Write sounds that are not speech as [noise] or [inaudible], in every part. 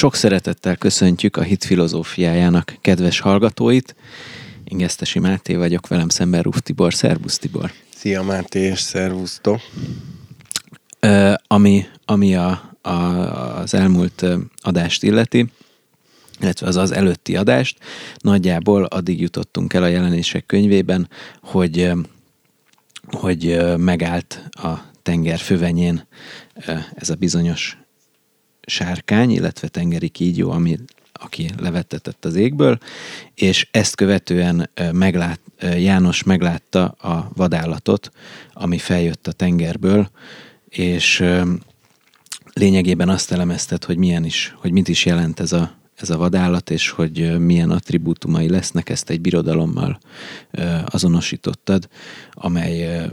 Sok szeretettel köszöntjük a hit filozófiájának kedves hallgatóit. Én Gesztesi Máté vagyok, velem szemben Ruf Tibor. Szervusz Tibor! Szia Máté, és szervusztok! Ö, ami ami a, a, az elmúlt adást illeti, illetve az az előtti adást, nagyjából addig jutottunk el a jelenések könyvében, hogy, hogy megállt a tenger fövenyén ez a bizonyos sárkány, illetve tengeri kígyó, ami, aki levettetett az égből, és ezt követően meglát, János meglátta a vadállatot, ami feljött a tengerből, és lényegében azt elemezted, hogy milyen is, hogy mit is jelent ez a, ez a vadállat, és hogy milyen attribútumai lesznek, ezt egy birodalommal azonosítottad, amely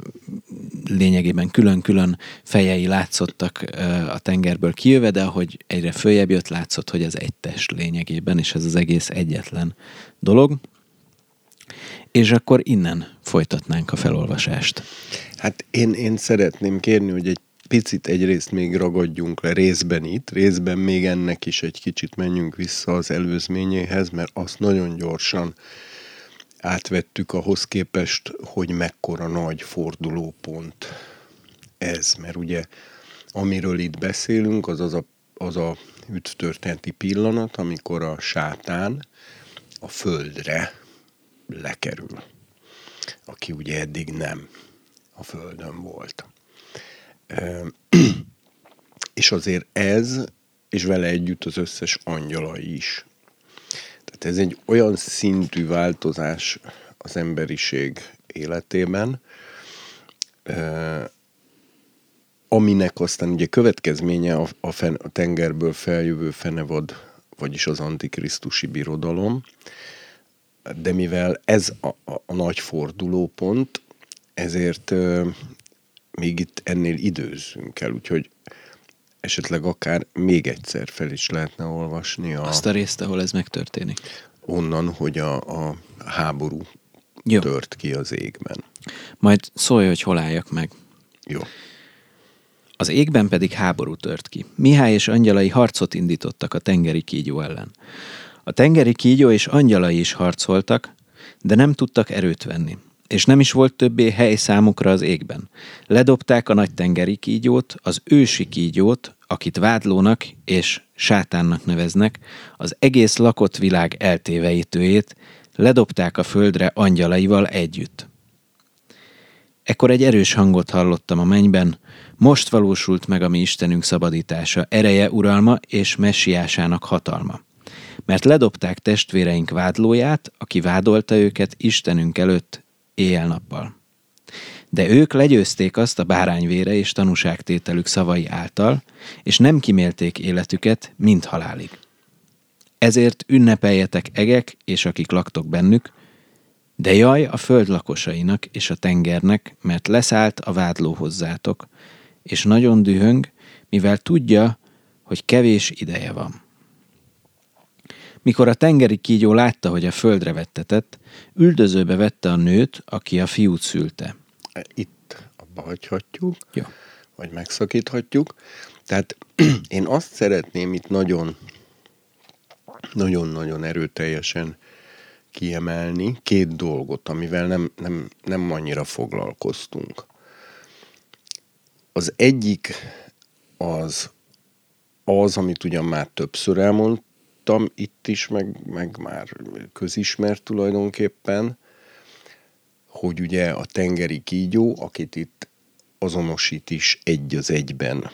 lényegében külön-külön fejei látszottak a tengerből kijöve, de ahogy egyre följebb jött, látszott, hogy ez egy test lényegében, és ez az egész egyetlen dolog. És akkor innen folytatnánk a felolvasást. Hát én, én szeretném kérni, hogy egy picit egyrészt még ragadjunk le részben itt, részben még ennek is egy kicsit menjünk vissza az előzményéhez, mert azt nagyon gyorsan átvettük ahhoz képest, hogy mekkora nagy fordulópont ez, mert ugye amiről itt beszélünk, az az a, az a üdvtörténeti pillanat, amikor a sátán a földre lekerül, aki ugye eddig nem a földön volt. [clears throat] És azért ez, és vele együtt az összes angyala is. Tehát ez egy olyan szintű változás az emberiség életében, aminek aztán ugye következménye a, a, fen, a tengerből feljövő fenevad, vagyis az antikrisztusi birodalom, de mivel ez a, a, a nagy fordulópont, ezért még itt ennél időzzünk el, úgyhogy esetleg akár még egyszer fel is lehetne olvasni. A, Azt a részt, ahol ez megtörténik. Onnan, hogy a, a háború Jó. tört ki az égben. Majd szólj, hogy hol álljak meg. Jó. Az égben pedig háború tört ki. Mihály és angyalai harcot indítottak a tengeri kígyó ellen. A tengeri kígyó és angyalai is harcoltak, de nem tudtak erőt venni és nem is volt többé hely számukra az égben. Ledobták a nagy tengeri kígyót, az ősi kígyót, akit vádlónak és sátánnak neveznek, az egész lakott világ eltéveítőjét, ledobták a földre angyalaival együtt. Ekkor egy erős hangot hallottam a mennyben, most valósult meg a mi Istenünk szabadítása, ereje, uralma és messiásának hatalma. Mert ledobták testvéreink vádlóját, aki vádolta őket Istenünk előtt éjjel-nappal. De ők legyőzték azt a bárányvére és tanúságtételük szavai által, és nem kimélték életüket, mint halálig. Ezért ünnepeljetek egek, és akik laktok bennük, de jaj a föld lakosainak és a tengernek, mert leszállt a vádló hozzátok, és nagyon dühöng, mivel tudja, hogy kevés ideje van. Mikor a tengeri kígyó látta, hogy a földre vettetett, üldözőbe vette a nőt, aki a fiút szülte. Itt abba hagyhatjuk, Jó. vagy megszakíthatjuk. Tehát [clears throat] én azt szeretném itt nagyon, nagyon-nagyon erőteljesen kiemelni két dolgot, amivel nem, nem, nem annyira foglalkoztunk. Az egyik az az, amit ugyan már többször elmond, hallottam itt is, meg, meg már közismert tulajdonképpen, hogy ugye a tengeri kígyó, akit itt azonosít is egy az egyben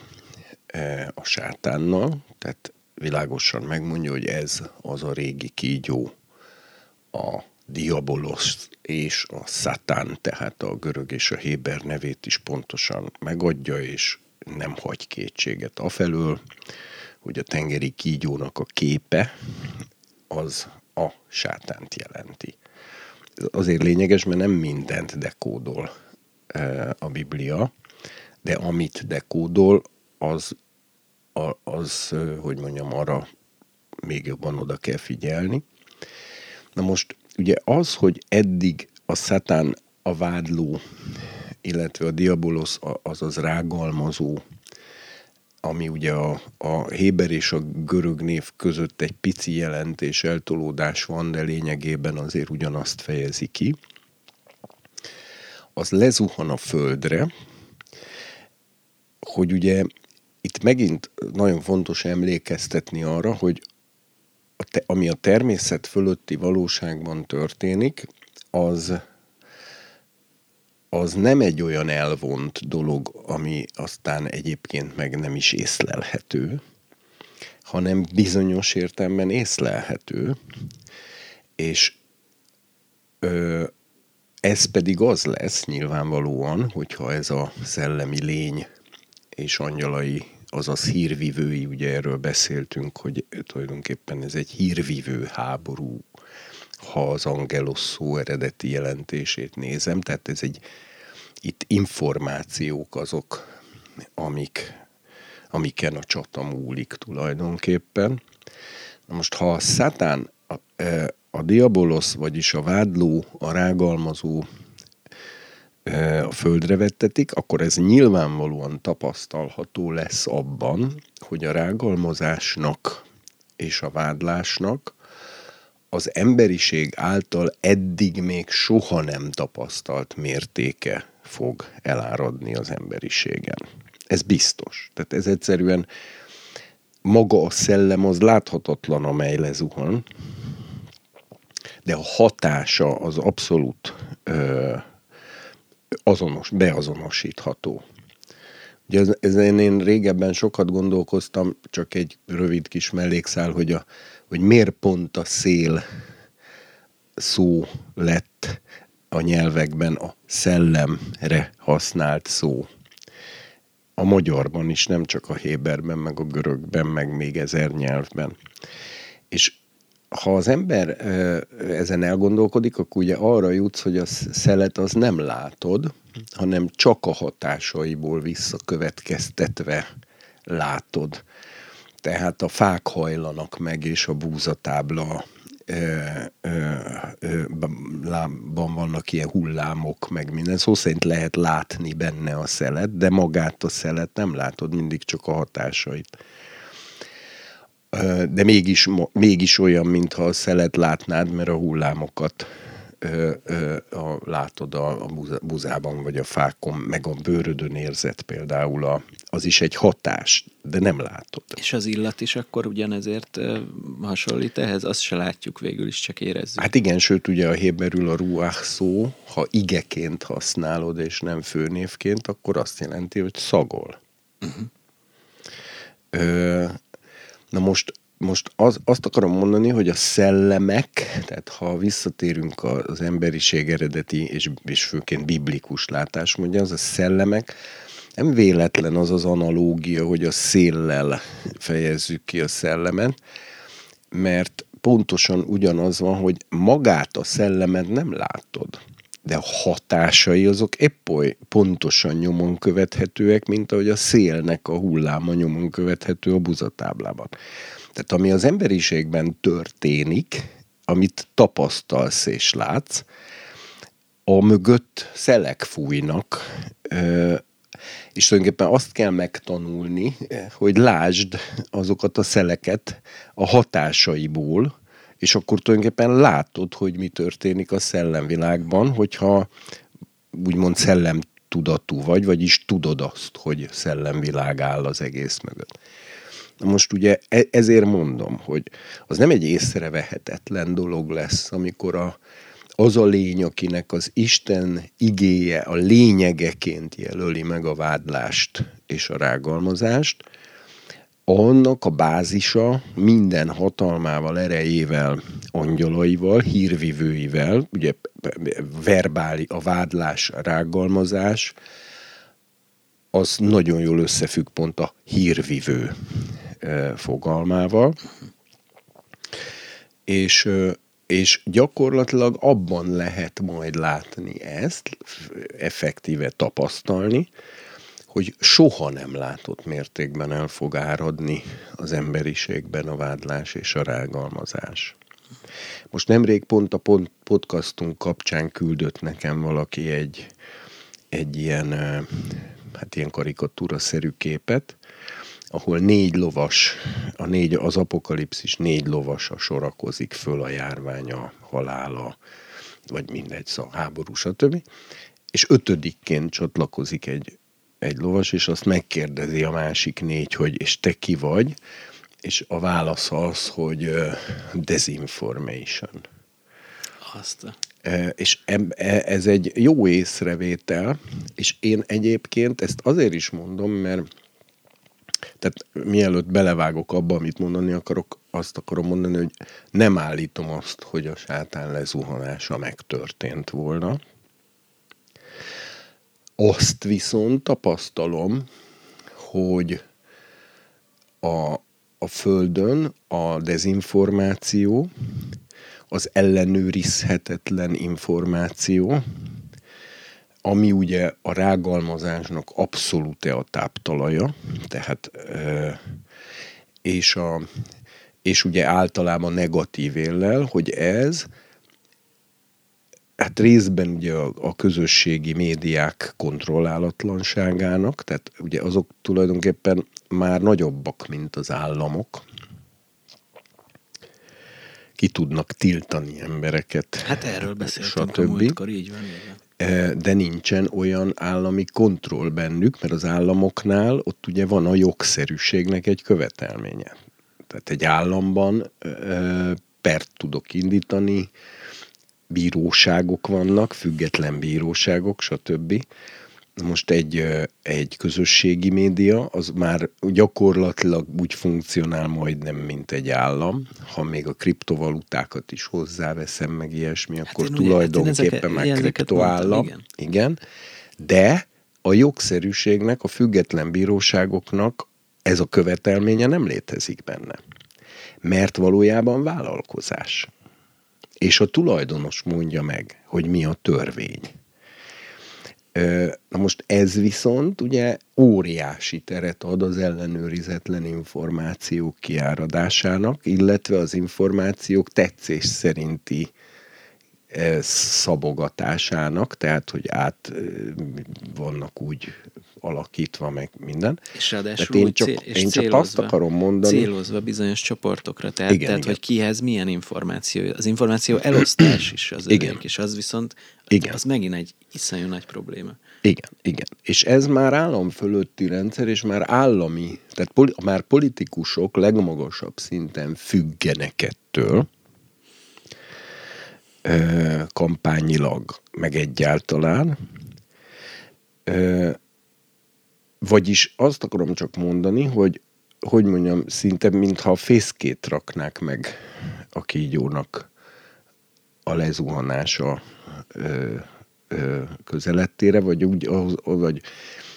e, a sátánnal, tehát világosan megmondja, hogy ez az a régi kígyó, a diabolos és a szatán, tehát a görög és a héber nevét is pontosan megadja, és nem hagy kétséget afelől, hogy a tengeri kígyónak a képe az a sátánt jelenti. Ez azért lényeges, mert nem mindent dekódol a Biblia, de amit dekódol, az, az, hogy mondjam, arra még jobban oda kell figyelni. Na most ugye az, hogy eddig a szatán a vádló, illetve a diabolos, azaz rágalmazó ami ugye a, a Héber és a görög név között egy pici jelentés eltolódás van, de lényegében azért ugyanazt fejezi ki, az lezuhan a földre, hogy ugye itt megint nagyon fontos emlékeztetni arra, hogy a te, ami a természet fölötti valóságban történik, az az nem egy olyan elvont dolog, ami aztán egyébként meg nem is észlelhető, hanem bizonyos értelemben észlelhető, és ö, ez pedig az lesz nyilvánvalóan, hogyha ez a szellemi lény és angyalai, azaz hírvivői, ugye erről beszéltünk, hogy tulajdonképpen ez egy hírvivő háború, ha az angelos szó eredeti jelentését nézem, tehát ez egy, itt információk azok, amik, amiken a csata múlik tulajdonképpen. Na most, ha a szátán, a, e, a diabolosz, vagyis a vádló, a rágalmazó e, a földre vettetik, akkor ez nyilvánvalóan tapasztalható lesz abban, hogy a rágalmazásnak és a vádlásnak az emberiség által eddig még soha nem tapasztalt mértéke fog eláradni az emberiségen. Ez biztos. Tehát ez egyszerűen maga a szellem az láthatatlan, amely lezuhan, de a hatása az abszolút ö, azonos, beazonosítható. Ugye ezen én régebben sokat gondolkoztam, csak egy rövid kis mellékszál, hogy, a, hogy miért pont a szél szó lett a nyelvekben a szellemre használt szó. A magyarban is, nem csak a héberben, meg a görögben, meg még ezer nyelvben. És ha az ember ezen elgondolkodik, akkor ugye arra jutsz, hogy a szelet az nem látod, hanem csak a hatásaiból visszakövetkeztetve látod. Tehát a fák hajlanak meg, és a búzatábla ban vannak ilyen hullámok, meg minden. Szó szerint lehet látni benne a szelet, de magát a szelet nem látod, mindig csak a hatásait de mégis, mégis olyan, mintha a szelet látnád, mert a hullámokat ö, ö, a, látod a, a buzában, vagy a fákon, meg a bőrödön érzett például, a, az is egy hatás, de nem látod. És az illat is akkor ugyanezért ö, hasonlít ehhez? Azt se látjuk végül is, csak érezzük. Hát igen, sőt ugye a héberül a ruach szó, ha igeként használod, és nem főnévként, akkor azt jelenti, hogy szagol. Uh-huh. Ö, Na most, most az, azt akarom mondani, hogy a szellemek, tehát ha visszatérünk az emberiség eredeti és, és főként biblikus látásmódja, az a szellemek, nem véletlen az az analógia, hogy a széllel fejezzük ki a szellemet, mert pontosan ugyanaz van, hogy magát a szellemet nem látod, de a hatásai azok épp oly pontosan nyomon követhetőek, mint ahogy a szélnek a hulláma nyomon követhető a buzatáblában. Tehát ami az emberiségben történik, amit tapasztalsz és látsz, a mögött szelek fújnak, és tulajdonképpen azt kell megtanulni, hogy lásd azokat a szeleket a hatásaiból, és akkor tulajdonképpen látod, hogy mi történik a szellemvilágban, hogyha úgymond szellem tudatú vagy, vagyis tudod azt, hogy szellemvilág áll az egész mögött. Na most ugye e- ezért mondom, hogy az nem egy észrevehetetlen dolog lesz, amikor a, az a lény, akinek az Isten igéje a lényegeként jelöli meg a vádlást és a rágalmazást, annak a bázisa minden hatalmával, erejével, angyalaival, hírvivőivel, ugye verbáli, a vádlás, a rágalmazás, az nagyon jól összefügg pont a hírvivő fogalmával. És, és gyakorlatilag abban lehet majd látni ezt, effektíve tapasztalni, hogy soha nem látott mértékben el fog áradni az emberiségben a vádlás és a rágalmazás. Most nemrég pont a podcastunk kapcsán küldött nekem valaki egy, egy ilyen, hát ilyen karikatúra-szerű képet, ahol négy lovas, a négy, az apokalipszis négy lovasa sorakozik föl a járványa, halála, vagy mindegy, szóval háború, stb. És ötödikként csatlakozik egy, egy lovas, és azt megkérdezi a másik négy, hogy és te ki vagy? És a válasz az, hogy uh, desinformation. Azt. És ez egy jó észrevétel, és én egyébként ezt azért is mondom, mert tehát mielőtt belevágok abba, amit mondani akarok, azt akarom mondani, hogy nem állítom azt, hogy a sátán lezuhanása megtörtént volna. Azt viszont tapasztalom, hogy a, a Földön a dezinformáció, az ellenőrizhetetlen információ, ami ugye a rágalmazásnak abszolút a táptalaja, tehát és, a, és ugye általában negatív éllel, hogy ez hát részben ugye a, a közösségi médiák kontrollálatlanságának, tehát ugye azok tulajdonképpen már nagyobbak, mint az államok, ki tudnak tiltani embereket. Hát erről beszéltünk stb. a múltkor, így van, van de nincsen olyan állami kontroll bennük, mert az államoknál ott ugye van a jogszerűségnek egy követelménye. Tehát egy államban pert tudok indítani, bíróságok vannak, független bíróságok, stb. Most egy, egy közösségi média, az már gyakorlatilag úgy funkcionál majdnem, mint egy állam. Ha még a kriptovalutákat is hozzáveszem, meg ilyesmi, hát akkor tulajdonképpen már kriptoállam. Igen. igen. De a jogszerűségnek, a független bíróságoknak ez a követelménye nem létezik benne. Mert valójában vállalkozás. És a tulajdonos mondja meg, hogy mi a törvény. Na most ez viszont ugye óriási teret ad az ellenőrizetlen információk kiáradásának, illetve az információk tetszés szerinti szabogatásának, tehát hogy át vannak úgy alakítva, meg minden. És ráadásul én csak, cél, és én csak azt akarom mondani. Célozva bizonyos csoportokra, tehát, igen, tehát igen. hogy kihez milyen információ. Az információ elosztás is az igen. és az viszont igen. az megint egy iszonyú nagy probléma. Igen, igen. És ez már állam fölötti rendszer, és már állami, tehát poli, már politikusok legmagasabb szinten függenek ettől, kampányilag, meg egyáltalán. Vagyis azt akarom csak mondani, hogy hogy mondjam, szinte mintha a fészkét raknák meg a kígyónak a lezuhanása ö, ö, közelettére, vagy úgy, ahhoz, vagy,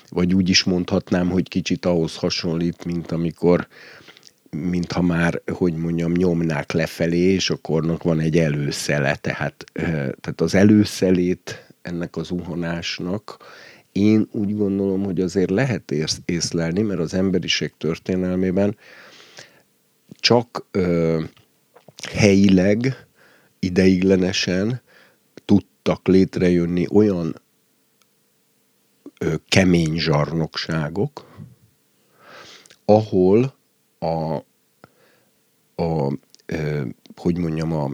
vagy úgy is mondhatnám, hogy kicsit ahhoz hasonlít, mint amikor mintha már, hogy mondjam, nyomnák lefelé, és akkor van egy előszele, tehát, tehát az előszelét ennek az zuhanásnak én úgy gondolom, hogy azért lehet ész, észlelni, mert az emberiség történelmében csak ö, helyileg, ideiglenesen tudtak létrejönni olyan ö, kemény zsarnokságok, ahol a, a ö, hogy mondjam, a,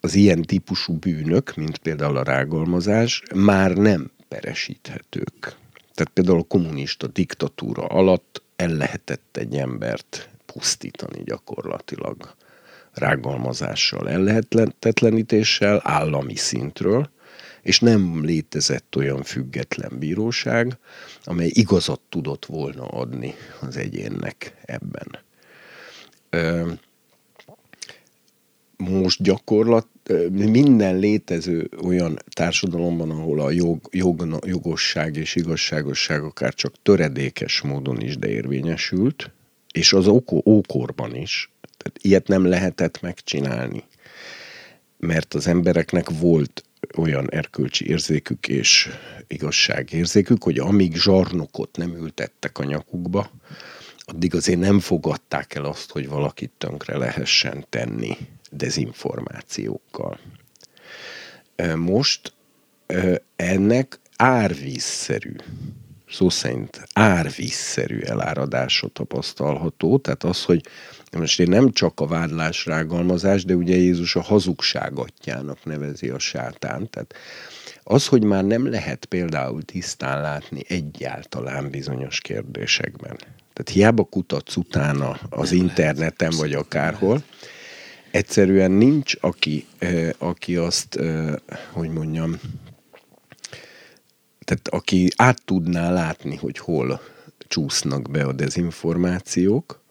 az ilyen típusú bűnök, mint például a rágalmazás, már nem peresíthetők. Tehát például a kommunista diktatúra alatt el lehetett egy embert pusztítani gyakorlatilag rágalmazással, ellehetetlenítéssel, állami szintről, és nem létezett olyan független bíróság, amely igazat tudott volna adni az egyénnek ebben. Most gyakorlat, minden létező olyan társadalomban, ahol a jog, jog, jogosság és igazságosság akár csak töredékes módon is de érvényesült, és az ókorban is, tehát ilyet nem lehetett megcsinálni, mert az embereknek volt olyan erkölcsi érzékük és igazságérzékük, hogy amíg zsarnokot nem ültettek a nyakukba, addig azért nem fogadták el azt, hogy valakit tönkre lehessen tenni dezinformációkkal. Most ennek árvízszerű szó szerint árvízszerű eláradása tapasztalható. Tehát az, hogy most én nem csak a vádlás rágalmazás, de ugye Jézus a hazugságatjának nevezi a sátán. Tehát az, hogy már nem lehet például tisztán látni egyáltalán bizonyos kérdésekben. Tehát hiába kutatsz utána az nem interneten lehet. vagy akárhol, egyszerűen nincs, aki, aki azt, hogy mondjam, tehát aki át tudná látni, hogy hol csúsznak be a dezinformációk,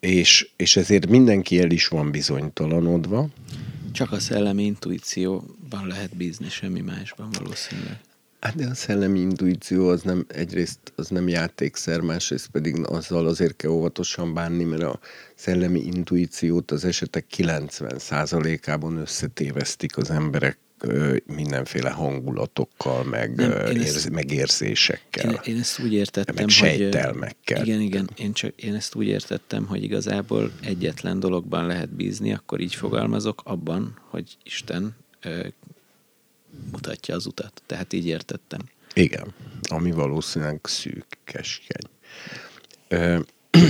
és, és ezért mindenki el is van bizonytalanodva. Csak a szellemi intuícióban lehet bízni, semmi másban valószínűleg. Hát de a szellemi intuíció az nem, egyrészt az nem játékszer, másrészt pedig azzal azért kell óvatosan bánni, mert a szellemi intuíciót az esetek 90%-ában összetévesztik az emberek mindenféle hangulatokkal, meg, nem, én érz, ezt, megérzésekkel. Én, én ezt úgy értettem, meg sejtelmekkel. Hogy, igen, igen, én, csak, én ezt úgy értettem, hogy igazából egyetlen dologban lehet bízni, akkor így fogalmazok, abban, hogy Isten mutatja az utat. Tehát így értettem. Igen, ami valószínűleg szűk, keskeny. Ö, [clears throat]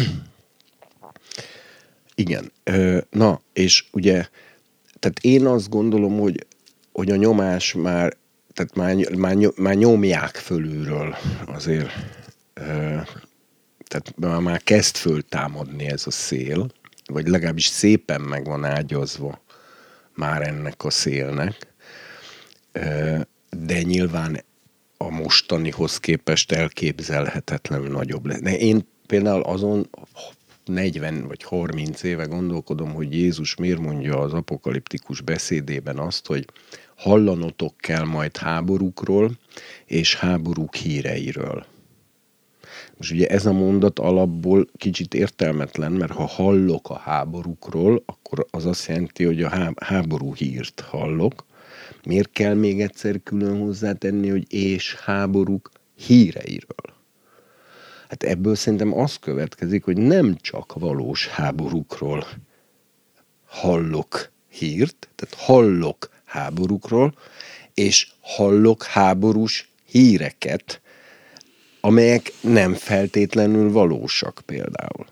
igen, ö, na, és ugye, tehát én azt gondolom, hogy hogy a nyomás már, tehát már, már, már nyomják fölülről azért, tehát már kezd föltámadni ez a szél, vagy legalábbis szépen meg van ágyazva már ennek a szélnek, de nyilván a mostanihoz képest elképzelhetetlenül nagyobb lesz. De én például azon 40 vagy 30 éve gondolkodom, hogy Jézus miért mondja az apokaliptikus beszédében azt, hogy hallanotok kell majd háborúkról és háborúk híreiről. Most ugye ez a mondat alapból kicsit értelmetlen, mert ha hallok a háborúkról, akkor az azt jelenti, hogy a háború hírt hallok. Miért kell még egyszer külön hozzátenni, hogy és háborúk híreiről? Hát ebből szerintem az következik, hogy nem csak valós háborúkról hallok hírt, tehát hallok háborúkról, és hallok háborús híreket, amelyek nem feltétlenül valósak például.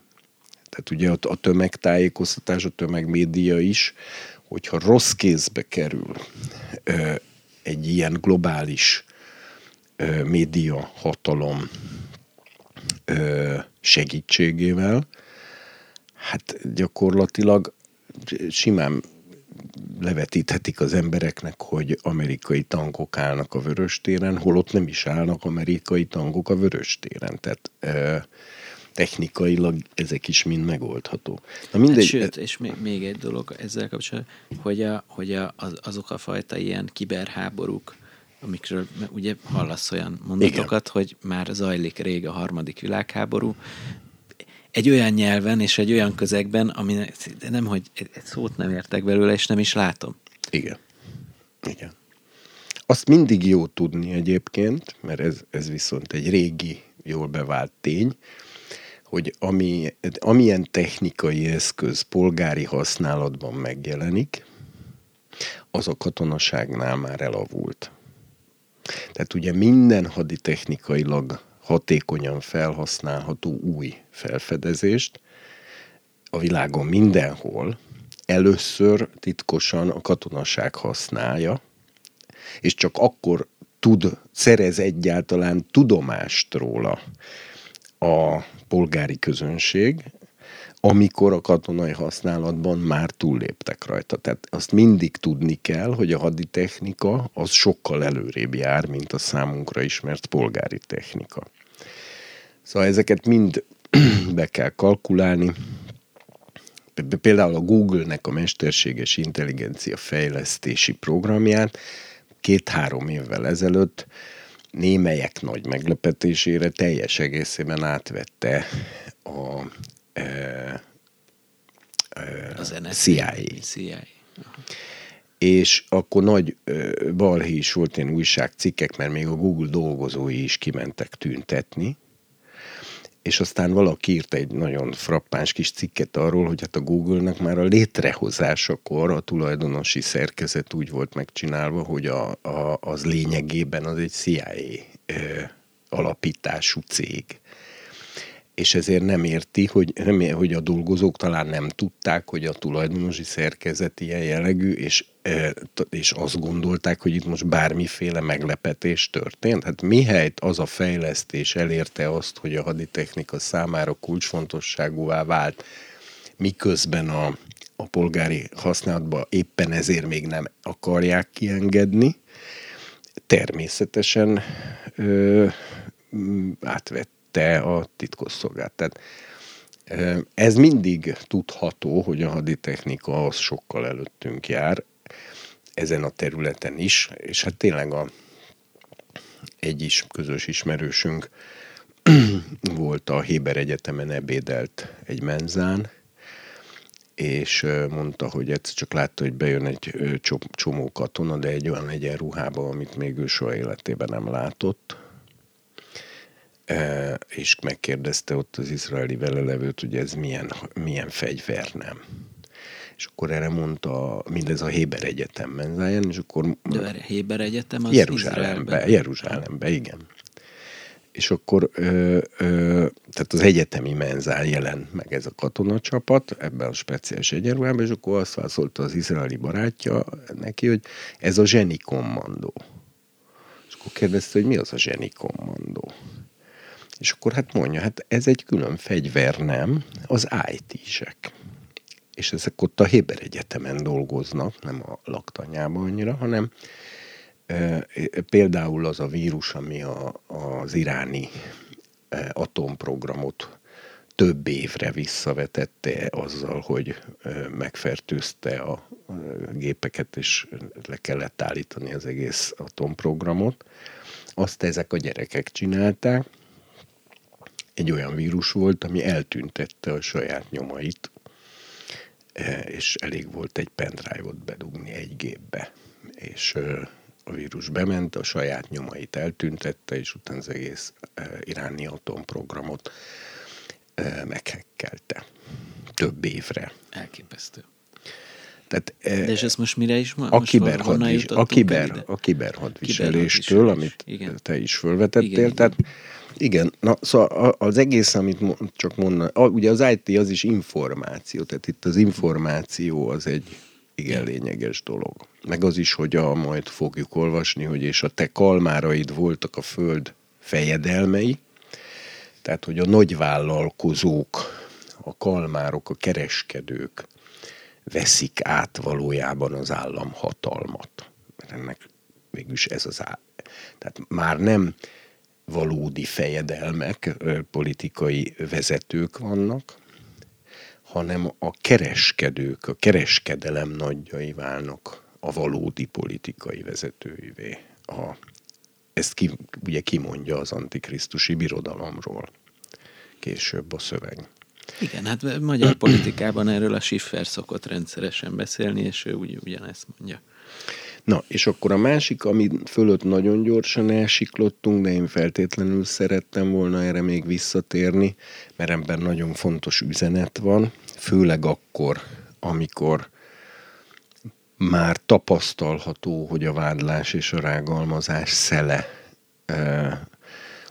Tehát ugye a tömegtájékoztatás, a tömegmédia is, hogyha rossz kézbe kerül egy ilyen globális média hatalom segítségével, hát gyakorlatilag simán levetíthetik az embereknek, hogy amerikai tankok állnak a vöröstéren, holott nem is állnak amerikai tankok a vöröstéren. Tehát technikailag ezek is mind megoldható. Na mindegy, hát, sőt, és még, még egy dolog ezzel kapcsolatban, hogy, a, hogy a, az, azok a fajta ilyen kiberháborúk, amikről ugye hallasz olyan mondatokat, Igen. hogy már zajlik rég a harmadik világháború, egy olyan nyelven és egy olyan közegben, ami nem, hogy egy szót nem értek belőle, és nem is látom. Igen. Igen. Azt mindig jó tudni egyébként, mert ez, ez viszont egy régi, jól bevált tény, hogy ami, amilyen technikai eszköz polgári használatban megjelenik, az a katonaságnál már elavult. Tehát ugye minden haditechnikailag hatékonyan felhasználható új felfedezést a világon mindenhol először titkosan a katonaság használja, és csak akkor tud, szerez egyáltalán tudomást róla a polgári közönség, amikor a katonai használatban már túlléptek rajta. Tehát azt mindig tudni kell, hogy a haditechnika az sokkal előrébb jár, mint a számunkra ismert polgári technika. Szóval ezeket mind [clears throat] be kell kalkulálni. Például a Google-nek a mesterséges intelligencia fejlesztési programját két-három évvel ezelőtt némelyek nagy meglepetésére teljes egészében átvette a, e, e, az CIA. CIA. És akkor nagy e, balhé is volt ilyen újságcikkek, mert még a Google dolgozói is kimentek tüntetni, és aztán valaki írt egy nagyon frappáns kis cikket arról, hogy hát a Google-nak már a létrehozásakor a tulajdonosi szerkezet úgy volt megcsinálva, hogy a, a, az lényegében az egy CIA ö, alapítású cég és ezért nem érti, hogy, nem, hogy a dolgozók talán nem tudták, hogy a tulajdonosi szerkezet ilyen jellegű, és, e, és azt gondolták, hogy itt most bármiféle meglepetés történt. Hát mihelyt az a fejlesztés elérte azt, hogy a haditechnika számára kulcsfontosságúvá vált, miközben a, a polgári használatban éppen ezért még nem akarják kiengedni, természetesen ö, átvett te a titkosszolgált. Tehát ez mindig tudható, hogy a haditechnika az sokkal előttünk jár, ezen a területen is, és hát tényleg a, egy is közös ismerősünk [clears throat] volt a Héber Egyetemen ebédelt egy menzán, és mondta, hogy egyszer csak látta, hogy bejön egy csomó katona, de egy olyan egyenruhában, amit még ő soha életében nem látott, és megkérdezte ott az izraeli velelevőt, hogy ez milyen, milyen fegyver nem. És akkor erre mondta, mindez a Héber Egyetem menzáján, és akkor... De Héber Egyetem az Jeruzsálembe, Jeruzsálembe, igen. És akkor ö, ö, tehát az egyetemi menzán jelent meg ez a katonacsapat ebben a speciális egyenruhában, és akkor azt válaszolta az izraeli barátja neki, hogy ez a zseni kommandó. És akkor kérdezte, hogy mi az a zseni kommandó. És akkor hát mondja, hát ez egy külön fegyver, nem? Az IT-sek. És ezek ott a Héber Egyetemen dolgoznak, nem a laktanyában annyira, hanem e, például az a vírus, ami a, az iráni e, atomprogramot több évre visszavetette azzal, hogy megfertőzte a gépeket, és le kellett állítani az egész atomprogramot. Azt ezek a gyerekek csinálták, egy olyan vírus volt, ami eltüntette a saját nyomait, e, és elég volt egy pendrive-ot bedugni egy gépbe, és a vírus bement, a saját nyomait eltüntette, és utána az egész e, iráni atomprogramot e, meghekkelte. Több évre. Elképesztő. Tehát, De és ez most mire is ma? A, kiberhadvis, a, kiber, a kiberhadviseléstől, amit igen. te is felvetettél. Igen, tehát igen igen, na szóval az egész, amit csak mondani, ugye az IT az is információ, tehát itt az információ az egy igen lényeges dolog. Meg az is, hogy a, majd fogjuk olvasni, hogy és a te kalmáraid voltak a föld fejedelmei, tehát, hogy a nagyvállalkozók, a kalmárok, a kereskedők veszik át valójában az állam hatalmat. Mert ennek mégis ez az áll. Tehát már nem valódi fejedelmek, politikai vezetők vannak, hanem a kereskedők, a kereskedelem nagyjai válnak a valódi politikai vezetőivé. A, ezt ki, ugye kimondja az antikrisztusi birodalomról később a szöveg. Igen, hát magyar politikában erről a Schiffer szokott rendszeresen beszélni, és ő ugye ugyanezt mondja. Na, és akkor a másik, ami fölött nagyon gyorsan elsiklottunk, de én feltétlenül szerettem volna erre még visszatérni, mert ebben nagyon fontos üzenet van, főleg akkor, amikor már tapasztalható, hogy a vádlás és a rágalmazás szele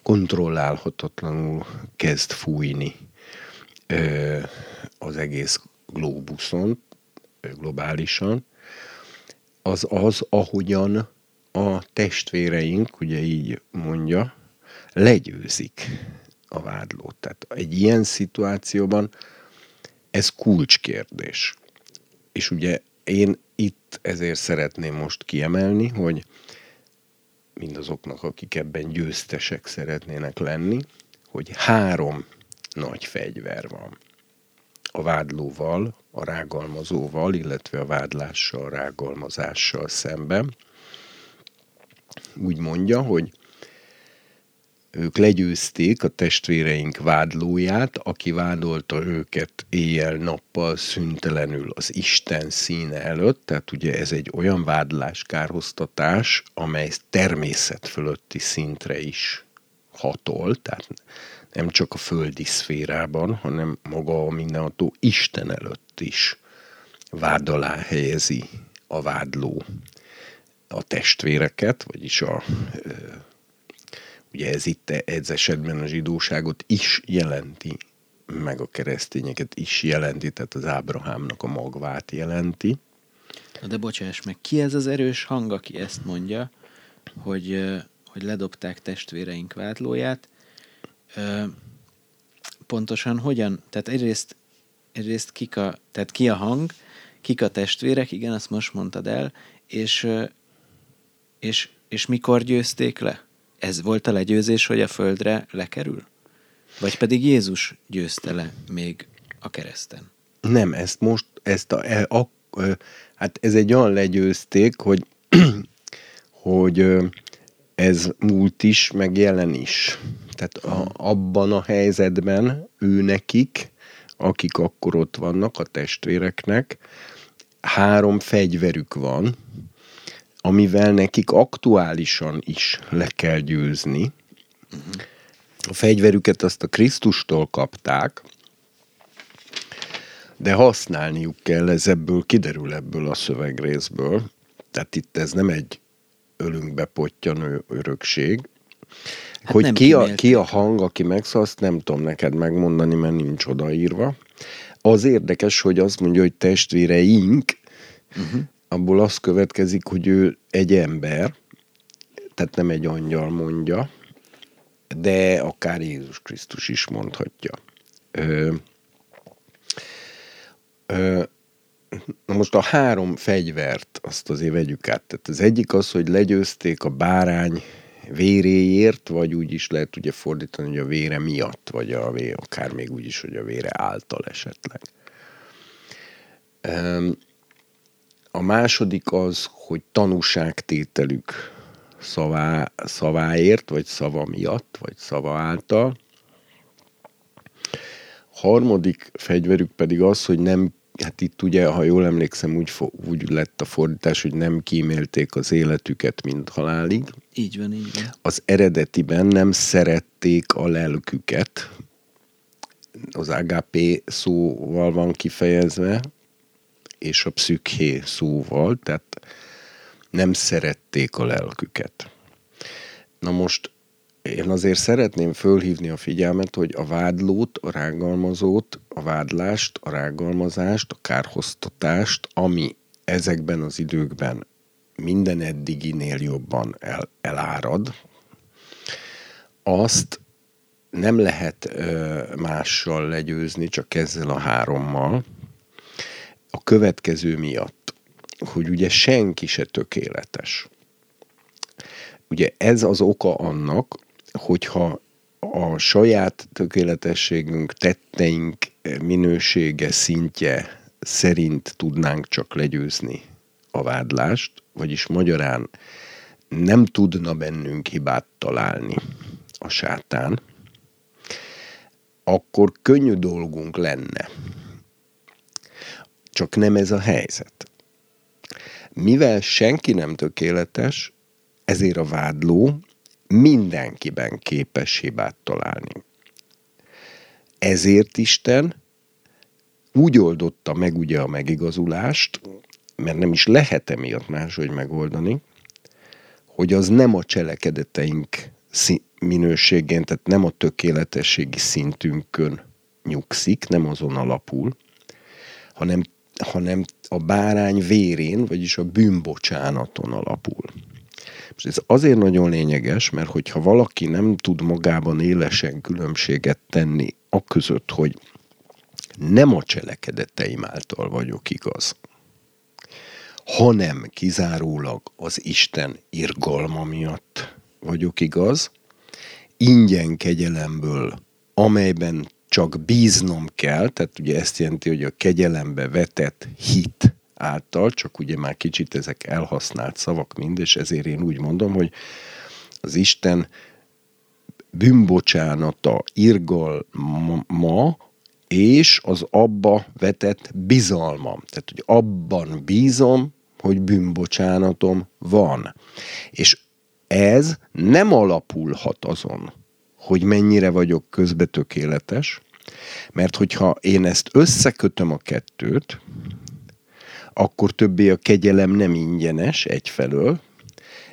kontrollálhatatlanul kezd fújni az egész glóbuszon, globálisan, az az, ahogyan a testvéreink, ugye így mondja, legyőzik a vádlót. Tehát egy ilyen szituációban ez kulcskérdés. És ugye én itt ezért szeretném most kiemelni, hogy mindazoknak, akik ebben győztesek szeretnének lenni, hogy három nagy fegyver van a vádlóval, a rágalmazóval, illetve a vádlással, rágalmazással szemben. Úgy mondja, hogy ők legyőzték a testvéreink vádlóját, aki vádolta őket éjjel-nappal szüntelenül az Isten színe előtt, tehát ugye ez egy olyan vádlás, kárhoztatás, amely természet fölötti szintre is hatol, tehát nem csak a földi szférában, hanem maga a mindenható Isten előtt is vád alá helyezi a vádló a testvéreket, vagyis a ugye ez itt ez esetben a zsidóságot is jelenti, meg a keresztényeket is jelenti, tehát az Ábrahámnak a magvát jelenti. De bocsáss meg, ki ez az erős hang, aki ezt mondja, hogy, hogy ledobták testvéreink vádlóját? Pontosan hogyan? Tehát egyrészt, egyrészt kik a, tehát ki a hang, kik a testvérek, igen, azt most mondtad el, és, és, és mikor győzték le? Ez volt a legyőzés, hogy a földre lekerül? Vagy pedig Jézus győzte le még a kereszten? Nem, ezt most, ezt a, e, a, a hát ez egy olyan legyőzték, hogy, [clears throat] hogy ez múlt is, meg jelen is. Tehát a, abban a helyzetben ő nekik, akik akkor ott vannak, a testvéreknek, három fegyverük van, amivel nekik aktuálisan is le kell győzni. A fegyverüket azt a Krisztustól kapták, de használniuk kell, ez ebből kiderül ebből a szövegrészből. Tehát itt ez nem egy ölünkbe pottyan örökség. Hát hogy ki a, ki a hang, aki megszól, azt nem tudom neked megmondani, mert nincs odaírva. Az érdekes, hogy azt mondja, hogy testvéreink, uh-huh. abból az következik, hogy ő egy ember, tehát nem egy angyal mondja, de akár Jézus Krisztus is mondhatja. Ö, ö, na most a három fegyvert, azt azért vegyük át. Tehát az egyik az, hogy legyőzték a bárány véréért, vagy úgy is lehet ugye fordítani, hogy a vére miatt, vagy a vére, akár még úgy is, hogy a vére által esetleg. A második az, hogy tanúságtételük szavá, szaváért, vagy szava miatt, vagy szava által. Harmadik fegyverük pedig az, hogy nem hát itt ugye, ha jól emlékszem, úgy, úgy lett a fordítás, hogy nem kímélték az életüket, mint halálig. Így van, így van. Az eredetiben nem szerették a lelküket, az AGP szóval van kifejezve, és a pszükhé szóval, tehát nem szerették a lelküket. Na most én azért szeretném fölhívni a figyelmet, hogy a vádlót, a rágalmazót, a vádlást, a rágalmazást, a kárhoztatást, ami ezekben az időkben minden eddiginél jobban el, elárad, azt nem lehet ö, mással legyőzni, csak ezzel a hárommal. A következő miatt, hogy ugye senki se tökéletes. Ugye ez az oka annak, hogyha a saját tökéletességünk, tetteink minősége, szintje szerint tudnánk csak legyőzni a vádlást, vagyis magyarán nem tudna bennünk hibát találni a sátán, akkor könnyű dolgunk lenne. Csak nem ez a helyzet. Mivel senki nem tökéletes, ezért a vádló mindenkiben képes hibát találni. Ezért Isten úgy oldotta meg ugye a megigazulást, mert nem is lehet emiatt máshogy megoldani, hogy az nem a cselekedeteink minőségén, tehát nem a tökéletességi szintünkön nyugszik, nem azon alapul, hanem, hanem a bárány vérén, vagyis a bűnbocsánaton alapul. Most ez azért nagyon lényeges, mert hogyha valaki nem tud magában élesen különbséget tenni a között, hogy nem a cselekedeteim által vagyok igaz, hanem kizárólag az Isten irgalma miatt vagyok igaz, ingyen kegyelemből, amelyben csak bíznom kell, tehát ugye ezt jelenti, hogy a kegyelembe vetett hit által, csak ugye már kicsit ezek elhasznált szavak mind, és ezért én úgy mondom, hogy az Isten bűnbocsánata, irgalma, és az abba vetett bizalmam. Tehát, hogy abban bízom, hogy bűnbocsánatom van. És ez nem alapulhat azon, hogy mennyire vagyok közbe tökéletes, mert hogyha én ezt összekötöm a kettőt, akkor többé a kegyelem nem ingyenes egyfelől,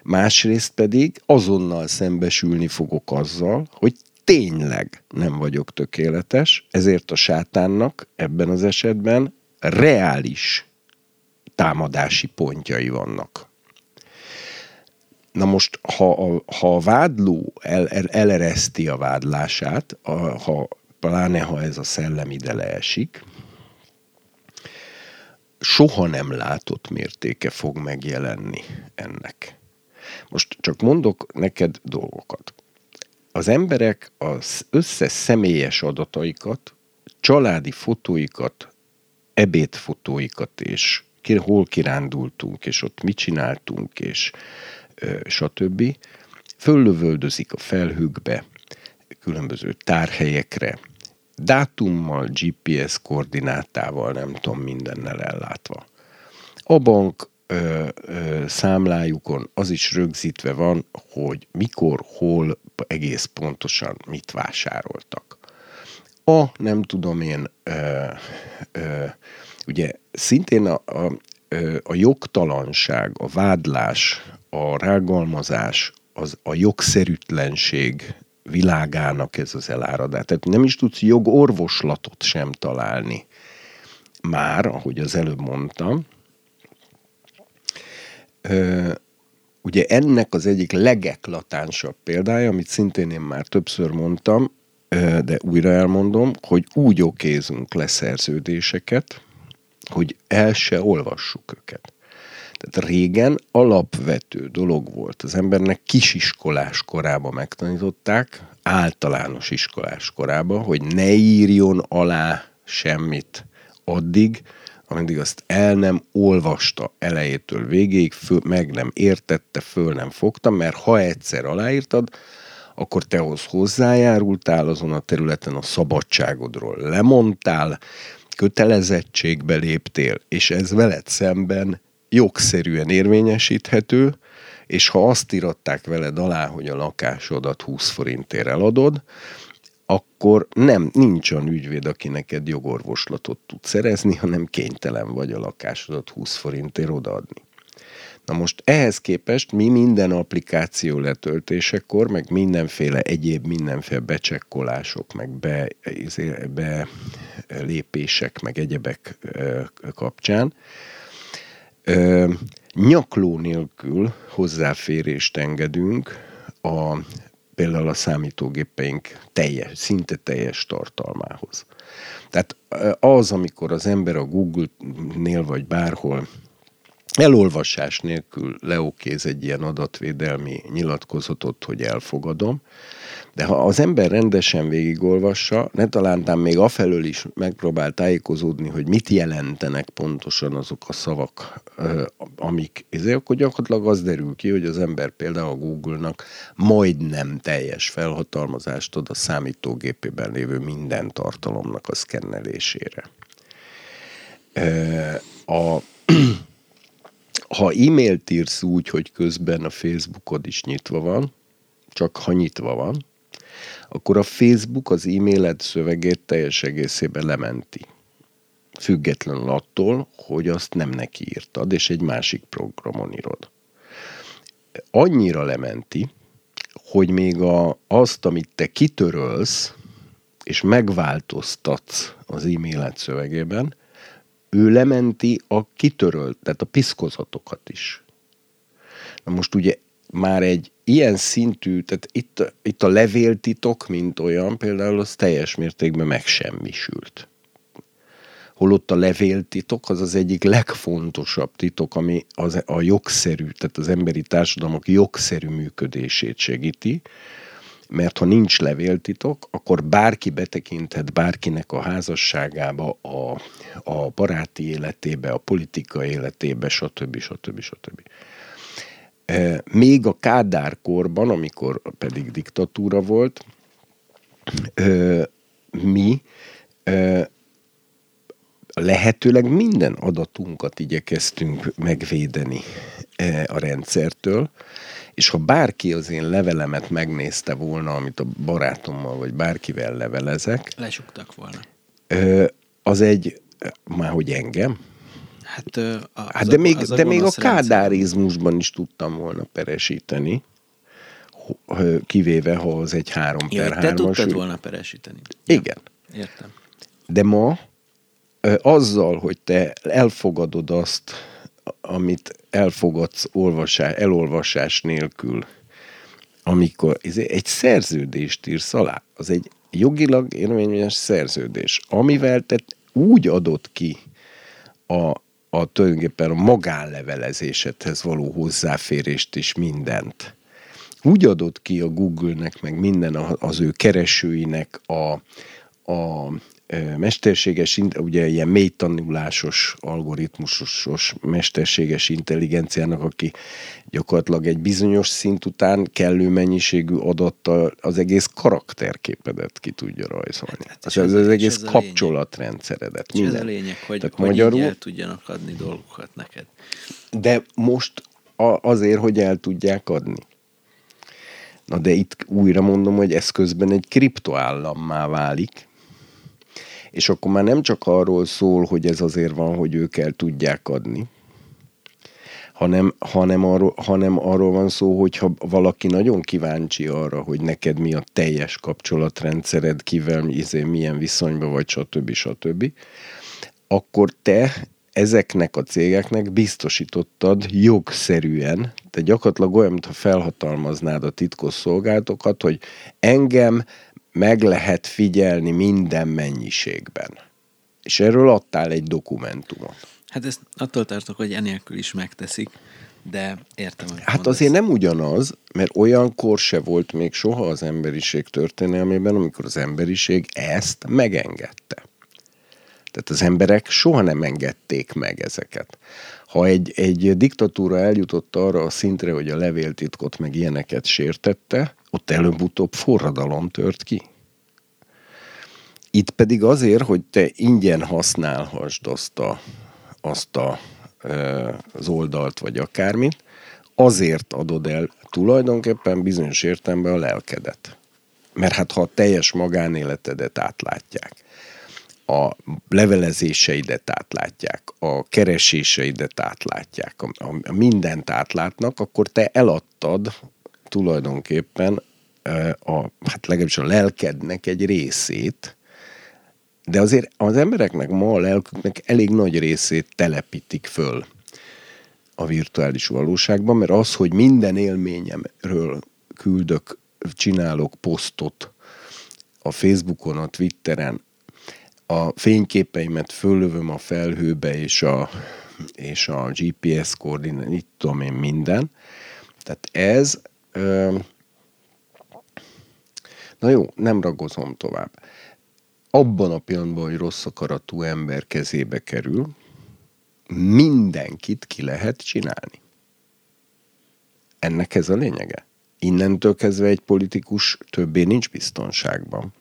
másrészt pedig azonnal szembesülni fogok azzal, hogy tényleg nem vagyok tökéletes, ezért a sátánnak ebben az esetben reális támadási pontjai vannak. Na most, ha a, ha a vádló el, el, elereszti a vádlását, a, ha, pláne ha ez a szellem ide leesik, soha nem látott mértéke fog megjelenni ennek. Most csak mondok neked dolgokat. Az emberek az összes személyes adataikat, családi fotóikat, ebédfotóikat, és hol kirándultunk, és ott mit csináltunk, és stb. Föllövöldözik a felhőkbe, különböző tárhelyekre, dátummal, GPS koordinátával, nem tudom, mindennel ellátva. A bank ö, ö, számlájukon az is rögzítve van, hogy mikor, hol egész pontosan mit vásároltak. A, nem tudom én, ö, ö, ugye szintén a, a, a jogtalanság, a vádlás, a rágalmazás, az a jogszerűtlenség világának ez az eláradás. Tehát nem is tudsz jogorvoslatot sem találni. Már, ahogy az előbb mondtam, ö, ugye ennek az egyik legeklatánsabb példája, amit szintén én már többször mondtam, ö, de újra elmondom, hogy úgy okézunk le szerződéseket, hogy el se olvassuk őket. Tehát régen alapvető dolog volt. Az embernek kisiskolás korában megtanították, általános iskolás korában, hogy ne írjon alá semmit addig, ameddig azt el nem olvasta elejétől végéig, föl, meg nem értette, föl nem fogta, mert ha egyszer aláírtad, akkor te ahhoz hozzájárultál azon a területen a szabadságodról lemondtál, kötelezettségbe léptél, és ez veled szemben jogszerűen érvényesíthető, és ha azt iratták veled alá, hogy a lakásodat 20 forintért eladod, akkor nem, nincs olyan ügyvéd, aki neked jogorvoslatot tud szerezni, hanem kénytelen vagy a lakásodat 20 forintért odaadni. Na most ehhez képest mi minden applikáció letöltésekor, meg mindenféle egyéb mindenféle becsekkolások, meg be, izé, be lépések, meg egyebek kapcsán nyakló nélkül hozzáférést engedünk a, például a számítógépeink teljes, szinte teljes tartalmához. Tehát az, amikor az ember a Google-nél vagy bárhol elolvasás nélkül leokéz egy ilyen adatvédelmi nyilatkozatot, hogy elfogadom, de ha az ember rendesen végigolvassa, ne talántán még afelől is megpróbál tájékozódni, hogy mit jelentenek pontosan azok a szavak, amik, ezért akkor gyakorlatilag az derül ki, hogy az ember például a Google-nak majdnem teljes felhatalmazást ad a számítógépében lévő minden tartalomnak a szkennelésére. A, [clears throat] ha e-mailt írsz úgy, hogy közben a Facebookod is nyitva van, csak ha nyitva van, akkor a Facebook az e-mailed szövegét teljes egészében lementi. Függetlenül attól, hogy azt nem neki írtad, és egy másik programon írod. Annyira lementi, hogy még a, azt, amit te kitörölsz, és megváltoztatsz az e-mailed szövegében, ő lementi a kitörölt, tehát a piszkozatokat is. Na most ugye már egy ilyen szintű, tehát itt, itt a levéltitok, mint olyan, például az teljes mértékben megsemmisült. Holott a levéltitok az az egyik legfontosabb titok, ami az, a jogszerű, tehát az emberi társadalmak jogszerű működését segíti, mert ha nincs levéltitok, akkor bárki betekinthet bárkinek a házasságába, a, a baráti életébe, a politika életébe, stb. stb. stb. stb. Még a Kádár korban, amikor pedig diktatúra volt, mi lehetőleg minden adatunkat igyekeztünk megvédeni a rendszertől, És ha bárki az én levelemet megnézte volna, amit a barátommal vagy bárkivel levelezek, Lesuktak volna. az egy, már hogy engem, Hát, a, az Hát de a, még, az de még a gonosz rendszer. kádárizmusban is tudtam volna peresíteni, kivéve, ha az egy 3 Ja, per hogy te 3-as. tudtad volna peresíteni. Igen. Értem. De ma azzal, hogy te elfogadod azt, amit elfogadsz olvasás, elolvasás nélkül, amikor egy szerződést írsz alá, az egy jogilag érvényes szerződés, amivel te úgy adod ki a, a tulajdonképpen a magánlevelezésedhez való hozzáférést is mindent. Úgy adott ki a Google-nek, meg minden az ő keresőinek a, a mesterséges, ugye ilyen mély tanulásos, algoritmusos, mesterséges intelligenciának, aki gyakorlatilag egy bizonyos szint után kellő mennyiségű adattal az egész karakterképedet ki tudja rajzolni. Hát, Hát, az, az, az és egész ez kapcsolatrendszeredet. És ez a lényeg, hogy, Tehát hogy magyarul- el tudjanak adni dolgokat neked. De most a, azért, hogy el tudják adni. Na de itt újra mondom, hogy ez közben egy kriptoállammá válik, és akkor már nem csak arról szól, hogy ez azért van, hogy ők el tudják adni, hanem, hanem, arról, hanem arról van szó, hogy ha valaki nagyon kíváncsi arra, hogy neked mi a teljes kapcsolatrendszered, kivel izé, milyen viszonyban vagy, stb. stb., akkor te ezeknek a cégeknek biztosítottad jogszerűen, te gyakorlatilag olyan, mintha felhatalmaznád a titkos szolgálatokat, hogy engem meg lehet figyelni minden mennyiségben. És erről adtál egy dokumentumot. Hát ezt attól tartok, hogy enélkül is megteszik, de értem, Hát azért nem ugyanaz, mert olyankor se volt még soha az emberiség történelmében, amikor az emberiség ezt megengedte. Tehát az emberek soha nem engedték meg ezeket. Ha egy, egy diktatúra eljutott arra a szintre, hogy a levéltitkot meg ilyeneket sértette, ott előbb-utóbb forradalom tört ki. Itt pedig azért, hogy te ingyen használhassd azt, a, azt a, az oldalt, vagy akármit, azért adod el tulajdonképpen bizonyos értelemben a lelkedet. Mert hát ha a teljes magánéletedet átlátják, a levelezéseidet átlátják, a kereséseidet átlátják, a, a, mindent átlátnak, akkor te eladtad tulajdonképpen a, hát legalábbis a lelkednek egy részét, de azért az embereknek ma a lelküknek elég nagy részét telepítik föl a virtuális valóságban, mert az, hogy minden élményemről küldök, csinálok posztot a Facebookon, a Twitteren, a fényképeimet föllövöm a felhőbe, és a, és a GPS koordinát, itt tudom én minden. Tehát ez, ö, na jó, nem ragozom tovább. Abban a pillanatban, hogy rossz akaratú ember kezébe kerül, mindenkit ki lehet csinálni. Ennek ez a lényege. Innentől kezdve egy politikus többé nincs biztonságban.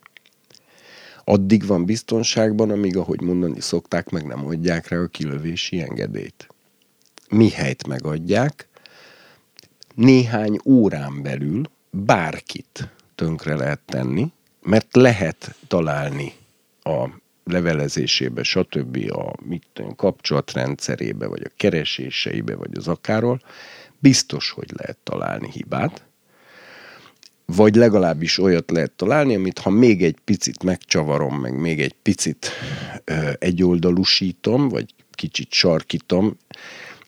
Addig van biztonságban, amíg, ahogy mondani szokták, meg nem adják rá a kilövési engedélyt. Mihelyt megadják, néhány órán belül bárkit tönkre lehet tenni, mert lehet találni a levelezésébe, stb. a mit kapcsolatrendszerébe, vagy a kereséseibe, vagy az akárról, biztos, hogy lehet találni hibát, vagy legalábbis olyat lehet találni, amit ha még egy picit megcsavarom, meg még egy picit ö, egyoldalúsítom, vagy kicsit sarkítom,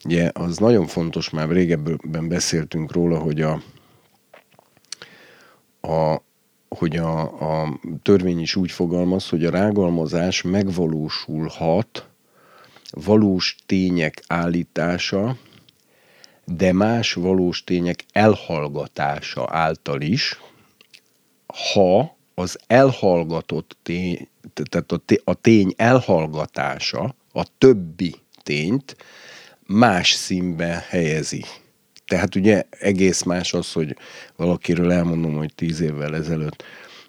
ugye az nagyon fontos, már régebben beszéltünk róla, hogy a, a hogy a, a törvény is úgy fogalmaz, hogy a rágalmazás megvalósulhat valós tények állítása, de más valós tények elhallgatása által is, ha az elhallgatott tény, tehát a, té- a tény elhallgatása a többi tényt más színbe helyezi. Tehát ugye egész más az, hogy valakiről elmondom, hogy tíz évvel ezelőtt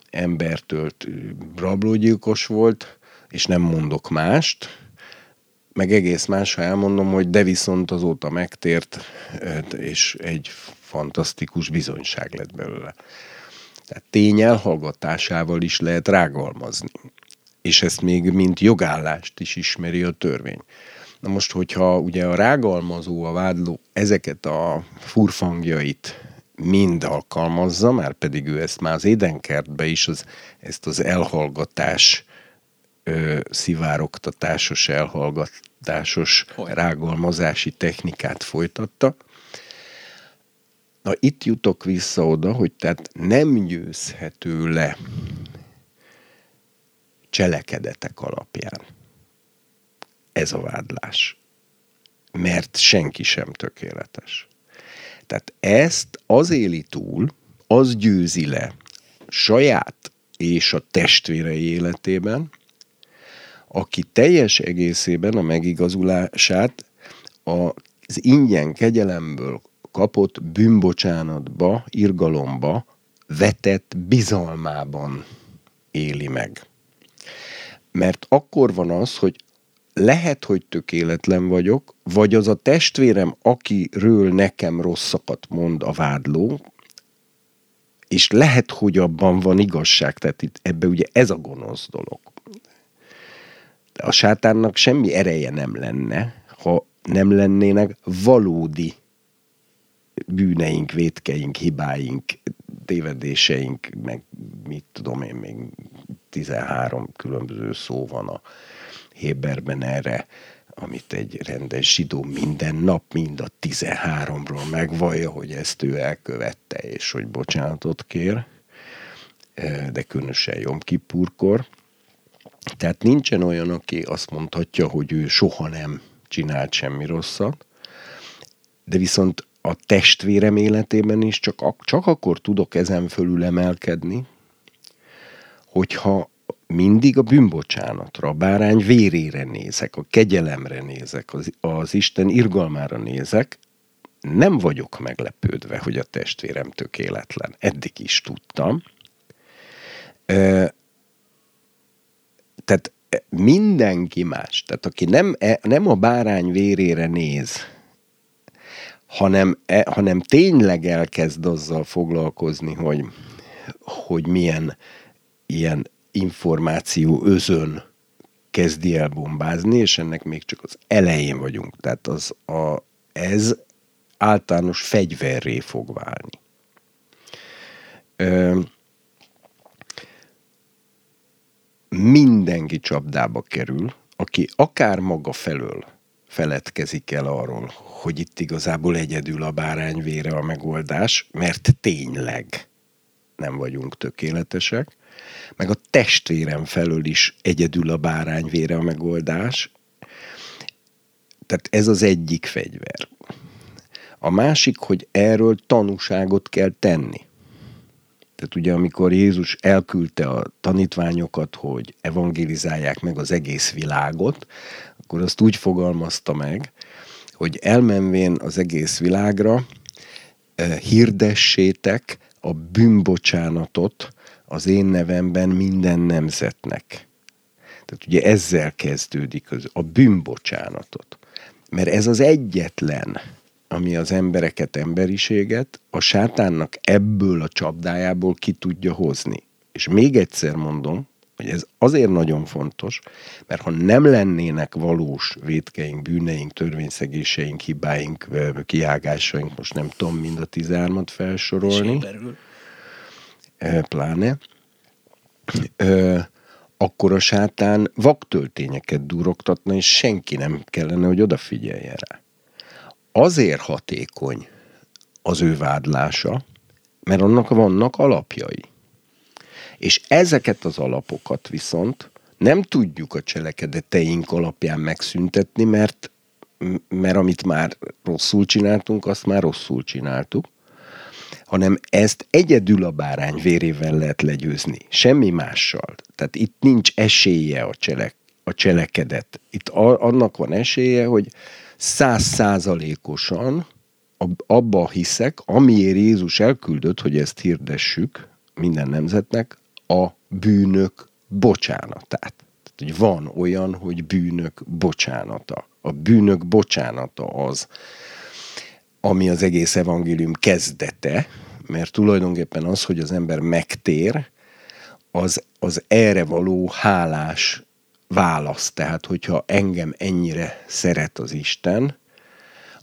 embertölt rablógyilkos volt, és nem mondok mást, meg egész más, ha elmondom, hogy de viszont azóta megtért, és egy fantasztikus bizonyság lett belőle. Tehát tény elhallgatásával is lehet rágalmazni. És ezt még mint jogállást is ismeri a törvény. Na most, hogyha ugye a rágalmazó, a vádló ezeket a furfangjait mind alkalmazza, már pedig ő ezt már az édenkertbe is, az, ezt az elhallgatás, ö, szivárogtatásos, elhallgatásos Hogy? rágalmazási technikát folytatta. Na itt jutok vissza oda, hogy tehát nem győzhető le cselekedetek alapján ez a vádlás. Mert senki sem tökéletes. Tehát ezt az éli túl, az győzi le saját és a testvérei életében, aki teljes egészében a megigazulását az ingyen kegyelemből kapott bűnbocsánatba, irgalomba vetett bizalmában éli meg. Mert akkor van az, hogy lehet, hogy tökéletlen vagyok, vagy az a testvérem, akiről nekem rosszakat mond a vádló, és lehet, hogy abban van igazság, tehát itt ebbe ugye ez a gonosz dolog. De a sátánnak semmi ereje nem lenne, ha nem lennének valódi bűneink, vétkeink, hibáink, tévedéseink, meg mit tudom én, még 13 különböző szó van a Héberben erre, amit egy rendes zsidó minden nap, mind a 13-ról megvallja, hogy ezt ő elkövette, és hogy bocsánatot kér, de különösen Jom Kipurkor. Tehát nincsen olyan, aki azt mondhatja, hogy ő soha nem csinált semmi rosszat, de viszont a testvérem életében is csak, csak akkor tudok ezen fölül emelkedni, hogyha mindig a bűnbocsánatra, a bárány vérére nézek, a kegyelemre nézek, az, az Isten irgalmára nézek, nem vagyok meglepődve, hogy a testvérem tökéletlen. Eddig is tudtam. E, tehát mindenki más, tehát aki nem, e, nem a bárány vérére néz, hanem, e, hanem tényleg elkezd azzal foglalkozni, hogy, hogy milyen ilyen információ özön kezdi el bombázni, és ennek még csak az elején vagyunk. Tehát az a, ez általános fegyverré fog válni. Ö, mindenki csapdába kerül, aki akár maga felől feledkezik el arról, hogy itt igazából egyedül a bárányvére a megoldás, mert tényleg nem vagyunk tökéletesek, meg a testvérem felől is egyedül a bárányvére a megoldás. Tehát ez az egyik fegyver. A másik, hogy erről tanúságot kell tenni. Tehát ugye amikor Jézus elküldte a tanítványokat, hogy evangelizálják meg az egész világot, akkor azt úgy fogalmazta meg, hogy elmenvén az egész világra, eh, hirdessétek a bűnbocsánatot az én nevemben minden nemzetnek. Tehát ugye ezzel kezdődik az, a bűnbocsánatot. Mert ez az egyetlen, ami az embereket, emberiséget a sátánnak ebből a csapdájából ki tudja hozni. És még egyszer mondom, hogy ez azért nagyon fontos, mert ha nem lennének valós vétkeink, bűneink, törvényszegéseink, hibáink, kiágásaink, most nem tudom mind a 13-at felsorolni, pláne, akkor a sátán vaktöltényeket durogtatna, és senki nem kellene, hogy odafigyeljen rá. Azért hatékony az ő vádlása, mert annak vannak alapjai. És ezeket az alapokat viszont nem tudjuk a cselekedeteink alapján megszüntetni, mert, mert amit már rosszul csináltunk, azt már rosszul csináltuk, hanem ezt egyedül a bárány vérével lehet legyőzni, semmi mással. Tehát itt nincs esélye a, cselek, a cselekedet. Itt a, annak van esélye, hogy százszázalékosan abba hiszek, amiért Jézus elküldött, hogy ezt hirdessük minden nemzetnek, a bűnök bocsánatát. hogy van olyan, hogy bűnök bocsánata. A bűnök bocsánata az, ami az egész evangélium kezdete, mert tulajdonképpen az, hogy az ember megtér, az, az erre való hálás válasz. Tehát, hogyha engem ennyire szeret az Isten,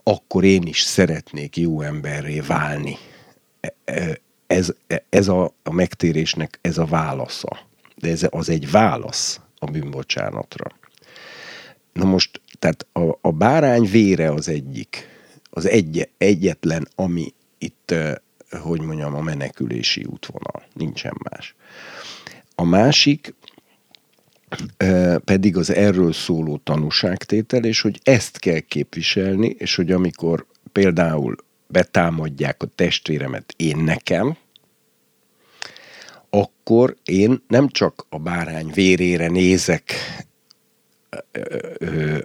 akkor én is szeretnék jó emberré válni. E, e, ez, ez a, a megtérésnek ez a válasza. De ez az egy válasz a bűnbocsánatra. Na most, tehát a, a bárány vére az egyik, az egy, egyetlen, ami itt, hogy mondjam, a menekülési útvonal. Nincsen más. A másik pedig az erről szóló tanúságtétel, és hogy ezt kell képviselni, és hogy amikor például betámadják a testvéremet én nekem, akkor én nem csak a bárány vérére nézek,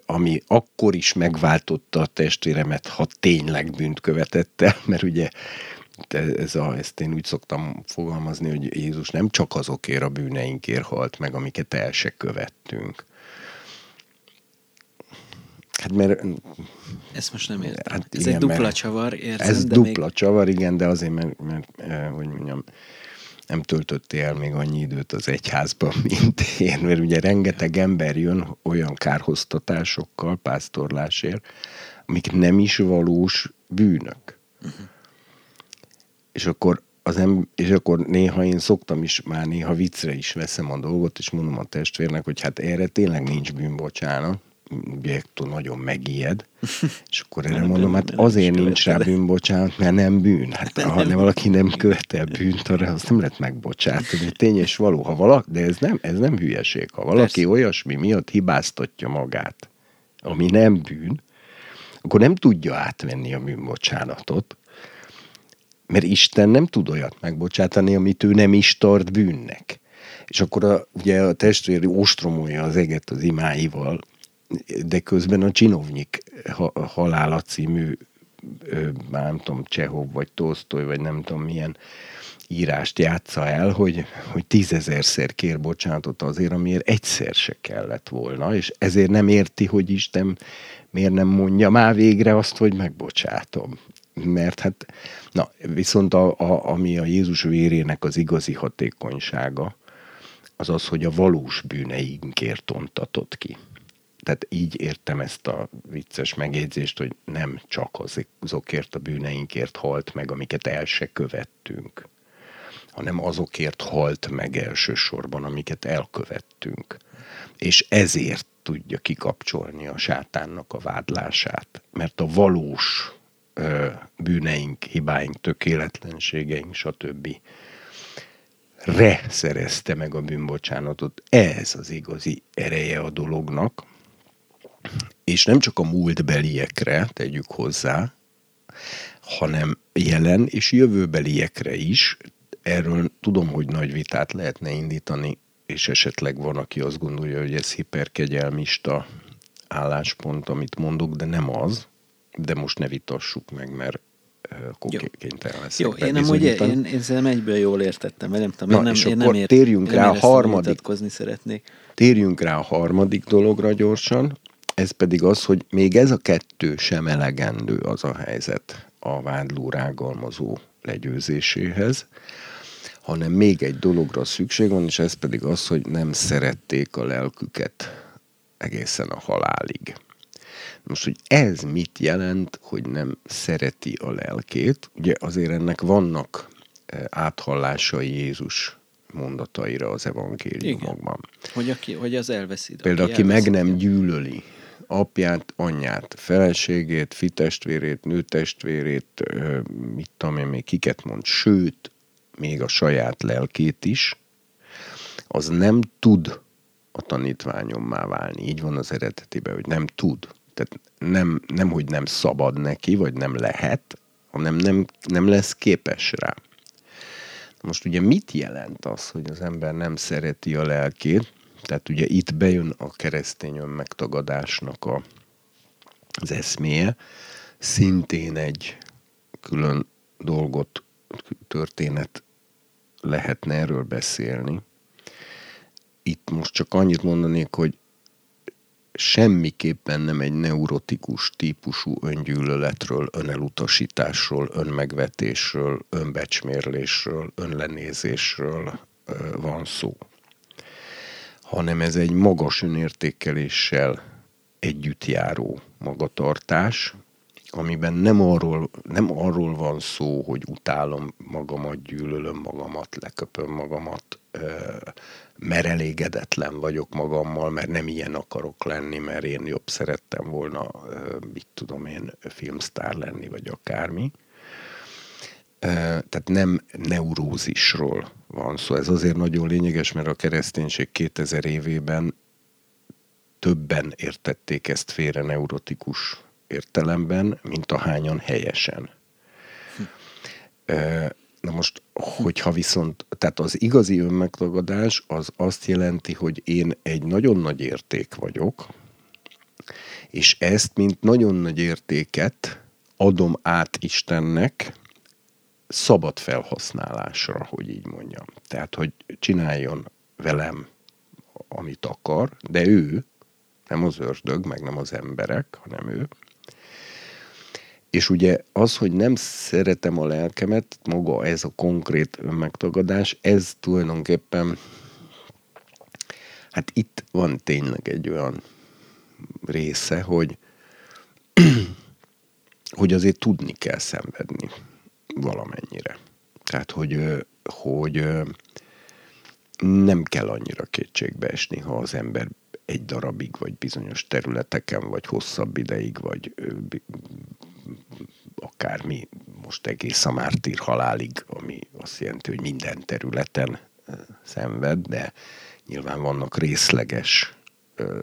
ami akkor is megváltotta a testvéremet, ha tényleg bűnt követett el, [laughs] mert ugye ez a, ezt én úgy szoktam fogalmazni, hogy Jézus nem csak azokért a bűneinkért halt meg, amiket el se követtünk. Hát mert... Ezt most nem értem. Hát ez igen, egy dupla csavar, érzem, Ez de dupla még... csavar, igen, de azért, mert, mert, mert hogy mondjam, nem töltöttél el még annyi időt az egyházban, [laughs] mint én, mert ugye rengeteg ember jön olyan kárhoztatásokkal, pásztorlásért, amik nem is valós bűnök. Uh-huh és akkor az em- és akkor néha én szoktam is, már néha viccre is veszem a dolgot, és mondom a testvérnek, hogy hát erre tényleg nincs bűnbocsánat, ugye nagyon megijed, [laughs] és akkor erre mondom, hát azért nincs rá bűnbocsánat, mert nem bűn. Hát ha nem valaki nem követel bűnt, arra azt nem lehet megbocsátani. [laughs] Tény és való, ha valaki, de ez nem, ez nem hülyeség. Ha valaki Persze. olyasmi miatt hibáztatja magát, ami nem bűn, akkor nem tudja átvenni a bűnbocsánatot, mert Isten nem tud olyat megbocsátani, amit ő nem is tart bűnnek. És akkor a, ugye a testvéri ostromolja az eget az imáival, de közben a Csinovnyik halála című, már nem tudom, Csehov vagy Tolstoy, vagy nem tudom milyen írást játsza el, hogy, hogy tízezerszer kér bocsánatot azért, amiért egyszer se kellett volna, és ezért nem érti, hogy Isten miért nem mondja már végre azt, hogy megbocsátom mert hát, na, viszont a, a, ami a Jézus vérének az igazi hatékonysága, az az, hogy a valós bűneinkért ontatott ki. Tehát így értem ezt a vicces megjegyzést, hogy nem csak azokért a bűneinkért halt meg, amiket el se követtünk, hanem azokért halt meg elsősorban, amiket elkövettünk. És ezért tudja kikapcsolni a sátánnak a vádlását, mert a valós bűneink, hibáink, tökéletlenségeink, stb. Re szerezte meg a bűnbocsánatot. Ez az igazi ereje a dolognak. És nem csak a múltbeliekre tegyük hozzá, hanem jelen és jövőbeliekre is. Erről tudom, hogy nagy vitát lehetne indítani, és esetleg van, aki azt gondolja, hogy ez hiperkegyelmista álláspont, amit mondok, de nem az de most ne vitassuk meg, mert kénytelen lesz. Jó, én nem ugye, én, én szerintem egyből jól értettem, mert nem tudom, Na, én nem, és én nem ért, térjünk én rá a harmadik. szeretnék. Térjünk rá a harmadik dologra gyorsan, ez pedig az, hogy még ez a kettő sem elegendő az a helyzet a vádló rágalmazó legyőzéséhez, hanem még egy dologra szükség van, és ez pedig az, hogy nem szerették a lelküket egészen a halálig. Most, hogy ez mit jelent, hogy nem szereti a lelkét, ugye azért ennek vannak eh, áthallásai Jézus mondataira az evangéliumokban. Hogy, aki, hogy az elveszít. Például, aki, aki meg nem gyűlöli apját, anyját, feleségét, fitestvérét, nőtestvérét, mit tudom én még kiket mond, sőt, még a saját lelkét is, az nem tud a tanítványommá válni. Így van az eredetiben, hogy nem tud. Tehát nem, nem, hogy nem szabad neki, vagy nem lehet, hanem nem, nem lesz képes rá. Most ugye mit jelent az, hogy az ember nem szereti a lelkét? Tehát ugye itt bejön a keresztény önmegtagadásnak a, az eszméje, szintén egy külön dolgot, történet lehetne erről beszélni. itt most csak annyit mondanék, hogy semmiképpen nem egy neurotikus típusú öngyűlöletről, önelutasításról, önmegvetésről, önbecsmérlésről, önlenézésről van szó, hanem ez egy magas önértékeléssel együtt járó magatartás, amiben nem arról, nem arról van szó, hogy utálom magamat, gyűlölöm magamat, leköpöm magamat, mert elégedetlen vagyok magammal, mert nem ilyen akarok lenni, mert én jobb szerettem volna, mit tudom én, filmsztár lenni, vagy akármi. Tehát nem neurózisról van szó. Ez azért nagyon lényeges, mert a kereszténység 2000 évében többen értették ezt félre neurotikus értelemben, mint a hányan helyesen. Na most, hogyha viszont, tehát az igazi önmegtagadás az azt jelenti, hogy én egy nagyon nagy érték vagyok, és ezt, mint nagyon nagy értéket adom át Istennek szabad felhasználásra, hogy így mondjam. Tehát, hogy csináljon velem, amit akar, de ő, nem az ördög, meg nem az emberek, hanem ő, és ugye az, hogy nem szeretem a lelkemet, maga ez a konkrét megtagadás, ez tulajdonképpen, hát itt van tényleg egy olyan része, hogy, [clears throat] hogy azért tudni kell szenvedni valamennyire. Tehát, hogy, hogy nem kell annyira kétségbe esni, ha az ember egy darabig, vagy bizonyos területeken, vagy hosszabb ideig, vagy akármi, most egész a mártír halálig, ami azt jelenti, hogy minden területen szenved, de nyilván vannak részleges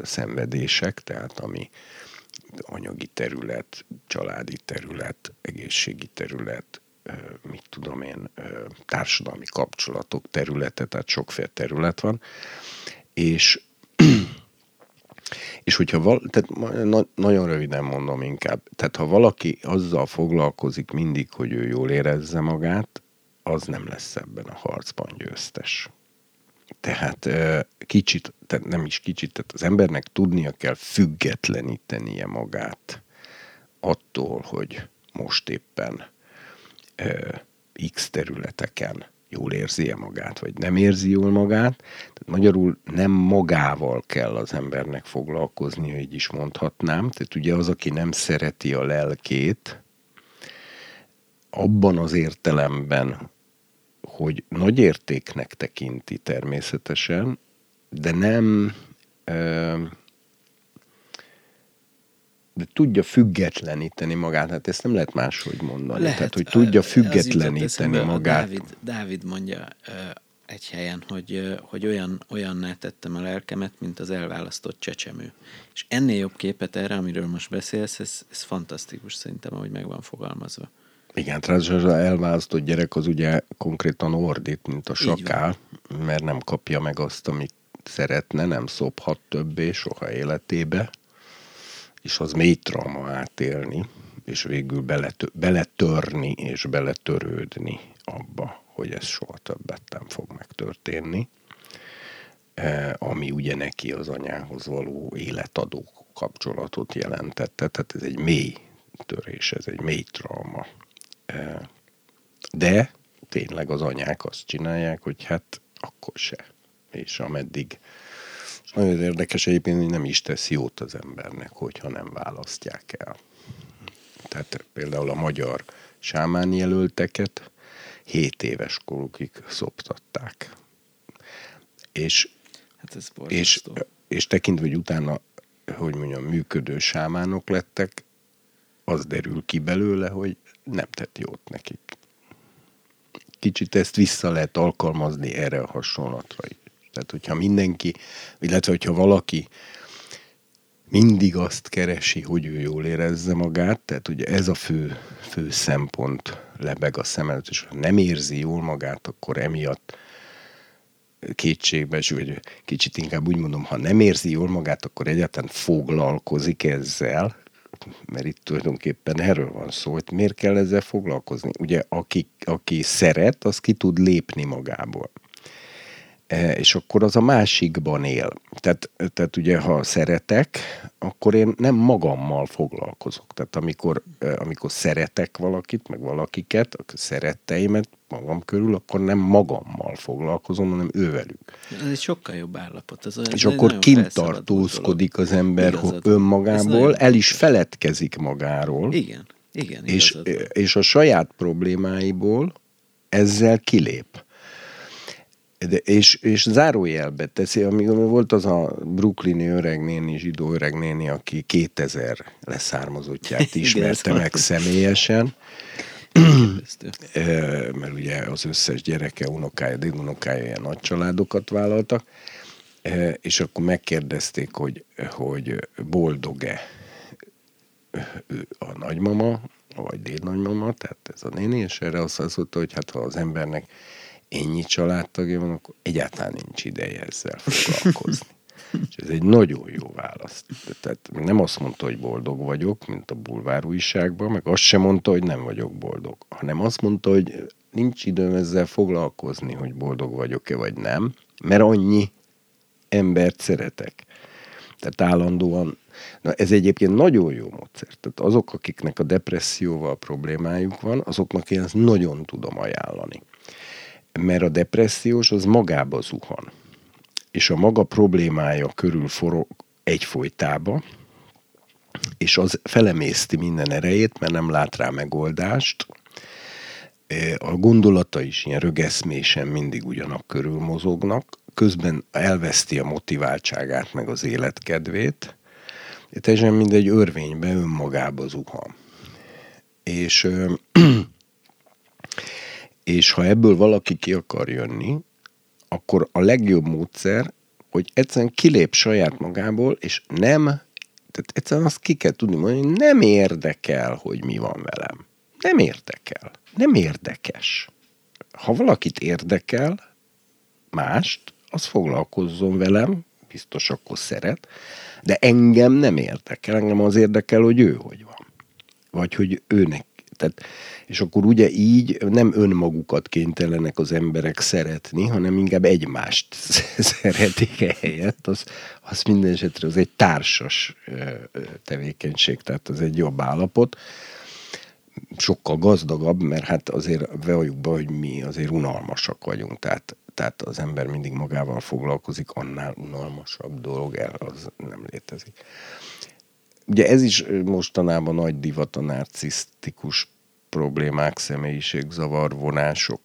szenvedések, tehát ami anyagi terület, családi terület, egészségi terület, mit tudom én, társadalmi kapcsolatok területe, tehát sokféle terület van, és [clears throat] és hogyha val, tehát na, nagyon röviden mondom inkább, tehát ha valaki azzal foglalkozik mindig, hogy ő jól érezze magát, az nem lesz ebben a harcban győztes. Tehát kicsit, tehát nem is kicsit, tehát az embernek tudnia kell függetlenítenie magát attól, hogy most éppen X területeken jól érzi-e magát, vagy nem érzi jól magát. Tehát magyarul nem magával kell az embernek foglalkozni, hogy is mondhatnám. Tehát ugye az, aki nem szereti a lelkét, abban az értelemben, hogy nagy értéknek tekinti természetesen, de nem de tudja függetleníteni magát. Hát ezt nem lehet máshogy mondani. Lehet, Tehát, hogy tudja függetleníteni magát. Dávid, Dávid mondja egy helyen, hogy, hogy olyan, olyanná tettem a lelkemet, mint az elválasztott csecsemő. És ennél jobb képet erre, amiről most beszélsz, ez, ez fantasztikus szerintem, ahogy meg van fogalmazva. Igen, tehát az elválasztott gyerek az ugye konkrétan ordít, mint a sakál, mert nem kapja meg azt, amit szeretne, nem szophat többé soha életébe és az mély trauma átélni, és végül beletö- beletörni és beletörődni abba, hogy ez soha többet nem fog megtörténni, e, ami ugye neki az anyához való életadó kapcsolatot jelentette, tehát ez egy mély törés, ez egy mély trauma. E, de tényleg az anyák azt csinálják, hogy hát akkor se. És ameddig nagyon érdekes egyébként, hogy nem is tesz jót az embernek, hogyha nem választják el. Tehát például a magyar sámán jelölteket 7 éves korukig szoptatták. És, hát ez és, és tekintve, hogy utána, hogy mondjam, működő sámánok lettek, az derül ki belőle, hogy nem tett jót nekik. Kicsit ezt vissza lehet alkalmazni erre a hasonlatra is. Tehát, hogyha mindenki, illetve hogyha valaki mindig azt keresi, hogy ő jól érezze magát, tehát ugye ez a fő, fő szempont lebeg a szem előtt, és ha nem érzi jól magát, akkor emiatt kétségbe, vagy kicsit inkább úgy mondom, ha nem érzi jól magát, akkor egyáltalán foglalkozik ezzel, mert itt tulajdonképpen erről van szó, hogy miért kell ezzel foglalkozni. Ugye aki, aki szeret, az ki tud lépni magából és akkor az a másikban él. Tehát, tehát ugye, ha szeretek, akkor én nem magammal foglalkozok. Tehát amikor, e, amikor szeretek valakit, meg valakiket, a szeretteimet magam körül, akkor nem magammal foglalkozom, hanem ővelük. Ez egy sokkal jobb állapot. Ez és akkor kint tartózkodik az ember Igazad. önmagából, el is feledkezik magáról. Igen, igen. És, és a saját problémáiból ezzel kilép. De, és, és zárójelbe teszi, amikor volt az a brooklyni öregnéni, zsidó öregnéni, aki 2000 leszármazottját [laughs] ismerte meg személyesen, [clears throat] mert ugye az összes gyereke, unokája, dédunokája ilyen nagy családokat vállaltak, és akkor megkérdezték, hogy, hogy boldog-e a nagymama, vagy dédnagymama, tehát ez a néni, és erre azt mondta, hogy hát ha az embernek ennyi családtagja van, akkor egyáltalán nincs ideje ezzel foglalkozni. És ez egy nagyon jó válasz. Tehát nem azt mondta, hogy boldog vagyok, mint a bulvár újságban, meg azt sem mondta, hogy nem vagyok boldog, hanem azt mondta, hogy nincs időm ezzel foglalkozni, hogy boldog vagyok-e vagy nem, mert annyi embert szeretek. Tehát állandóan, na ez egyébként nagyon jó módszer. Tehát azok, akiknek a depresszióval problémájuk van, azoknak én ezt nagyon tudom ajánlani mert a depressziós az magába zuhan, és a maga problémája körül forog egyfolytába, és az felemészti minden erejét, mert nem lát rá megoldást, e, a gondolata is ilyen rögeszmésen mindig ugyanak körül mozognak, közben elveszti a motiváltságát, meg az életkedvét, teljesen mindegy örvénybe önmagába zuhan. És [clears throat] és ha ebből valaki ki akar jönni, akkor a legjobb módszer, hogy egyszerűen kilép saját magából, és nem, tehát egyszerűen azt ki kell tudni mondani, hogy nem érdekel, hogy mi van velem. Nem érdekel. Nem érdekes. Ha valakit érdekel, mást, az foglalkozzon velem, biztos akkor szeret, de engem nem érdekel, engem az érdekel, hogy ő hogy van. Vagy hogy őnek tehát, és akkor ugye így nem önmagukat kénytelenek az emberek szeretni, hanem inkább egymást [laughs] szeretik helyett. Az, az minden esetre az egy társas tevékenység, tehát az egy jobb állapot sokkal gazdagabb, mert hát azért valljuk be, hogy mi azért unalmasak vagyunk, tehát, tehát az ember mindig magával foglalkozik, annál unalmasabb dolog el, az nem létezik. Ugye ez is mostanában nagy divat a narcisztikus problémák, személyiségzavar, vonások,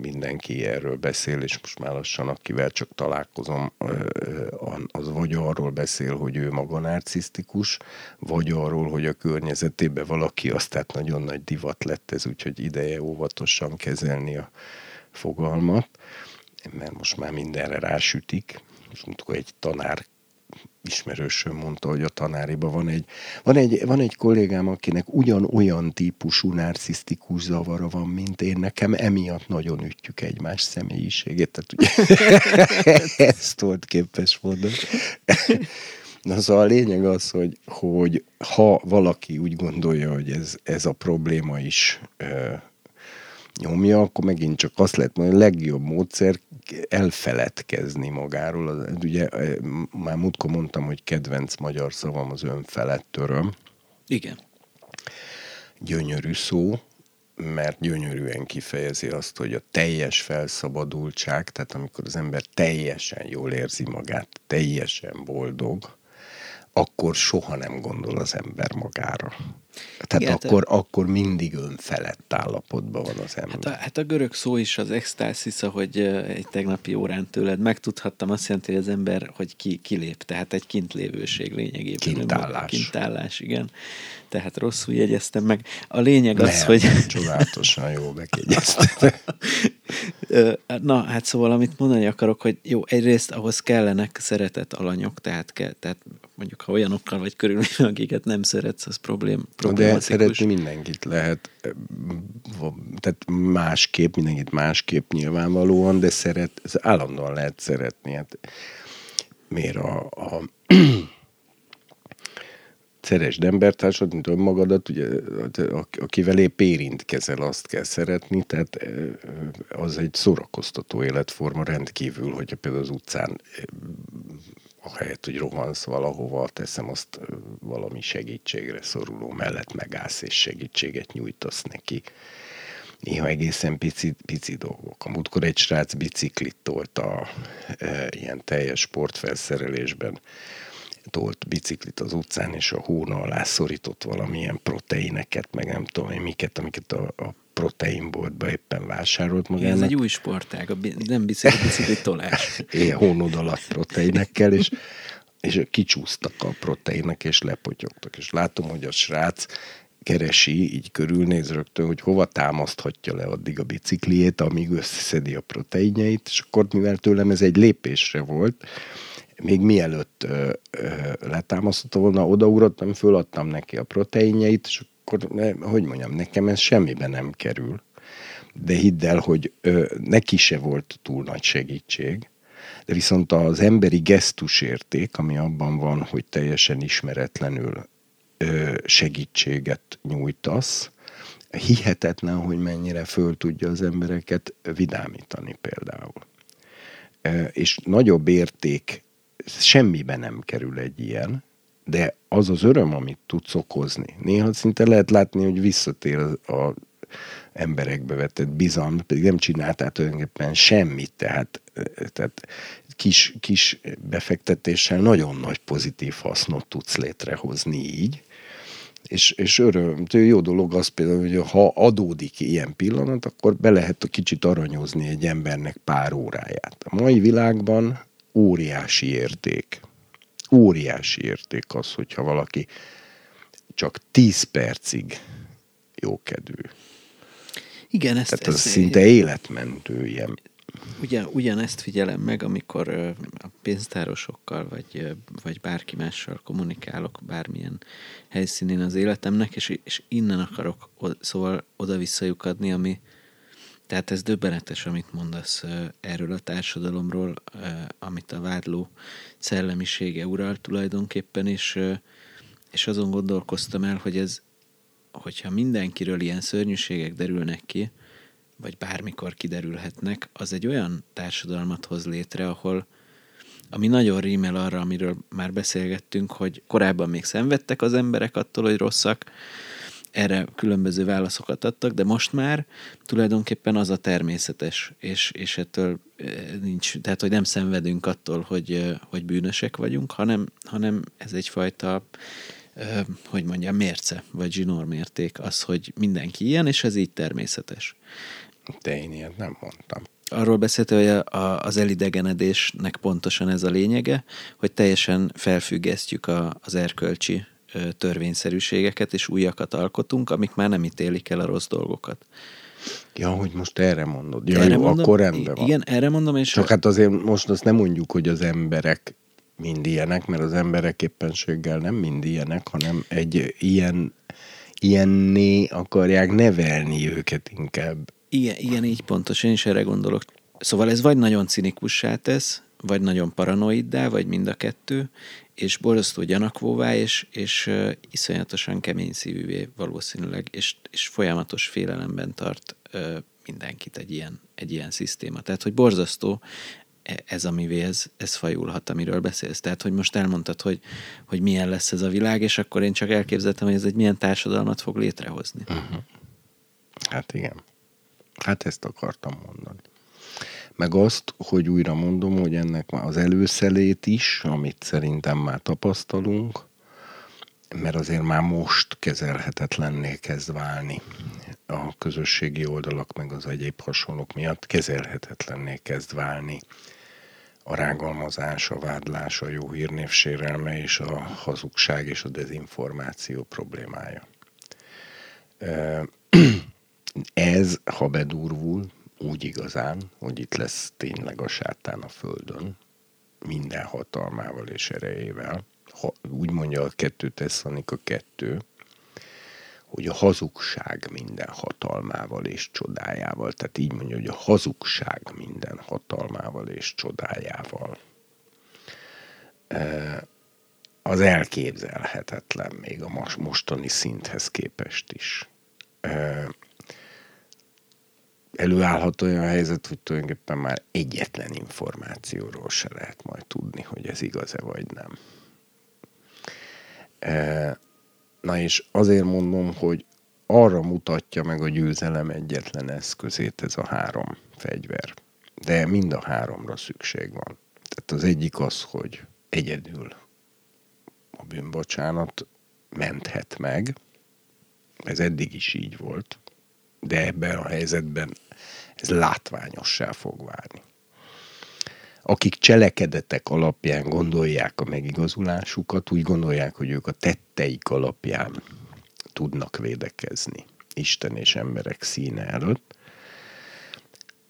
mindenki erről beszél, és most már lassan akivel csak találkozom, az vagy arról beszél, hogy ő maga narcisztikus, vagy arról, hogy a környezetében valaki, azt tehát nagyon nagy divat lett ez, úgyhogy ideje óvatosan kezelni a fogalmat, mert most már mindenre rásütik. Most mondtuk, egy tanár ismerősöm mondta, hogy a tanáriban van egy, van egy, van egy kollégám, akinek ugyanolyan típusú narcisztikus zavara van, mint én, nekem emiatt nagyon ütjük egymás személyiségét. Tehát ugye [laughs] ezt volt képes mondani. Na szóval a lényeg az, hogy, hogy ha valaki úgy gondolja, hogy ez, ez a probléma is nyomja, akkor megint csak azt lehet mondani, a legjobb módszer elfeledkezni magáról. Ugye már múltkor mondtam, hogy kedvenc magyar szavam az önfelett öröm. Igen. Gyönyörű szó, mert gyönyörűen kifejezi azt, hogy a teljes felszabadultság, tehát amikor az ember teljesen jól érzi magát, teljesen boldog, akkor soha nem gondol az ember magára. Tehát Igen, akkor, te... akkor mindig önfelett állapotban van az ember. Hát a, hát a görög szó is az extászis, ahogy egy tegnapi órán tőled megtudhattam, azt jelenti, hogy az ember, hogy ki, kilép, tehát egy kintlévőség lényegében. Kintállás. Kintállás, igen. Tehát rosszul jegyeztem meg. A lényeg az, Nem, hogy... Csodálatosan jó megjegyeztem. Na, hát szóval, amit mondani akarok, hogy jó, egyrészt ahhoz kellenek szeretett alanyok, tehát, kell, tehát mondjuk, ha olyanokkal vagy körül, akiket nem szeretsz, az problém, de szeretni mindenkit lehet, tehát másképp, mindenkit másképp nyilvánvalóan, de szeret, állandóan lehet szeretni. Hát miért a, a szeresd embertársad, mint önmagadat, ugye, akivel épp érintkezel, azt kell szeretni, tehát az egy szórakoztató életforma rendkívül, hogyha például az utcán ahelyett, hogy rohansz valahova, teszem azt valami segítségre szoruló mellett megállsz és segítséget nyújtasz neki. Néha egészen pici, pici dolgok. A múltkor egy srác biciklit tolt a e, ilyen teljes sportfelszerelésben tolt biciklit az utcán, és a hóna alá szorított valamilyen proteineket, meg nem tudom én miket, amiket a, a proteinboltba éppen vásárolt magának. Ez egy új sportág, a nem bicikli, bicikli tolás. [laughs] Ilyen hónod alatt proteinekkel, és, és kicsúsztak a proteinek, és lepotyogtak. És látom, hogy a srác keresi, így körülnéz rögtön, hogy hova támaszthatja le addig a bicikliét, amíg összeszedi a proteinjeit, és akkor mivel tőlem ez egy lépésre volt, még mielőtt ö, ö, letámasztotta volna, odaugrottam, föladtam neki a proteinjeit, és akkor, hogy mondjam, nekem ez semmibe nem kerül. De hidd el, hogy ö, neki se volt túl nagy segítség, de viszont az emberi gesztusérték, ami abban van, hogy teljesen ismeretlenül ö, segítséget nyújtasz, hihetetlen, hogy mennyire föl tudja az embereket vidámítani például. És nagyobb érték semmibe nem kerül egy ilyen, de az az öröm, amit tudsz okozni. Néha szinte lehet látni, hogy visszatér a emberekbe vetett bizalmat, pedig nem csináltál tulajdonképpen semmit, tehát, tehát kis, kis befektetéssel nagyon nagy pozitív hasznot tudsz létrehozni így, és, és öröm, jó dolog az például, hogy ha adódik ilyen pillanat, akkor be lehet kicsit aranyozni egy embernek pár óráját. A mai világban óriási érték. Óriási érték az, hogyha valaki csak 10 percig jókedvű. Igen, ezt, Tehát az ezt, szinte életmentő ilyen. Ugyan, ugyanezt figyelem meg, amikor a pénztárosokkal, vagy, vagy bárki mással kommunikálok bármilyen helyszínén az életemnek, és, és innen akarok szóval oda visszajukadni, ami, tehát ez döbbenetes, amit mondasz erről a társadalomról, amit a vádló szellemisége ural tulajdonképpen, és, és azon gondolkoztam el, hogy ez, hogyha mindenkiről ilyen szörnyűségek derülnek ki, vagy bármikor kiderülhetnek, az egy olyan társadalmat hoz létre, ahol ami nagyon rímel arra, amiről már beszélgettünk, hogy korábban még szenvedtek az emberek attól, hogy rosszak, erre különböző válaszokat adtak, de most már tulajdonképpen az a természetes, és, és ettől nincs, tehát hogy nem szenvedünk attól, hogy, hogy bűnösek vagyunk, hanem, hanem ez egyfajta hogy mondjam, mérce, vagy zsinórmérték az, hogy mindenki ilyen, és ez így természetes. De én ilyet nem mondtam. Arról beszélt, hogy a, a, az elidegenedésnek pontosan ez a lényege, hogy teljesen felfüggesztjük a, az erkölcsi törvényszerűségeket, és újakat alkotunk, amik már nem ítélik el a rossz dolgokat. Ja, hogy most erre mondod. Ja, erre jó, mondom, akkor rendben van. Igen, erre mondom, és... Csak a... hát azért most azt nem mondjuk, hogy az emberek mind ilyenek, mert az emberek éppenséggel nem mind ilyenek, hanem egy ilyen ilyenné akarják nevelni őket inkább. Igen, igen, így pontos, én is erre gondolok. Szóval ez vagy nagyon cinikussá tesz, vagy nagyon paranoiddá, vagy mind a kettő, és borzasztó gyanakvóvá, és, és iszonyatosan kemény szívűvé valószínűleg, és, és folyamatos félelemben tart mindenkit egy ilyen, egy ilyen szisztéma. Tehát, hogy borzasztó e, ez, amivé ez, ez fajulhat, amiről beszélsz. Tehát, hogy most elmondtad, hogy, hogy milyen lesz ez a világ, és akkor én csak elképzeltem, hogy ez egy milyen társadalmat fog létrehozni. Uh-huh. Hát igen. Hát ezt akartam mondani meg azt, hogy újra mondom, hogy ennek az előszelét is, amit szerintem már tapasztalunk, mert azért már most kezelhetetlenné kezd válni a közösségi oldalak, meg az egyéb hasonlók miatt kezelhetetlenné kezd válni a rágalmazás, a vádlás, a jó hírnév sérelme és a hazugság és a dezinformáció problémája. [clears throat] Ez, ha bedurvul, úgy igazán, hogy itt lesz tényleg a sátán a földön, minden hatalmával és erejével. Ha, úgy mondja a kettő a kettő, hogy a hazugság minden hatalmával és csodájával, tehát így mondja, hogy a hazugság minden hatalmával és csodájával. az elképzelhetetlen még a mostani szinthez képest is. Előállhat olyan helyzet, hogy tulajdonképpen már egyetlen információról se lehet majd tudni, hogy ez igaz-e vagy nem. Na és azért mondom, hogy arra mutatja meg a győzelem egyetlen eszközét ez a három fegyver. De mind a háromra szükség van. Tehát az egyik az, hogy egyedül a bűnbocsánat menthet meg. Ez eddig is így volt, de ebben a helyzetben ez látványossá fog válni. Akik cselekedetek alapján gondolják a megigazulásukat, úgy gondolják, hogy ők a tetteik alapján tudnak védekezni Isten és emberek színe előtt,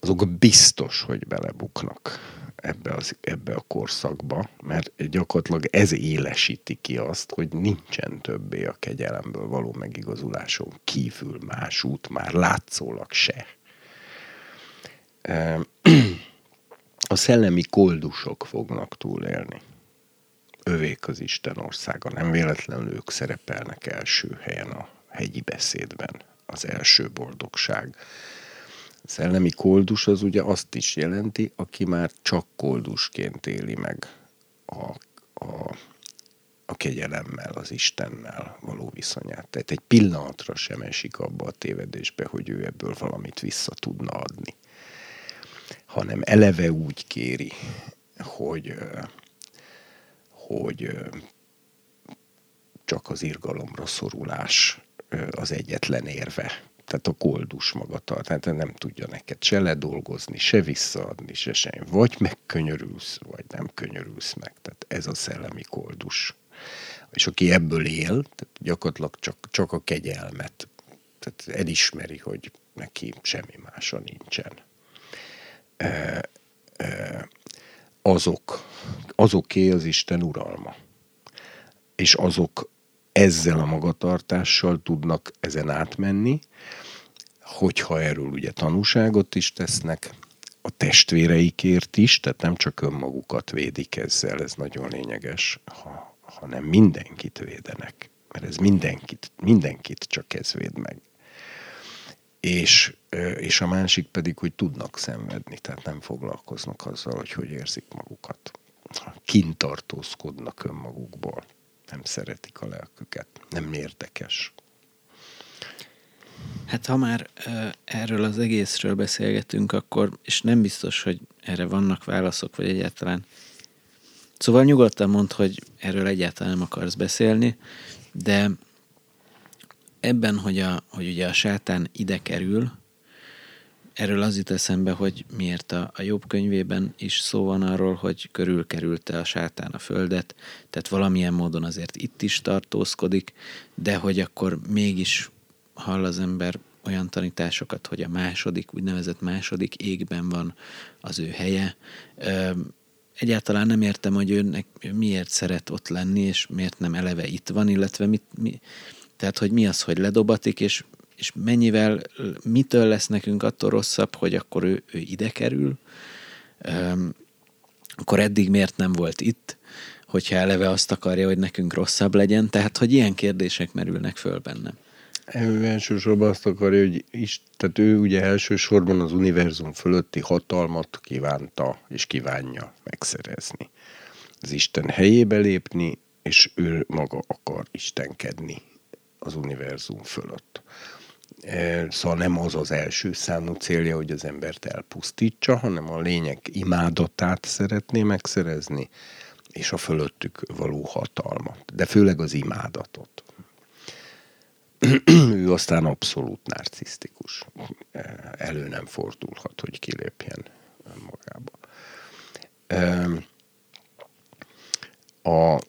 azok biztos, hogy belebuknak ebbe, az, ebbe a korszakba, mert gyakorlatilag ez élesíti ki azt, hogy nincsen többé a kegyelemből való megigazuláson kívül más út, már látszólag se. [clears throat] A szellemi koldusok fognak túlélni. Övék az Isten országa. Nem véletlenül ők szerepelnek első helyen a hegyi beszédben. Az első boldogság szellemi koldus az ugye azt is jelenti, aki már csak koldusként éli meg a, a, a kegyelemmel, az Istennel való viszonyát. Tehát egy pillanatra sem esik abba a tévedésbe, hogy ő ebből valamit vissza tudna adni. Hanem eleve úgy kéri, hogy, hogy csak az irgalomra szorulás az egyetlen érve tehát a koldus maga tart, tehát nem tudja neked se ledolgozni, se visszaadni, se semmi. Vagy megkönyörülsz, vagy nem könyörülsz meg. Tehát ez a szellemi koldus. És aki ebből él, tehát gyakorlatilag csak, csak a kegyelmet, tehát elismeri, hogy neki semmi mása nincsen. E, e, azok, azoké az Isten uralma. És azok ezzel a magatartással tudnak ezen átmenni, hogyha erről ugye tanúságot is tesznek, a testvéreikért is, tehát nem csak önmagukat védik ezzel, ez nagyon lényeges, ha, hanem mindenkit védenek. Mert ez mindenkit, mindenkit csak ez véd meg. És, és a másik pedig, hogy tudnak szenvedni, tehát nem foglalkoznak azzal, hogy hogy érzik magukat. Kintartózkodnak önmagukból nem szeretik a lelküket, nem érdekes. Hát ha már erről az egészről beszélgetünk, akkor, és nem biztos, hogy erre vannak válaszok, vagy egyáltalán. Szóval nyugodtan mondd, hogy erről egyáltalán nem akarsz beszélni, de ebben, hogy, a, hogy ugye a sátán ide kerül, Erről az jut eszembe, hogy miért a, a jobb könyvében is szó van arról, hogy körülkerülte a sátán a földet, tehát valamilyen módon azért itt is tartózkodik, de hogy akkor mégis hall az ember olyan tanításokat, hogy a második, úgynevezett második égben van az ő helye. Egyáltalán nem értem, hogy ő miért szeret ott lenni, és miért nem eleve itt van, illetve mit, mi, tehát, hogy mi az, hogy ledobatik, és és mennyivel, mitől lesz nekünk attól rosszabb, hogy akkor ő, ő ide kerül, um, akkor eddig miért nem volt itt, hogyha eleve azt akarja, hogy nekünk rosszabb legyen, tehát hogy ilyen kérdések merülnek föl bennem. Ő elsősorban azt akarja, hogy is, tehát ő ugye elsősorban az univerzum fölötti hatalmat kívánta és kívánja megszerezni. Az Isten helyébe lépni, és ő maga akar istenkedni az univerzum fölött. Szóval nem az az első számú célja, hogy az embert elpusztítsa, hanem a lények imádatát szeretné megszerezni, és a fölöttük való hatalmat, de főleg az imádatot. [clears throat] ő aztán abszolút narcisztikus. Elő nem fordulhat, hogy kilépjen magába. A,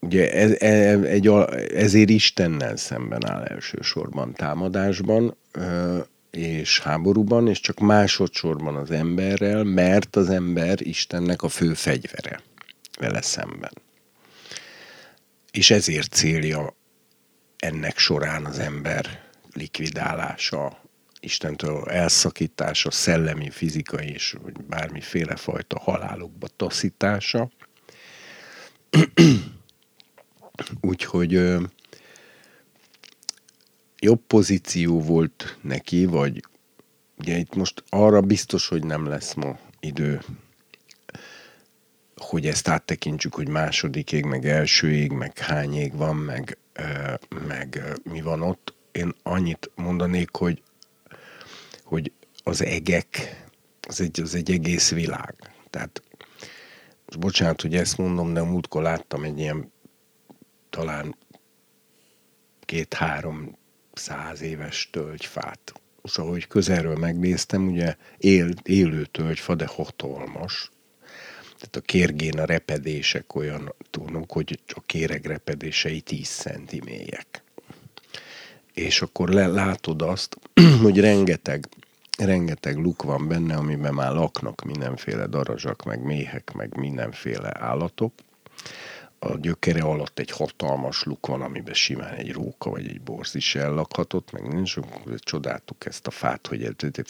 Ugye ez, ez, egy, ezért Istennel szemben áll elsősorban támadásban és háborúban, és csak másodszorban az emberrel, mert az ember Istennek a fő fegyvere vele szemben. És ezért célja ennek során az ember likvidálása, Istentől elszakítása, szellemi, fizikai és bármiféle fajta halálokba taszítása, Úgyhogy jobb pozíció volt neki, vagy ugye itt most arra biztos, hogy nem lesz ma idő, hogy ezt áttekintsük, hogy második ég, meg első ég, meg hány ég van, meg, meg mi van ott. Én annyit mondanék, hogy, hogy az egek, az egy, az egy egész világ. Tehát most bocsánat, hogy ezt mondom, de múltkor láttam egy ilyen talán két-három száz éves tölgyfát. És ahogy közelről megnéztem, ugye él, élő tölgyfa, de hatalmas. Tehát a kérgén a repedések olyan, tudunk, hogy a kéreg repedései 10 centi mélyek. És akkor le, látod azt, [clears throat] hogy rengeteg rengeteg luk van benne, amiben már laknak mindenféle darazsak, meg méhek, meg mindenféle állatok. A gyökere alatt egy hatalmas luk van, amiben simán egy róka vagy egy borz is ellakhatott, meg nincs, csodáltuk ezt a fát, hogy egy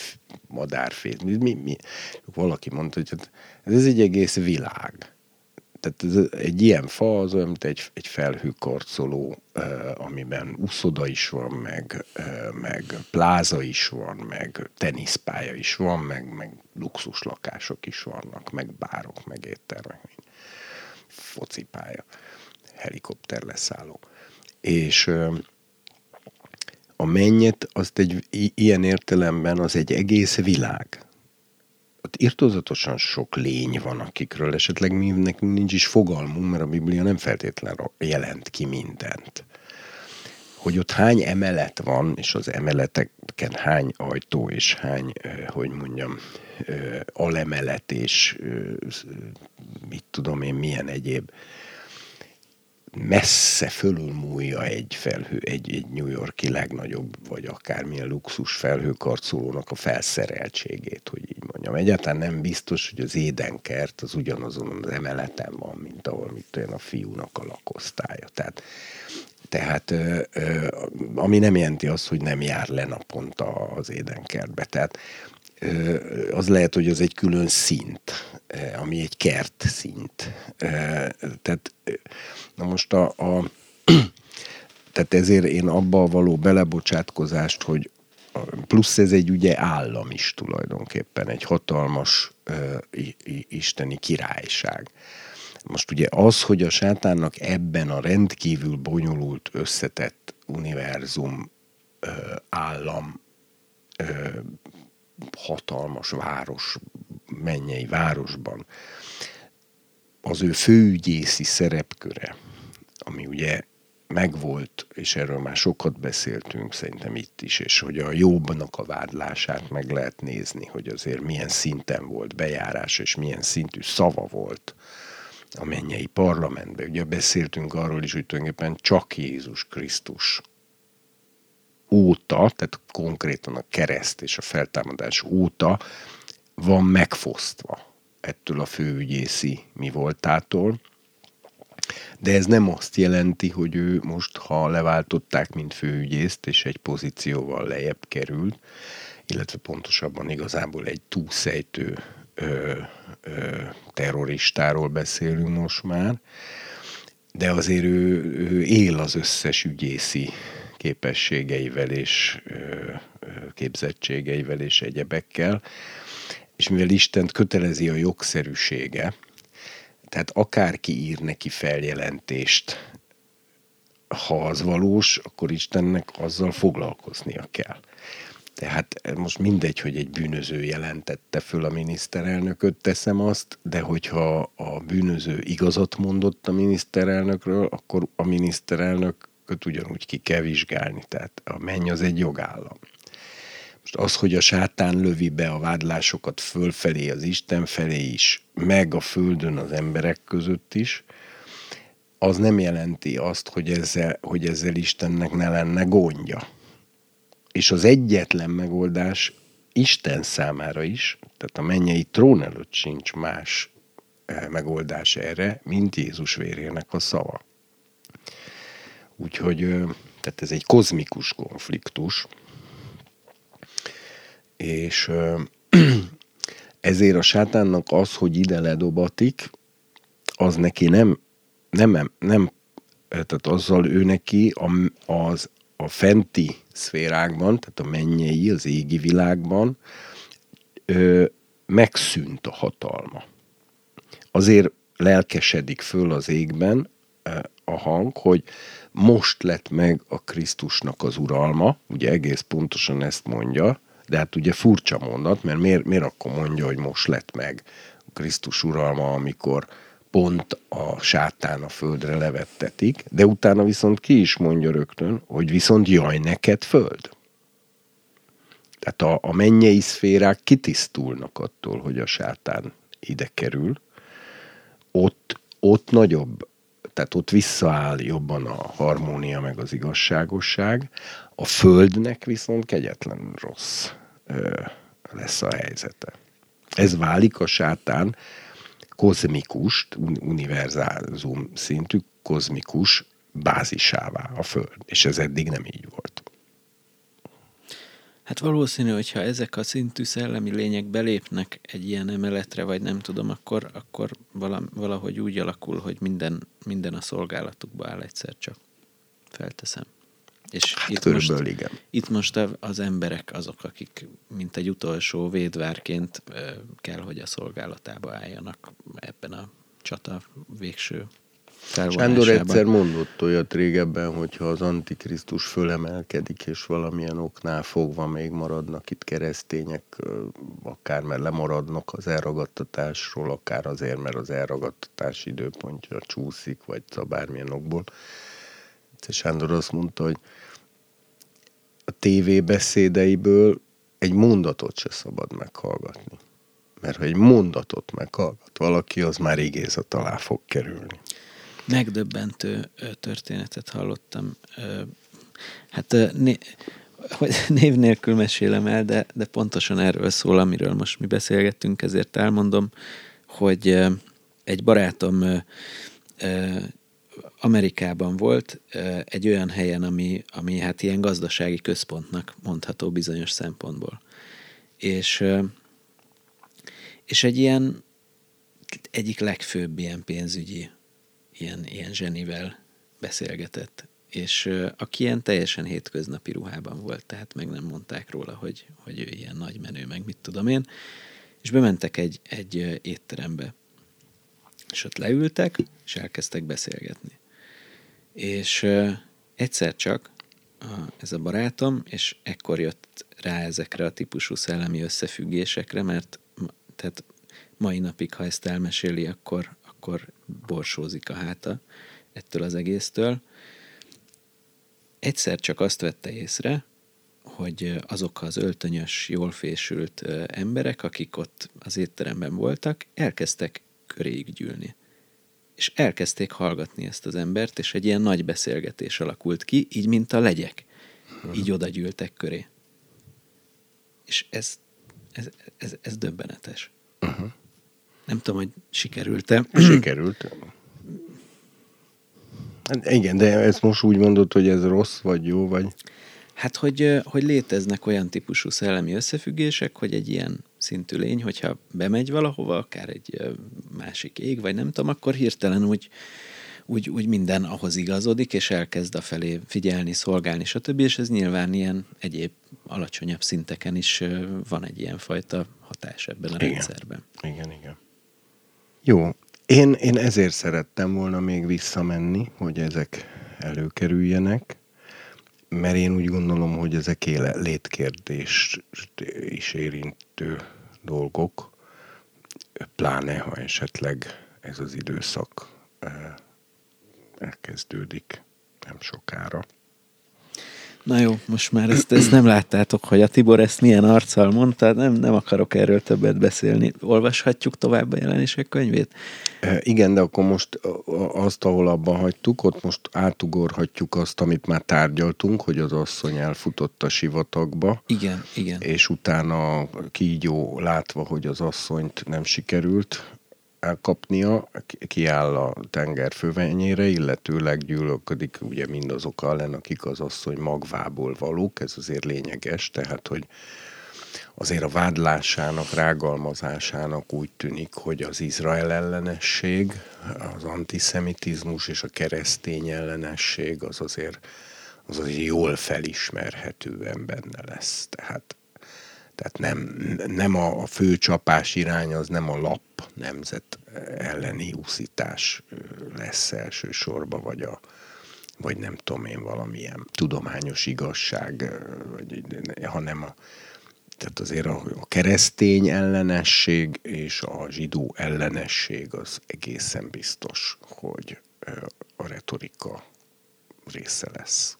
madárfél. Mi, mi, mi? Valaki mondta, hogy hát ez egy egész világ tehát ez, egy ilyen fa az olyan, mint egy, egy felhőkarcoló, amiben úszoda is van, meg, meg pláza is van, meg teniszpálya is van, meg, meg luxus lakások is vannak, meg bárok, meg éttermek, focipálya, helikopter leszálló. És a mennyet, azt egy ilyen értelemben az egy egész világ ott irtózatosan sok lény van, akikről esetleg mi, nekünk nincs is fogalmunk, mert a Biblia nem feltétlenül jelent ki mindent. Hogy ott hány emelet van, és az emeleteken hány ajtó, és hány, hogy mondjam, alemelet, és mit tudom én, milyen egyéb messze fölülmúlja egy felhő, egy, egy New Yorki legnagyobb, vagy akármilyen luxus felhőkarcolónak a felszereltségét, hogy így mondjam. Egyáltalán nem biztos, hogy az édenkert az ugyanazon az emeleten van, mint ahol mit olyan a fiúnak a lakosztálya. Tehát, tehát ami nem jelenti azt, hogy nem jár le naponta az édenkertbe. Tehát az lehet, hogy az egy külön szint, ami egy kert szint. Tehát na most a, a [clears throat] tehát ezért én abba való belebocsátkozást, hogy plusz ez egy ugye állam is tulajdonképpen, egy hatalmas uh, isteni királyság. Most ugye az, hogy a sátánnak ebben a rendkívül bonyolult, összetett univerzum, uh, állam, uh, hatalmas város, mennyei városban, az ő főügyészi szerepköre, ami ugye megvolt, és erről már sokat beszéltünk szerintem itt is, és hogy a jobbnak a vádlását meg lehet nézni, hogy azért milyen szinten volt bejárás, és milyen szintű szava volt a mennyei parlamentben. Ugye beszéltünk arról is, hogy tulajdonképpen csak Jézus Krisztus óta, tehát konkrétan a kereszt és a feltámadás óta van megfosztva ettől a főügyészi mi voltától. De ez nem azt jelenti, hogy ő most, ha leváltották, mint főügyészt, és egy pozícióval lejjebb került, illetve pontosabban igazából egy túlszejtő ö, ö, terroristáról beszélünk most már, de azért ő, ő él az összes ügyészi képességeivel és képzettségeivel és egyebekkel, és mivel Istent kötelezi a jogszerűsége, tehát akárki ír neki feljelentést, ha az valós, akkor Istennek azzal foglalkoznia kell. Tehát most mindegy, hogy egy bűnöző jelentette föl a miniszterelnököt, teszem azt, de hogyha a bűnöző igazat mondott a miniszterelnökről, akkor a miniszterelnök őt ugyanúgy ki kell vizsgálni. Tehát a menny az egy jogállam. Most az, hogy a sátán lövi be a vádlásokat fölfelé, az Isten felé is, meg a földön az emberek között is, az nem jelenti azt, hogy ezzel, hogy ezzel Istennek ne lenne gondja. És az egyetlen megoldás Isten számára is, tehát a mennyei trón előtt sincs más eh, megoldás erre, mint Jézus vérének a szava. Úgyhogy tehát ez egy kozmikus konfliktus, és [clears throat] ezért a sátánnak az, hogy ide ledobatik, az neki nem nem, nem tehát azzal ő neki az, a fenti szférákban, tehát a mennyei, az égi világban ö, megszűnt a hatalma. Azért lelkesedik föl az égben a hang, hogy most lett meg a Krisztusnak az uralma, ugye egész pontosan ezt mondja, de hát ugye furcsa mondat, mert miért, miért akkor mondja, hogy most lett meg a Krisztus uralma, amikor pont a sátán a földre levettetik, de utána viszont ki is mondja rögtön, hogy viszont jaj neked föld. Tehát a, a mennyei szférák kitisztulnak attól, hogy a sátán ide kerül. Ott, ott nagyobb, tehát ott visszaáll jobban a harmónia meg az igazságosság. A földnek viszont kegyetlen rossz ö, lesz a helyzete. Ez válik a sátán kozmikus, univerzálzum szintű kozmikus bázisává a Föld. És ez eddig nem így volt. Hát valószínű, hogyha ezek a szintű szellemi lények belépnek egy ilyen emeletre, vagy nem tudom, akkor, akkor valahogy úgy alakul, hogy minden, minden a szolgálatukba áll egyszer csak. Felteszem. És hát itt most, igen. Itt most az emberek azok, akik mint egy utolsó védvárként kell, hogy a szolgálatába álljanak ebben a csata végső Sándor egyszer mondott olyat régebben, hogyha az Antikrisztus fölemelkedik, és valamilyen oknál fogva még maradnak itt keresztények, akár mert lemaradnak az elragadtatásról, akár azért, mert az elragadtatás időpontja csúszik, vagy bármilyen okból. Egyszer Sándor azt mondta, hogy a TV beszédeiből egy mondatot se szabad meghallgatni. Mert ha egy mondatot meghallgat valaki, az már igézet alá fog kerülni. Megdöbbentő történetet hallottam. Hát hogy [laughs] név nélkül mesélem el, de, de pontosan erről szól, amiről most mi beszélgettünk, ezért elmondom, hogy egy barátom Amerikában volt egy olyan helyen, ami, ami hát ilyen gazdasági központnak mondható bizonyos szempontból. És, és egy ilyen egyik legfőbb ilyen pénzügyi ilyen, ilyen zsenivel beszélgetett, és aki ilyen teljesen hétköznapi ruhában volt, tehát meg nem mondták róla, hogy, hogy ő ilyen nagy menő, meg mit tudom én, és bementek egy, egy étterembe, és ott leültek, és elkezdtek beszélgetni. És uh, egyszer csak uh, ez a barátom, és ekkor jött rá ezekre a típusú szellemi összefüggésekre, mert tehát mai napig, ha ezt elmeséli, akkor, akkor borsózik a háta ettől az egésztől. Egyszer csak azt vette észre, hogy azok az öltönyös, jól fésült emberek, akik ott az étteremben voltak, elkezdtek köréig gyűlni és elkezdték hallgatni ezt az embert, és egy ilyen nagy beszélgetés alakult ki, így mint a legyek. Így oda gyűltek köré. És ez, ez, ez, ez döbbenetes. Uh-huh. Nem tudom, hogy sikerült-e. [clears throat] Sikerült. Hát igen, de ezt most úgy mondod, hogy ez rossz, vagy jó, vagy... Hát, hogy, hogy léteznek olyan típusú szellemi összefüggések, hogy egy ilyen szintű lény, hogyha bemegy valahova, akár egy másik ég, vagy nem tudom, akkor hirtelen úgy, úgy, úgy minden ahhoz igazodik, és elkezd a felé figyelni, szolgálni, stb. És ez nyilván ilyen egyéb alacsonyabb szinteken is van egy ilyen fajta hatás ebben a igen. rendszerben. Igen, igen. Jó, én, én ezért szerettem volna még visszamenni, hogy ezek előkerüljenek, mert én úgy gondolom, hogy ezek éle, létkérdést is érintő dolgok, pláne ha esetleg ez az időszak eh, elkezdődik nem sokára. Na jó, most már ezt, ezt nem láttátok, hogy a Tibor ezt milyen arccal mondta, nem, nem akarok erről többet beszélni. Olvashatjuk tovább a jelenések könyvét? E, igen, de akkor most azt, ahol abban hagytuk, ott most átugorhatjuk azt, amit már tárgyaltunk, hogy az asszony elfutott a sivatagba. Igen, igen. És utána kígyó látva, hogy az asszonyt nem sikerült, elkapnia, kiáll a tenger fővenyére, illetőleg gyűlölködik ugye mindazok ellen, akik az asszony magvából valók, ez azért lényeges, tehát hogy azért a vádlásának, rágalmazásának úgy tűnik, hogy az Izrael ellenesség, az antiszemitizmus és a keresztény ellenesség az azért, az azért jól felismerhetően benne lesz. Tehát, tehát nem, nem a, a fő csapás irány az nem a lap nemzet elleni úszítás lesz elsősorban, vagy a, vagy nem tudom én, valamilyen tudományos igazság, vagy, hanem a, tehát azért a, a keresztény ellenesség és a zsidó ellenesség az egészen biztos, hogy a retorika része lesz.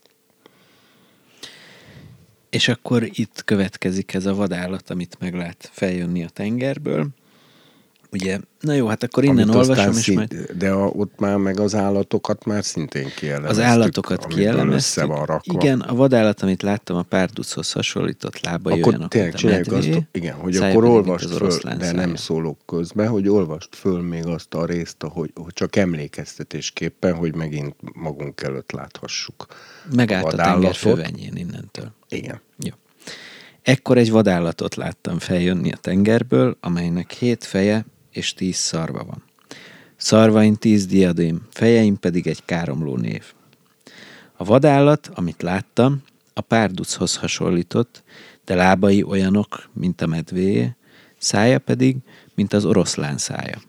És akkor itt következik ez a vadállat, amit meg lehet feljönni a tengerből. Ugye, na jó, hát akkor innen Amit olvasom, és szint, majd... De a, ott már meg az állatokat már szintén kielemeztük. Az állatokat kielemeztük. Van rakva. Igen, a vadállat, amit láttam, a párduchoz hasonlított lábai akkor olyanok, tényleg a csináljuk azt, medvé, igen, hogy akkor olvast föl, de szája. nem szólok közben, hogy olvast föl még azt a részt, hogy, hogy csak emlékeztetésképpen, hogy megint magunk előtt láthassuk. Megállt a, tenger vadállatot. fővenyén innentől. Igen. Jó. Ekkor egy vadállatot láttam feljönni a tengerből, amelynek hét feje és tíz szarva van. Szarvain tíz diadém, fejeim pedig egy káromló név. A vadállat, amit láttam, a párduchoz hasonlított, de lábai olyanok, mint a medvéje, szája pedig, mint az oroszlán szája.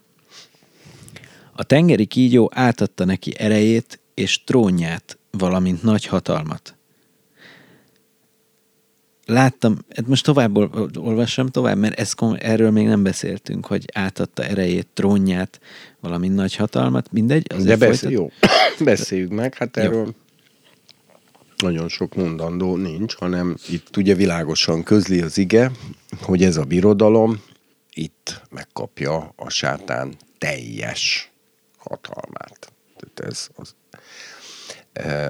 A tengeri kígyó átadta neki erejét és trónját, valamint nagy hatalmat. Láttam, hát most tovább ol- olvassam tovább, mert ez, erről még nem beszéltünk, hogy átadta erejét, trónját, valamint nagy hatalmat, mindegy. De azért beszél, jó, [coughs] beszéljük meg, hát Jó. erről nagyon sok mondandó nincs, hanem itt ugye világosan közli az ige, hogy ez a birodalom itt megkapja a sátán teljes hatalmát. Tehát ez az,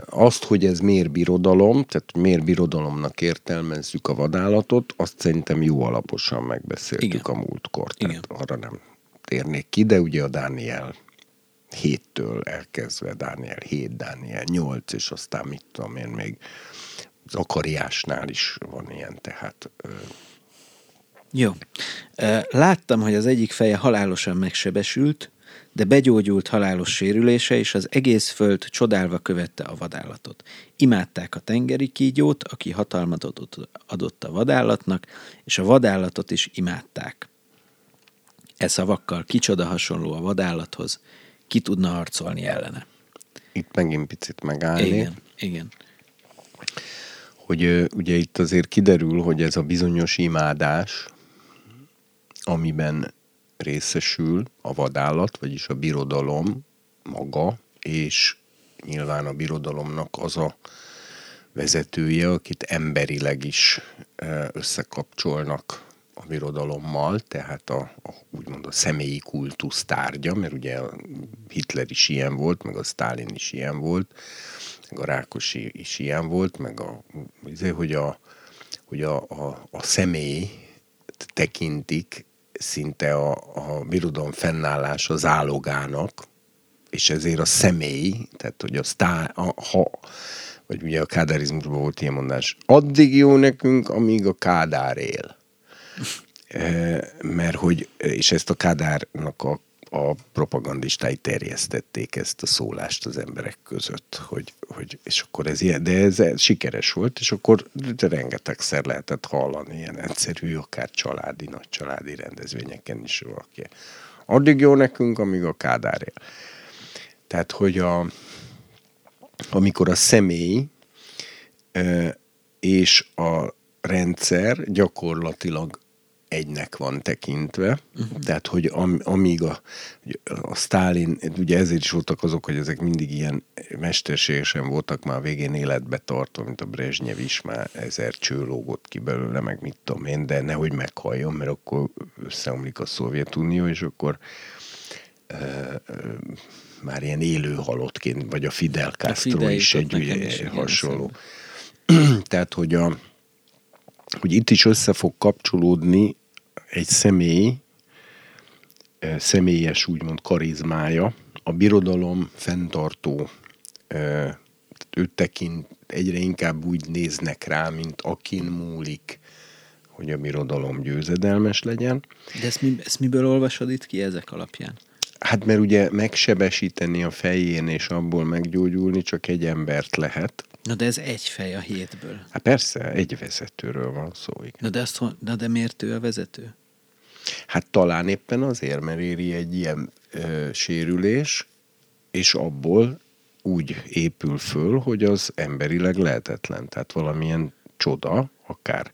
azt, hogy ez miért birodalom, tehát miért birodalomnak értelmezzük a vadállatot, azt szerintem jó alaposan megbeszéltük Igen. a múltkor. Tehát Igen. arra nem térnék ki, de ugye a Dániel 7-től elkezdve, Dániel 7, Dániel 8, és aztán mit tudom én még Zakariásnál is van ilyen, tehát ö, Jó. Ö, Láttam, hogy az egyik feje halálosan megsebesült, de begyógyult halálos sérülése, és az egész föld csodálva követte a vadállatot. Imádták a tengeri kígyót, aki hatalmat adott, a vadállatnak, és a vadállatot is imádták. E szavakkal kicsoda hasonló a vadállathoz, ki tudna harcolni ellene. itt megint picit megállni. Igen, igen. hogy ugye itt azért kiderül, hogy ez a bizonyos imádás, amiben részesül a vadállat, vagyis a birodalom maga, és nyilván a birodalomnak az a vezetője, akit emberileg is összekapcsolnak a birodalommal, tehát a, a úgymond a személyi kultusz tárgya, mert ugye Hitler is ilyen volt, meg a Stalin is ilyen volt, meg a Rákosi is ilyen volt, meg a, azért, hogy a, hogy a, a, a személy tekintik szinte a, a birodalom fennállása zálogának, és ezért a személy, tehát hogy a sztá, a, ha, vagy ugye a kádárizmusban volt ilyen mondás, addig jó nekünk, amíg a kádár él. [laughs] E, mert hogy, és ezt a kádárnak a, a propagandistái terjesztették ezt a szólást az emberek között, hogy, hogy és akkor ez ilyen, de ez, sikeres volt, és akkor rengetegszer lehetett hallani ilyen egyszerű, akár családi, nagy családi rendezvényeken is valaki. Addig jó nekünk, amíg a kádár él. Tehát, hogy a, amikor a személy és a rendszer gyakorlatilag egynek van tekintve, uh-huh. tehát, hogy am, amíg a, a Stalin, ugye ezért is voltak azok, hogy ezek mindig ilyen mesterségesen voltak már a végén életbe tartva, mint a Brezsnyev is már ezer cső lógott ki belőle, meg mit tudom én, de nehogy meghalljon, mert akkor összeomlik a Szovjetunió, és akkor ö, ö, már ilyen élő halottként, vagy a Fidel Castro Fidel is egy is, hasonló. [clears throat] Tehát, hogy, a, hogy itt is össze fog kapcsolódni egy személy, személyes úgymond karizmája, a birodalom fenntartó, őt tekint, egyre inkább úgy néznek rá, mint akin múlik, hogy a birodalom győzedelmes legyen. De ezt, mi, ezt miből olvasod itt ki ezek alapján? Hát mert ugye megsebesíteni a fején és abból meggyógyulni csak egy embert lehet. Na de ez egy fej a hétből. Hát persze, egy vezetőről van szó. Igen. Na de, azt, na de miért ő a vezető? Hát talán éppen azért, mert éri egy ilyen ö, sérülés, és abból úgy épül föl, hogy az emberileg lehetetlen. Tehát valamilyen csoda, akár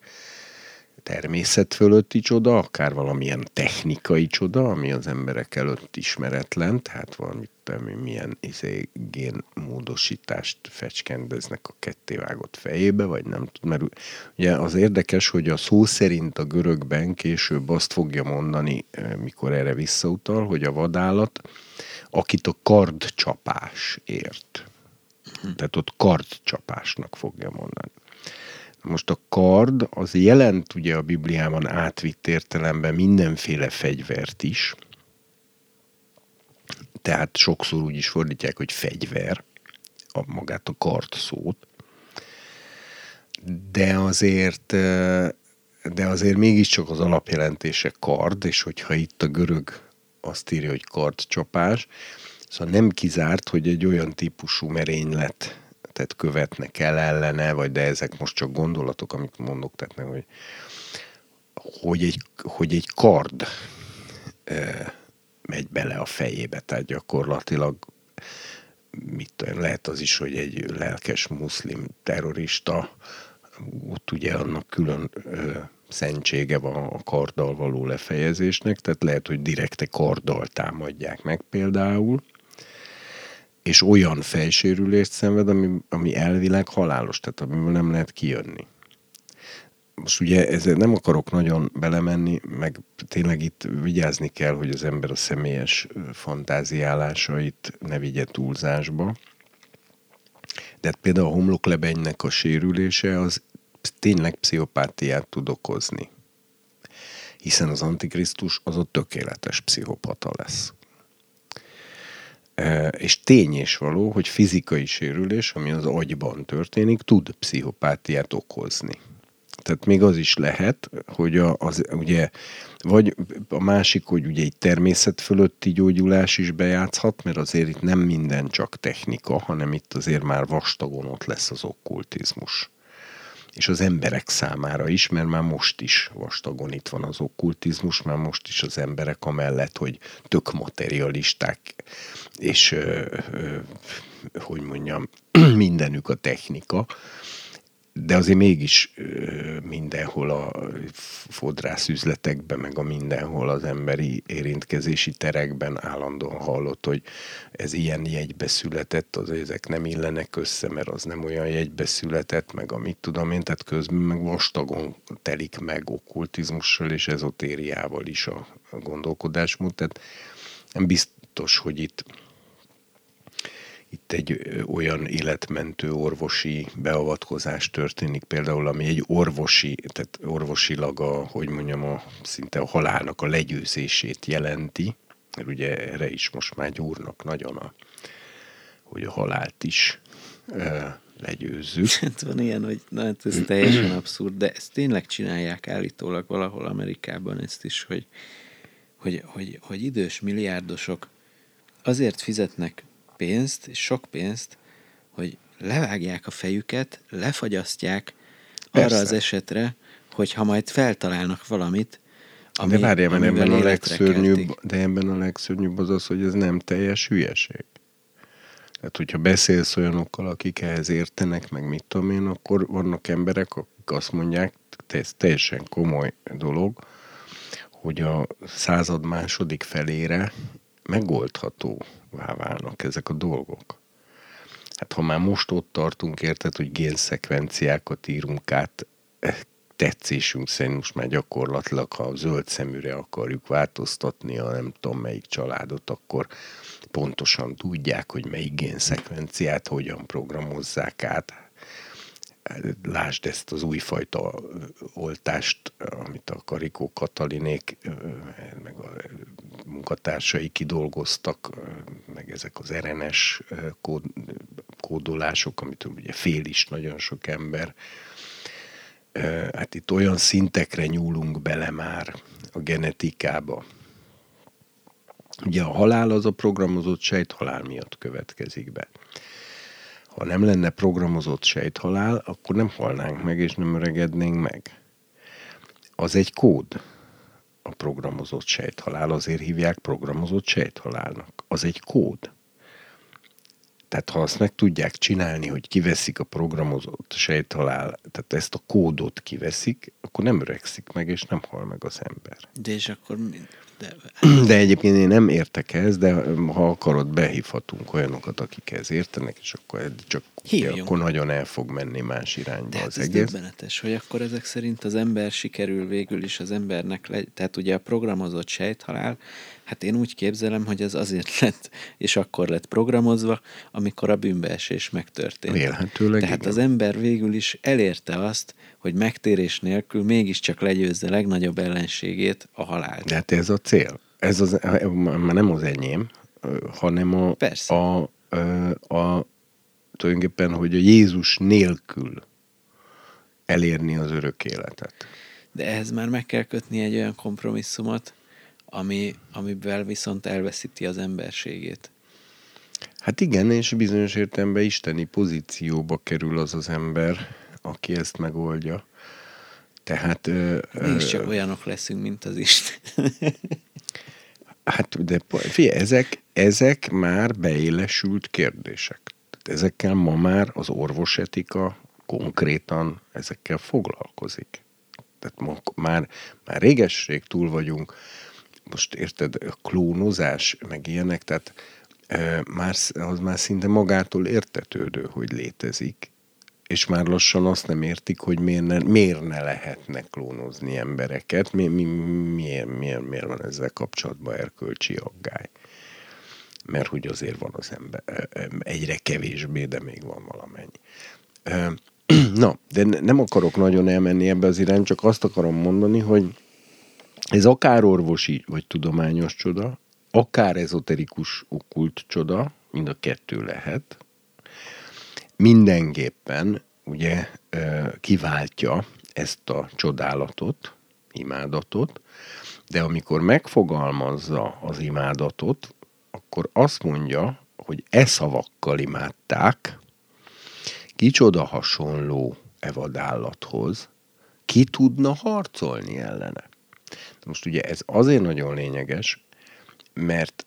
természet fölötti csoda, akár valamilyen technikai csoda, ami az emberek előtt ismeretlen, tehát valami milyen izé, génmódosítást fecskendeznek a kettévágott fejébe, vagy nem tud, mert ugye az érdekes, hogy a szó szerint a görögben később azt fogja mondani, eh, mikor erre visszautal, hogy a vadállat, akit a kardcsapás ért. Tehát ott kardcsapásnak fogja mondani. Most a kard az jelent ugye a Bibliában átvitt értelemben mindenféle fegyvert is, tehát sokszor úgy is fordítják, hogy fegyver, a, magát a kard szót, de azért, de azért mégiscsak az alapjelentése kard, és hogyha itt a görög azt írja, hogy kardcsapás, szóval nem kizárt, hogy egy olyan típusú merénylet tehát követnek el ellene, vagy de ezek most csak gondolatok, amit mondok, tehát nem, hogy, hogy, egy, hogy egy kard megy bele a fejébe, tehát gyakorlatilag mit tudom, lehet az is, hogy egy lelkes muszlim terrorista, ott ugye annak külön ö, szentsége van a karddal való lefejezésnek, tehát lehet, hogy direkte karddal támadják meg például, és olyan fejsérülést szenved, ami, ami elvileg halálos, tehát amiből nem lehet kijönni. Most ugye ezzel nem akarok nagyon belemenni, meg tényleg itt vigyázni kell, hogy az ember a személyes fantáziálásait ne vigye túlzásba. De hát például a homloklebenynek a sérülése az tényleg pszichopátiát tud okozni. Hiszen az Antikrisztus az a tökéletes pszichopata lesz. És tény és való, hogy fizikai sérülés, ami az agyban történik, tud pszichopátiát okozni. Tehát még az is lehet, hogy a, az, ugye, vagy a másik, hogy ugye egy természet fölötti gyógyulás is bejátszhat, mert azért itt nem minden csak technika, hanem itt azért már vastagon ott lesz az okkultizmus. És az emberek számára is, mert már most is vastagon itt van az okkultizmus, már most is az emberek amellett, hogy tök materialisták, és hogy mondjam, [clears throat] mindenük a technika, de azért mégis mindenhol a fodrászüzletekben, meg a mindenhol az emberi érintkezési terekben állandóan hallott, hogy ez ilyen jegybe született, az ezek nem illenek össze, mert az nem olyan jegybe született, meg amit tudom én, tehát közben meg vastagon telik meg okkultizmussal és ezotériával is a gondolkodásmód, tehát nem biztos, hogy itt itt egy olyan életmentő orvosi beavatkozás történik, például ami egy orvosi, tehát orvosilag a, hogy mondjam, a, szinte a halálnak a legyőzését jelenti, mert ugye erre is most már gyúrnak nagyon a, hogy a halált is e, legyőzzük. [laughs] Hát van ilyen, hogy na, hát ez teljesen abszurd, de ezt tényleg csinálják állítólag valahol Amerikában ezt is, hogy, hogy, hogy, hogy idős milliárdosok azért fizetnek pénzt, és sok pénzt, hogy levágják a fejüket, lefagyasztják Persze. arra az esetre, hogy ha majd feltalálnak valamit, ami, de várjál, mert ebben a legszörnyűbb, de ebben a legszörnyűbb az az, hogy ez nem teljes hülyeség. Tehát, hogyha beszélsz olyanokkal, akik ehhez értenek, meg mit tudom én, akkor vannak emberek, akik azt mondják, ez teljesen komoly dolog, hogy a század második felére megoldható válnak ezek a dolgok. Hát ha már most ott tartunk, érted, hogy génszekvenciákat írunk át, eh, tetszésünk szerint most már gyakorlatilag, ha a zöld szeműre akarjuk változtatni a nem tudom melyik családot, akkor pontosan tudják, hogy melyik génszekvenciát hogyan programozzák át lásd ezt az újfajta oltást, amit a Karikó Katalinék, meg a munkatársai kidolgoztak, meg ezek az RNS kód, kódolások, amit ugye fél is nagyon sok ember. hát itt olyan szintekre nyúlunk bele már a genetikába. Ugye a halál az a programozott sejthalál miatt következik be. Ha nem lenne programozott sejthalál, akkor nem halnánk meg, és nem öregednénk meg. Az egy kód, a programozott sejthalál, azért hívják programozott sejthalálnak. Az egy kód. Tehát ha azt meg tudják csinálni, hogy kiveszik a programozott sejthalál, tehát ezt a kódot kiveszik, akkor nem öregszik meg, és nem hal meg az ember. De és akkor de... de egyébként én nem értek ehhez, de ha akarod, behívhatunk olyanokat, akik ehhez értenek, és akkor csak ugye, akkor nagyon el fog menni más irányba de hát az ez egész. döbbenetes, hogy akkor ezek szerint az ember sikerül végül is az embernek, le... tehát ugye a programozott sejthalál, hát én úgy képzelem, hogy ez azért [laughs] lett, és akkor lett programozva, amikor a bűnbeesés megtörtént. Vélhetőleg Tehát igen. az ember végül is elérte azt, hogy megtérés nélkül mégiscsak legyőzze legnagyobb ellenségét, a halált. De hát ez a cél. Ez az, már nem az enyém, hanem a, Persze. a, a, a tulajdonképpen, hogy a Jézus nélkül elérni az örök életet. De ehhez már meg kell kötni egy olyan kompromisszumot, ami, amivel viszont elveszíti az emberségét. Hát igen, és bizonyos értelemben isteni pozícióba kerül az az ember, aki ezt megoldja. Tehát... Mi is csak olyanok leszünk, mint az Isten. hát, de figyelj, ezek, ezek már beélesült kérdések. Tehát ezekkel ma már az orvosetika konkrétan ezekkel foglalkozik. Tehát ma, már, már régesség túl vagyunk, most érted, klónozás, meg ilyenek, tehát már, az már szinte magától értetődő, hogy létezik, és már lassan azt nem értik, hogy miért ne, miért ne lehetne klónozni embereket, mi, mi, miért, miért, miért van ezzel kapcsolatban erkölcsi aggály. Mert hogy azért van az ember, egyre kevésbé, de még van valamennyi. [clears throat] Na, de nem akarok nagyon elmenni ebbe az irány, csak azt akarom mondani, hogy ez akár orvosi vagy tudományos csoda, akár ezoterikus okult csoda, mind a kettő lehet, mindenképpen ugye kiváltja ezt a csodálatot, imádatot, de amikor megfogalmazza az imádatot, akkor azt mondja, hogy e szavakkal imádták, kicsoda hasonló evadállathoz, ki tudna harcolni ellene. Most ugye ez azért nagyon lényeges, mert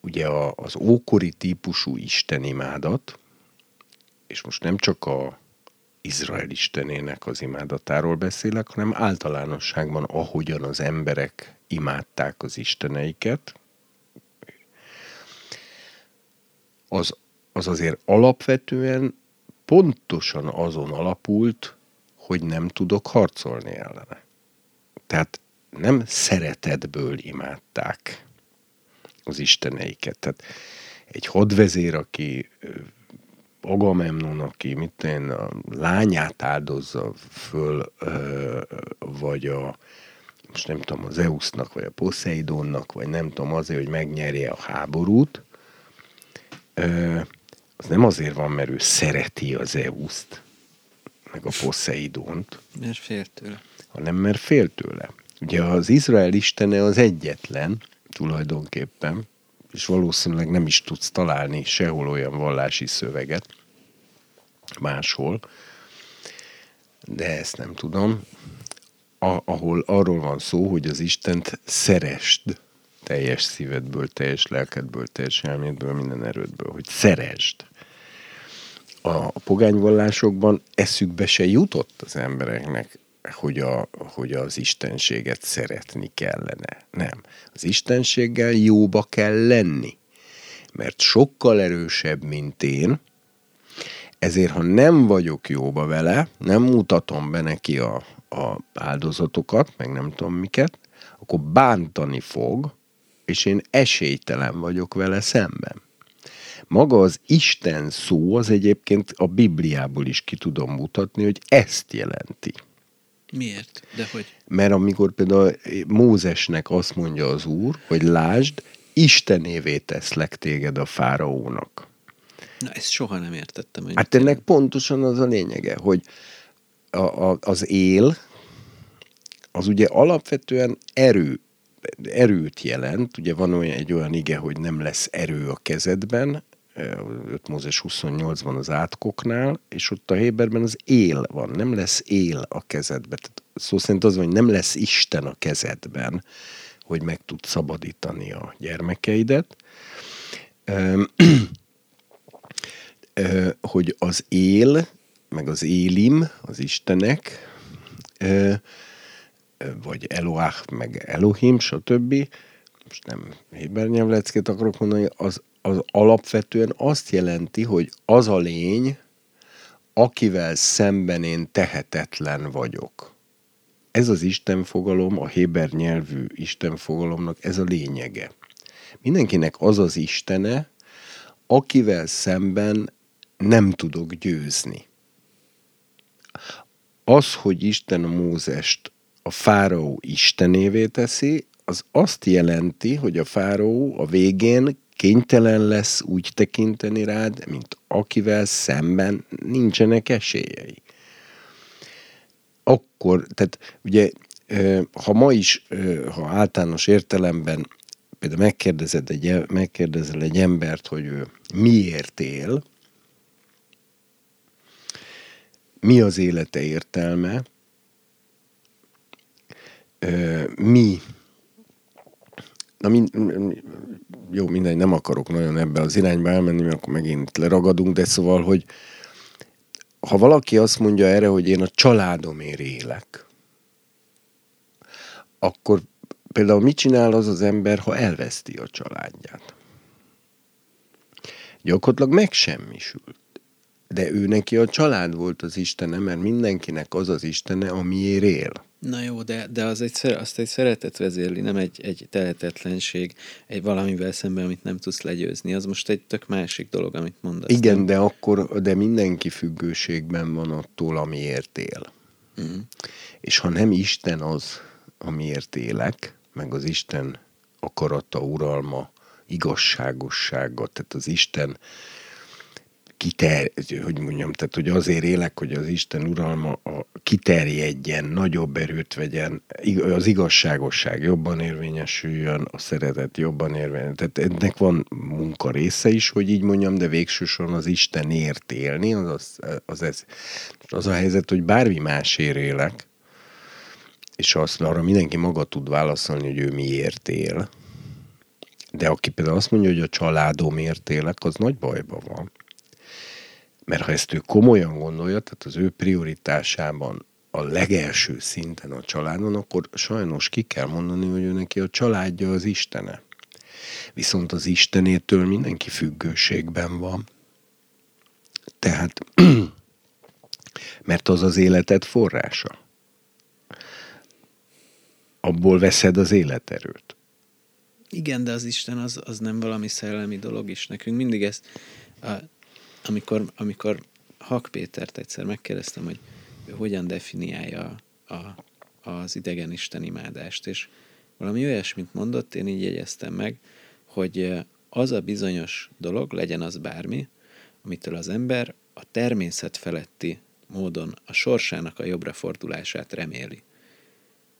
ugye az ókori típusú istenimádat, és most nem csak a Izrael istenének az imádatáról beszélek, hanem általánosságban ahogyan az emberek imádták az isteneiket, az, az azért alapvetően pontosan azon alapult, hogy nem tudok harcolni ellene. Tehát nem szeretetből imádták az isteneiket. Tehát egy hadvezér, aki Agamemnon, aki mit én, a lányát áldozza föl, vagy a most nem tudom, az Zeusnak, vagy a Poseidonnak, vagy nem tudom, azért, hogy megnyerje a háborút, az nem azért van, mert ő szereti az Zeuszt, meg a Poseidont. Mert fél tőle. Hanem mert fél tőle. Ugye az Izrael istene az egyetlen, tulajdonképpen, és valószínűleg nem is tudsz találni sehol olyan vallási szöveget, máshol, de ezt nem tudom, a, ahol arról van szó, hogy az Istent szeresd teljes szívedből, teljes lelkedből, teljes elmédből, minden erődből, hogy szeresd. A, a pogányvallásokban eszükbe se jutott az embereknek hogy, a, hogy az istenséget szeretni kellene. Nem. Az istenséggel jóba kell lenni. Mert sokkal erősebb, mint én, ezért ha nem vagyok jóba vele, nem mutatom be neki a, a áldozatokat, meg nem tudom miket, akkor bántani fog, és én esélytelen vagyok vele szemben. Maga az Isten szó az egyébként a Bibliából is ki tudom mutatni, hogy ezt jelenti. Miért? De hogy? Mert amikor például Mózesnek azt mondja az Úr, hogy lásd, Istenévé teszlek téged a fáraónak. Na, ezt soha nem értettem. Hát ennek pontosan az a lényege, hogy a, a, az él, az ugye alapvetően erő, erőt jelent. Ugye van olyan, egy olyan ige, hogy nem lesz erő a kezedben, 5 Mózes 28-ban az átkoknál, és ott a Héberben az él van, nem lesz él a kezedben. Tehát szó szerint az van, hogy nem lesz Isten a kezedben, hogy meg tud szabadítani a gyermekeidet. [clears throat] hogy az él, meg az élim, az Istenek, vagy Eloach, meg Elohim, stb. Most nem héber nyelvleckét akarok mondani, az, az alapvetően azt jelenti, hogy az a lény, akivel szemben én tehetetlen vagyok. Ez az Isten fogalom, a héber nyelvű Isten fogalomnak ez a lényege. Mindenkinek az az Istene, akivel szemben nem tudok győzni. Az, hogy Isten a Mózest a fáraó istenévé teszi, az azt jelenti, hogy a fáraó a végén kénytelen lesz úgy tekinteni rád, mint akivel szemben nincsenek esélyei. Akkor, tehát ugye, ha ma is, ha általános értelemben például megkérdezed egy, megkérdezel egy embert, hogy ő miért él, mi az élete értelme, mi, na min, jó, mindegy, nem akarok nagyon ebbe az irányba elmenni, mert akkor megint leragadunk, de szóval, hogy ha valaki azt mondja erre, hogy én a családomért élek, akkor például mit csinál az az ember, ha elveszti a családját? Gyakorlatilag megsemmisült. De ő neki a család volt az Istene, mert mindenkinek az az Istene, amiért él. Na jó, de, de az egy, azt egy szeretet vezérli, nem egy, egy tehetetlenség, egy valamivel szemben, amit nem tudsz legyőzni. Az most egy tök másik dolog, amit mondasz. Igen, nem? de akkor, de mindenki függőségben van attól, amiért él. Uh-huh. És ha nem Isten az, amiért élek, meg az Isten akarata, uralma, igazságossága, tehát az Isten kiter, hogy mondjam, tehát hogy azért élek, hogy az Isten uralma a, kiterjedjen, nagyobb erőt vegyen, az igazságosság jobban érvényesüljön, a szeretet jobban érvényesüljön. Tehát ennek van munka része is, hogy így mondjam, de végsősorban az Isten ért élni, az, az, az, ez. az a helyzet, hogy bármi másért élek, és azt arra mindenki maga tud válaszolni, hogy ő miért él. De aki például azt mondja, hogy a családomért élek, az nagy bajban van. Mert ha ezt ő komolyan gondolja, tehát az ő prioritásában a legelső szinten a családon, akkor sajnos ki kell mondani, hogy ő neki a családja az Istene. Viszont az Istenétől mindenki függőségben van. Tehát, [clears throat] mert az az életed forrása. Abból veszed az életerőt. Igen, de az Isten az, az nem valami szellemi dolog is. Nekünk mindig ezt a amikor, amikor Hak Pétert egyszer megkérdeztem, hogy ő hogyan definiálja a, az idegen Isten imádást, és valami olyasmit mondott, én így jegyeztem meg, hogy az a bizonyos dolog, legyen az bármi, amitől az ember a természet feletti módon a sorsának a jobbra fordulását reméli.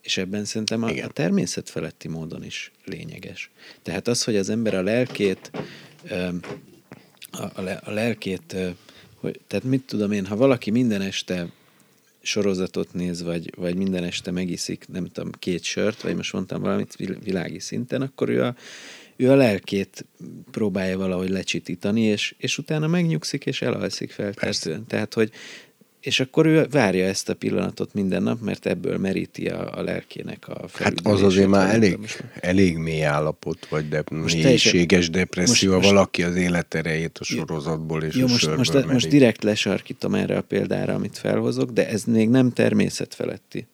És ebben szerintem a, a természet feletti módon is lényeges. Tehát az, hogy az ember a lelkét a, a, a lelkét, hogy, tehát mit tudom én, ha valaki minden este sorozatot néz, vagy, vagy minden este megiszik, nem tudom, két sört, vagy most mondtam valamit világi szinten, akkor ő a, ő a lelkét próbálja valahogy lecsitítani, és, és utána megnyugszik, és elalszik feltehetően. Tehát, hogy és akkor ő várja ezt a pillanatot minden nap, mert ebből meríti a, a lelkének a Hát az azért már elég, elég mély állapot, vagy de mélységes depresszió, most, valaki az életerejét a sorozatból és jó, a most, most, most direkt lesarkítom erre a példára, amit felhozok, de ez még nem természetfeletti.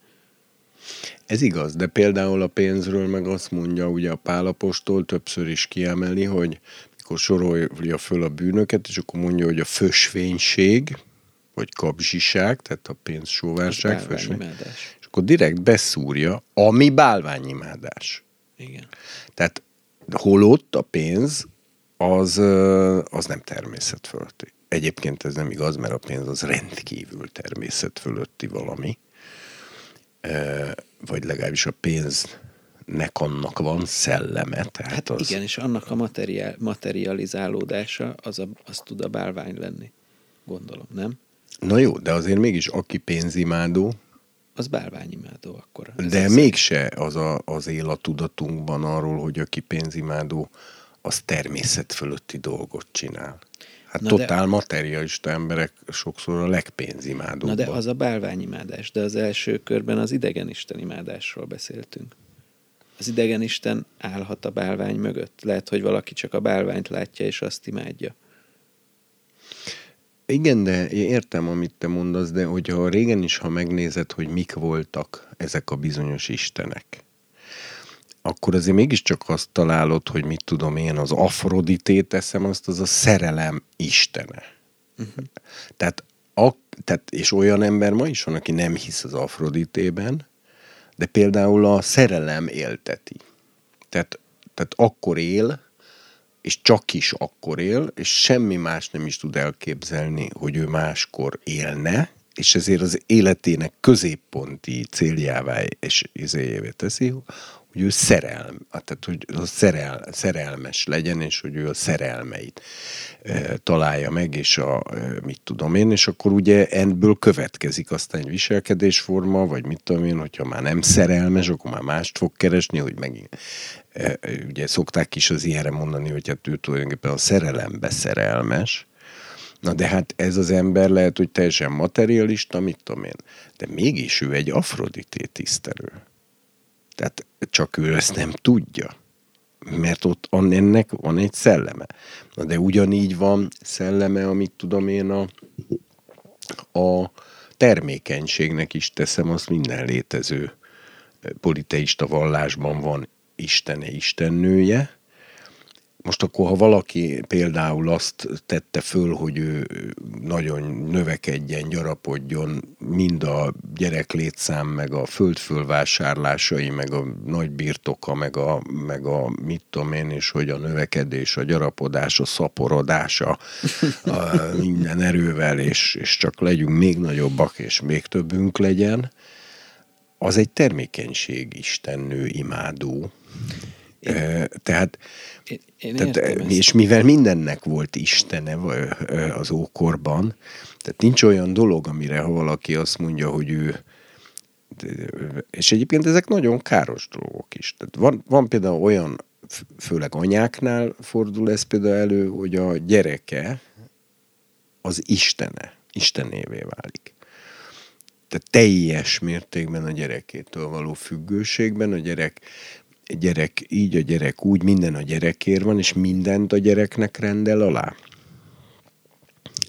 Ez igaz, de például a pénzről meg azt mondja, ugye a Pálapostól többször is kiemeli, hogy mikor sorolja föl a bűnöket, és akkor mondja, hogy a fösvénység, vagy kapzsiság, tehát a pénzsóvárság, és akkor direkt beszúrja, ami bálványimádás. Igen. Tehát holott a pénz az, az nem természet fölötti. egyébként ez nem igaz, mert a pénz az rendkívül természet fölötti valami, vagy legalábbis a pénznek annak van szelleme. Tehát hát az... igen, és annak a materiál, materializálódása az, a, az tud a bálvány lenni, gondolom, nem? Na jó, de azért mégis aki pénzimádó, az bálványimádó akkor. De az mégse az a, az él a tudatunkban arról, hogy aki pénzimádó, az természet fölötti dolgot csinál. Hát Na totál de, materialista emberek sokszor a legpénzimádóbbak. Na de az a bálványimádás, de az első körben az idegenisten imádásról beszéltünk. Az idegenisten állhat a bálvány mögött. Lehet, hogy valaki csak a bálványt látja, és azt imádja. Igen, de értem, amit te mondasz, de hogyha régen is, ha megnézed, hogy mik voltak ezek a bizonyos istenek, akkor azért mégiscsak azt találod, hogy mit tudom én, az Afroditét teszem, azt az a szerelem istene. Uh-huh. Tehát, a, tehát, és olyan ember ma is van, aki nem hisz az Afroditében, de például a szerelem élteti. Tehát, tehát akkor él, és csak is akkor él, és semmi más nem is tud elképzelni, hogy ő máskor élne, és ezért az életének középponti céljává és izéjévé teszi, hogy ő szerelm, tehát hogy a szerel, szerelmes legyen, és hogy ő a szerelmeit e, találja meg, és a, e, mit tudom én, és akkor ugye ebből következik aztán egy viselkedésforma, vagy mit tudom én, hogyha már nem szerelmes, akkor már mást fog keresni, hogy megint ugye szokták is az ilyenre mondani, hogy hát ő tulajdonképpen a szerelembe szerelmes, Na de hát ez az ember lehet, hogy teljesen materialista, mit tudom én, de mégis ő egy afrodité tisztelő. Tehát csak ő ezt nem tudja. Mert ott ennek van egy szelleme. Na de ugyanígy van szelleme, amit tudom én a, a termékenységnek is teszem, az minden létező politeista vallásban van istene, istennője, most akkor, ha valaki például azt tette föl, hogy ő nagyon növekedjen, gyarapodjon, mind a gyerek létszám, meg a föld fölvásárlásai, meg a nagy birtoka, meg a, meg a mit tudom én, és hogy a növekedés, a gyarapodás, a szaporodása a [laughs] minden erővel, és, és csak legyünk még nagyobbak, és még többünk legyen, az egy termékenység istennő imádó. Én, tehát én, én tehát, és mivel mindennek volt istene az ókorban, tehát nincs olyan dolog, amire ha valaki azt mondja, hogy ő és egyébként ezek nagyon káros dolgok is. Tehát van, van például olyan, főleg anyáknál fordul ez például elő, hogy a gyereke az istene, istenévé válik. Tehát teljes mértékben a gyerekétől való függőségben a gyerek gyerek így, a gyerek úgy, minden a gyerekért van, és mindent a gyereknek rendel alá.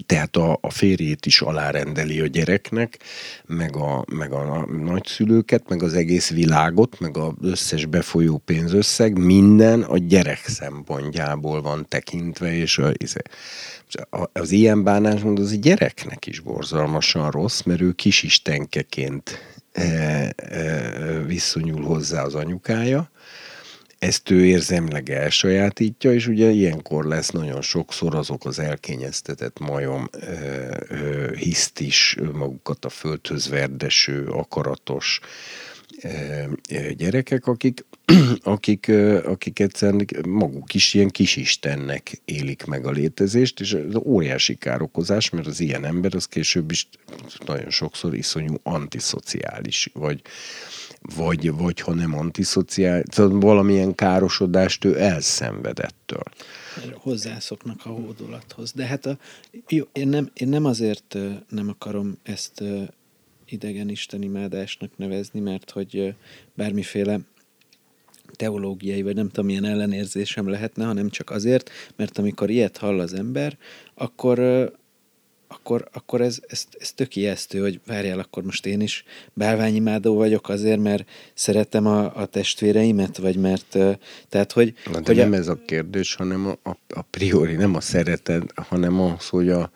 Tehát a, a férjét is alárendeli a gyereknek, meg a, meg a nagyszülőket, meg az egész világot, meg az összes befolyó pénzösszeg, minden a gyerek szempontjából van tekintve, és a, az ilyen bánásmód az a gyereknek is borzalmasan rossz, mert ő kisistenkeként e, e, viszonyul hozzá az anyukája, ezt ő érzelmileg elsajátítja, és ugye ilyenkor lesz nagyon sokszor azok az elkényeztetett majom ö, ö, hiszt is magukat a földhöz verdeső, akaratos ö, gyerekek, akik, [clears throat] akik, ö, akik egyszerűen maguk is ilyen kisistennek élik meg a létezést, és ez óriási károkozás, mert az ilyen ember az később is nagyon sokszor iszonyú antiszociális, vagy vagy, vagy ha nem antiszociális, tehát valamilyen károsodást ő elszenvedettől. Hozzászoknak a hódolathoz. De hát a, jó, én, nem, én nem azért nem akarom ezt idegen istenimádásnak nevezni, mert hogy bármiféle teológiai, vagy nem tudom, milyen ellenérzésem lehetne, hanem csak azért, mert amikor ilyet hall az ember, akkor akkor, akkor ez, ez, ez tök ijesztő, hogy várjál, akkor most én is bálványimádó vagyok azért, mert szeretem a, a testvéreimet, vagy mert, tehát, hogy... Na de hogy nem a... ez a kérdés, hanem a, a, a priori, nem a szeretet, hanem az, hogy a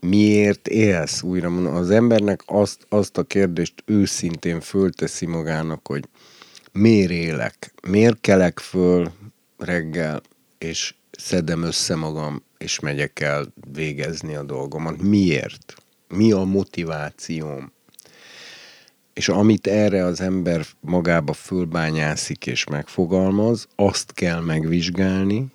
miért élsz, újra mondom, az embernek azt, azt a kérdést őszintén fölteszi magának, hogy miért élek, miért kelek föl reggel, és szedem össze magam, és megyek el végezni a dolgomat. Miért? Mi a motivációm? És amit erre az ember magába fölbányászik és megfogalmaz, azt kell megvizsgálni,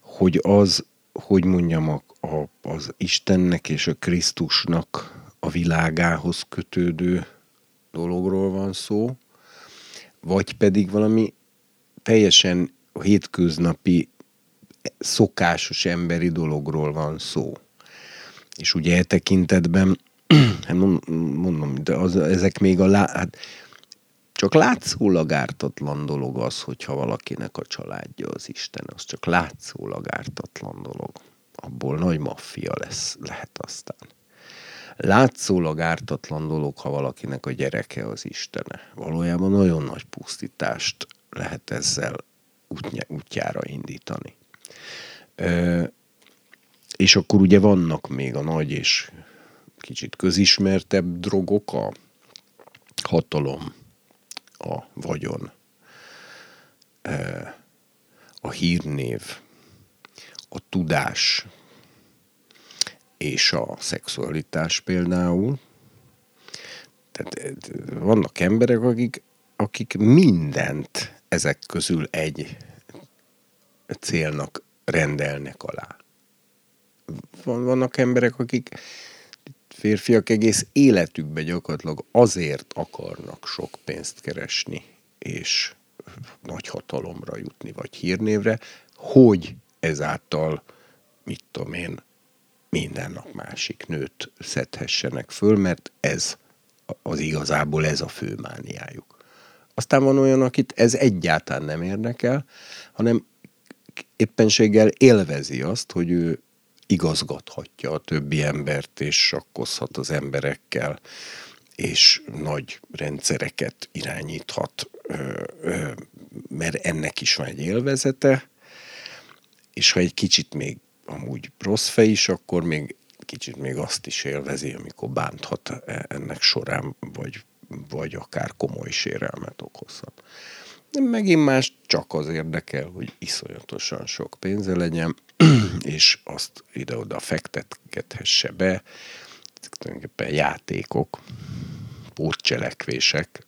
hogy az, hogy mondjam, a, a, az Istennek és a Krisztusnak a világához kötődő dologról van szó, vagy pedig valami teljesen hétköznapi, szokásos emberi dologról van szó. És ugye e tekintetben, [clears throat] hát mondom, de az, ezek még a lá, hát csak látszólag ártatlan dolog az, hogyha valakinek a családja az Isten, az csak látszólag ártatlan dolog. Abból nagy maffia lesz, lehet aztán. Látszólag ártatlan dolog, ha valakinek a gyereke az Istene. Valójában nagyon nagy pusztítást lehet ezzel útjára indítani. És akkor ugye vannak még a nagy és kicsit közismertebb drogok, a hatalom, a vagyon, a hírnév, a tudás és a szexualitás például. Tehát vannak emberek, akik, akik mindent ezek közül egy célnak rendelnek alá. Vannak emberek, akik férfiak egész életükben gyakorlatilag azért akarnak sok pénzt keresni, és nagy hatalomra jutni, vagy hírnévre, hogy ezáltal, mit tudom én, minden nap másik nőt szedhessenek föl, mert ez az igazából ez a fő mániájuk. Aztán van olyan, akit ez egyáltalán nem érdekel, hanem éppenséggel élvezi azt, hogy ő igazgathatja a többi embert, és sakkozhat az emberekkel, és nagy rendszereket irányíthat, mert ennek is van egy élvezete, és ha egy kicsit még amúgy rossz fej is, akkor még kicsit még azt is élvezi, amikor bánthat e, ennek során, vagy, vagy akár komoly sérelmet okozhat. Megint más csak az érdekel, hogy iszonyatosan sok pénze legyen, [clears throat] és azt ide-oda fektetgethesse be, tulajdonképpen játékok, pótcselekvések,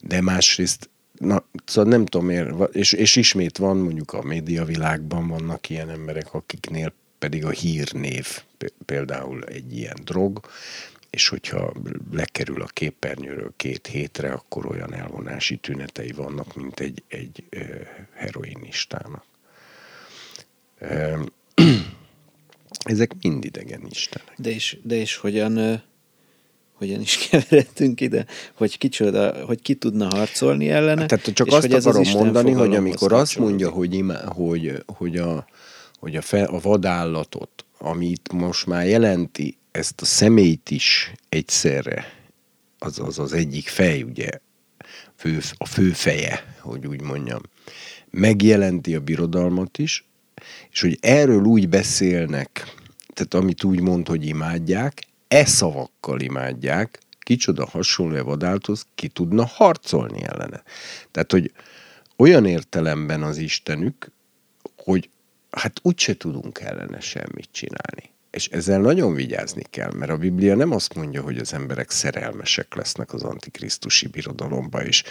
de másrészt Na, szóval nem tudom miért, és, és ismét van mondjuk a média világban vannak ilyen emberek, akiknél pedig a hírnév például egy ilyen drog, és hogyha lekerül a képernyőről két hétre, akkor olyan elvonási tünetei vannak, mint egy, egy heroinistának. [clears throat] Ezek mind idegen istenek. De és, de és hogyan, hogyan is [laughs] keveredtünk ide, hogy kicsoda, hogy ki tudna harcolni ellene. Tehát csak azt akarom az mondani, hogy amikor azt mondja, hogy, ima, hogy, hogy, a, hogy a, fe, a vadállatot, amit most már jelenti ezt a személyt is egyszerre, az az, az egyik fej, ugye, fő, a fő feje, hogy úgy mondjam, megjelenti a birodalmat is, és hogy erről úgy beszélnek, tehát amit úgy mond, hogy imádják, e szavakkal imádják, kicsoda hasonló vadálthoz, ki tudna harcolni ellene. Tehát, hogy olyan értelemben az Istenük, hogy hát úgyse tudunk ellene semmit csinálni. És ezzel nagyon vigyázni kell, mert a Biblia nem azt mondja, hogy az emberek szerelmesek lesznek az antikrisztusi birodalomba, és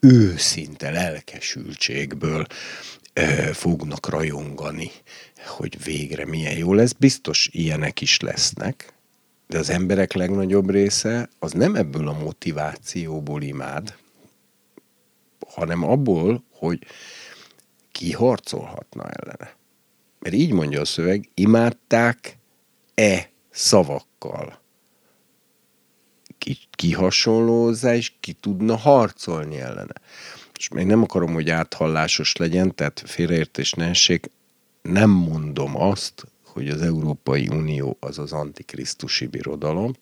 őszinte lelkesültségből fognak rajongani, hogy végre milyen jó lesz. Biztos ilyenek is lesznek, de az emberek legnagyobb része az nem ebből a motivációból imád, hanem abból, hogy ki harcolhatna ellene. Mert így mondja a szöveg, imádták-e szavakkal. Ki, ki és ki tudna harcolni ellene és még nem akarom, hogy áthallásos legyen, tehát félreértés ne essék, nem mondom azt, hogy az Európai Unió az az antikrisztusi birodalom,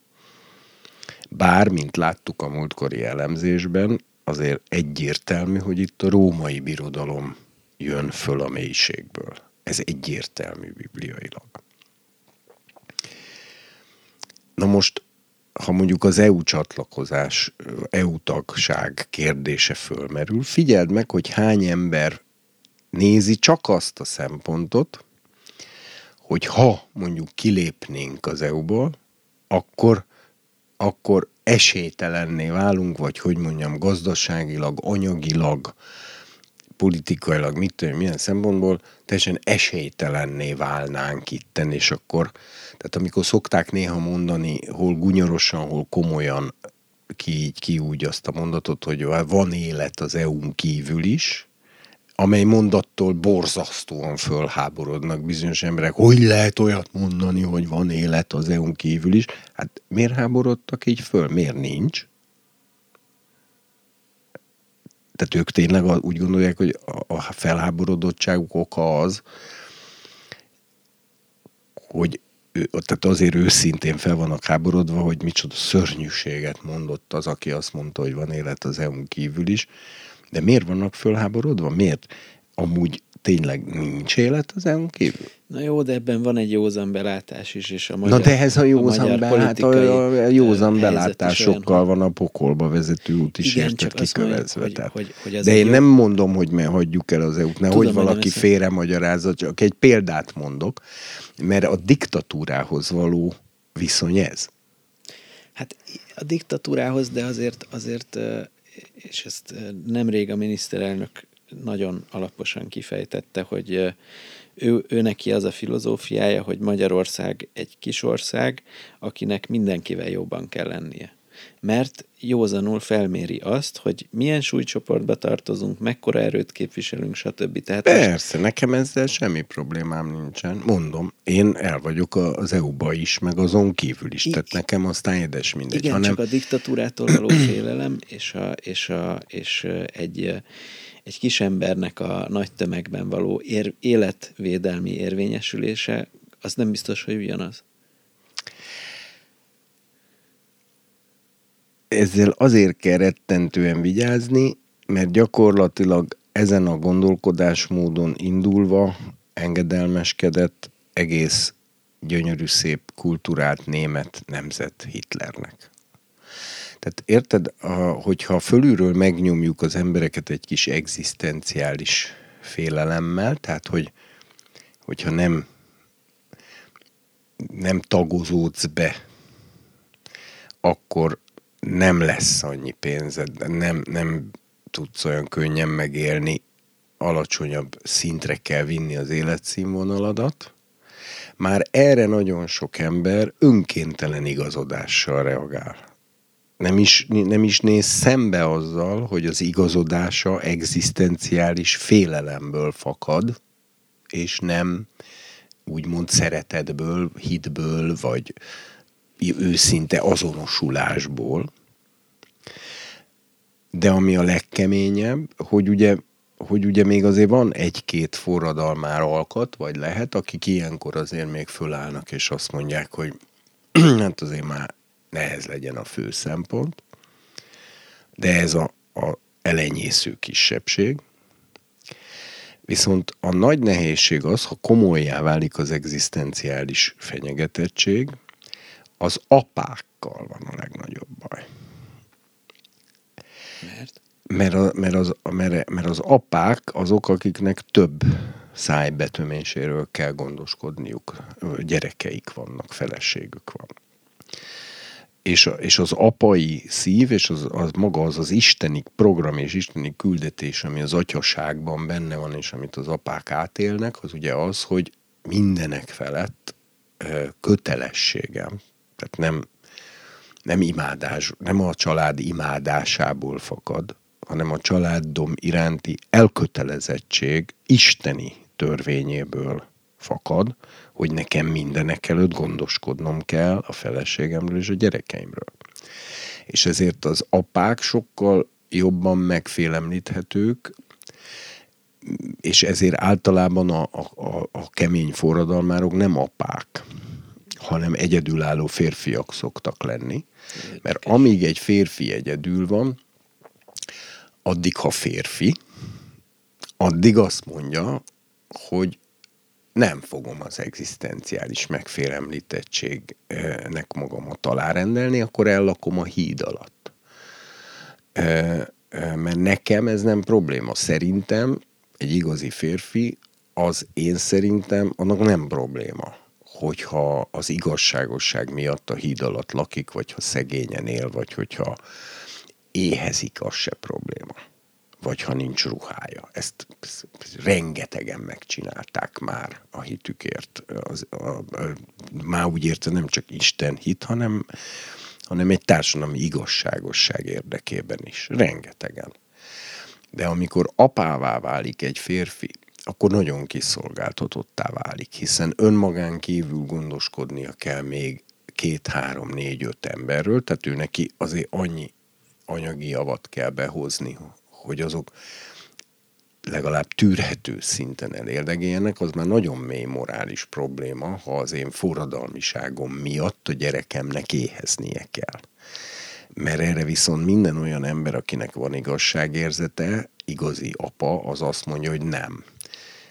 bár, mint láttuk a múltkori elemzésben, azért egyértelmű, hogy itt a római birodalom jön föl a mélységből. Ez egyértelmű bibliailag. Na most ha mondjuk az EU csatlakozás, EU tagság kérdése fölmerül, figyeld meg, hogy hány ember nézi csak azt a szempontot, hogy ha mondjuk kilépnénk az EU-ból, akkor, akkor esélytelenné válunk, vagy hogy mondjam, gazdaságilag, anyagilag, politikailag, mit tudom, milyen szempontból teljesen esélytelenné válnánk itten, és akkor, tehát amikor szokták néha mondani, hol gunyorosan, hol komolyan ki így, ki úgy azt a mondatot, hogy van élet az EU-n kívül is, amely mondattól borzasztóan fölháborodnak bizonyos emberek. Hogy lehet olyat mondani, hogy van élet az EU-n kívül is? Hát miért háborodtak így föl? Miért nincs? Tehát ők tényleg úgy gondolják, hogy a felháborodottságuk oka az, hogy tehát azért őszintén fel vannak háborodva, hogy micsoda szörnyűséget mondott az, aki azt mondta, hogy van élet az EU-n kívül is. De miért vannak fölháborodva? Miért? Amúgy tényleg nincs élet az EU-n kívül? Na jó, de ebben van egy józan belátás is, és a magyar, Na de ez a józan, a belát, a, a józan belátásokkal van a pokolba vezető út is Igen, érted kikövezve. Hogy, hogy, hogy de én jó... nem mondom, hogy me hagyjuk el az EU-t, nehogy valaki félre magyarázza, csak egy példát mondok, mert a diktatúrához való viszony ez. Hát a diktatúrához, de azért, azért és ezt nemrég a miniszterelnök nagyon alaposan kifejtette, hogy ő, ő neki az a filozófiája, hogy Magyarország egy kis ország, akinek mindenkivel jobban kell lennie. Mert józanul felméri azt, hogy milyen súlycsoportba tartozunk, mekkora erőt képviselünk, stb. Tehát Persze, most... nekem ezzel semmi problémám nincsen. Mondom, én el vagyok az EU-ba is, meg azon kívül is, I- tehát nekem aztán édes mindegy. Igen, hanem... csak a diktatúrától való félelem, és, a, és, a, és egy egy kis embernek a nagy tömegben való ér, életvédelmi érvényesülése, az nem biztos, hogy ugyanaz. Ezzel azért kell rettentően vigyázni, mert gyakorlatilag ezen a gondolkodásmódon indulva engedelmeskedett egész gyönyörű szép kultúrált német nemzet Hitlernek. Tehát érted, a, hogyha fölülről megnyomjuk az embereket egy kis egzisztenciális félelemmel, tehát hogy, hogyha nem, nem tagozódsz be, akkor nem lesz annyi pénzed, nem, nem tudsz olyan könnyen megélni, alacsonyabb szintre kell vinni az életszínvonaladat. Már erre nagyon sok ember önkéntelen igazodással reagál nem is, nem is néz szembe azzal, hogy az igazodása egzisztenciális félelemből fakad, és nem úgymond szeretetből, hitből, vagy őszinte azonosulásból. De ami a legkeményebb, hogy ugye, hogy ugye még azért van egy-két forradalmár alkat, vagy lehet, akik ilyenkor azért még fölállnak, és azt mondják, hogy [clears throat] hát azért már nehez legyen a fő szempont, de ez a, a elenyésző kisebbség. Viszont a nagy nehézség az, ha komolyá válik az egzisztenciális fenyegetettség, az apákkal van a legnagyobb baj. Mert? Mert, a, mert, az, mert, mert az apák azok, akiknek több szájbetöméséről kell gondoskodniuk. Gyerekeik vannak, feleségük van és, és az apai szív, és az, az maga az az isteni program és isteni küldetés, ami az atyaságban benne van, és amit az apák átélnek, az ugye az, hogy mindenek felett kötelességem, tehát nem, nem imádás, nem a család imádásából fakad, hanem a családom iránti elkötelezettség isteni törvényéből fakad, hogy nekem mindenek előtt gondoskodnom kell a feleségemről és a gyerekeimről. És ezért az apák sokkal jobban megfélemlíthetők, és ezért általában a, a, a kemény forradalmárok nem apák, hanem egyedülálló férfiak szoktak lenni. Mert amíg egy férfi egyedül van, addig, ha férfi, addig azt mondja, hogy nem fogom az egzisztenciális megfélemlítettségnek magamat alárendelni, akkor ellakom a híd alatt. Mert nekem ez nem probléma. Szerintem egy igazi férfi az én szerintem annak nem probléma, hogyha az igazságosság miatt a híd alatt lakik, vagy ha szegényen él, vagy hogyha éhezik, az se probléma. Vagy ha nincs ruhája. Ezt, rengetegen megcsinálták már a hitükért. Az, a, a, már úgy érte nem csak Isten hit, hanem, hanem egy társadalmi igazságosság érdekében is. Rengetegen. De amikor apává válik egy férfi, akkor nagyon kiszolgáltatottá válik, hiszen önmagán kívül gondoskodnia kell még két, három, négy, öt emberről, tehát ő neki azért annyi anyagi javat kell behozni, hogy azok legalább tűrhető szinten elérdegéljenek, az már nagyon mély morális probléma, ha az én forradalmiságom miatt a gyerekemnek éheznie kell. Mert erre viszont minden olyan ember, akinek van igazságérzete, igazi apa, az azt mondja, hogy nem.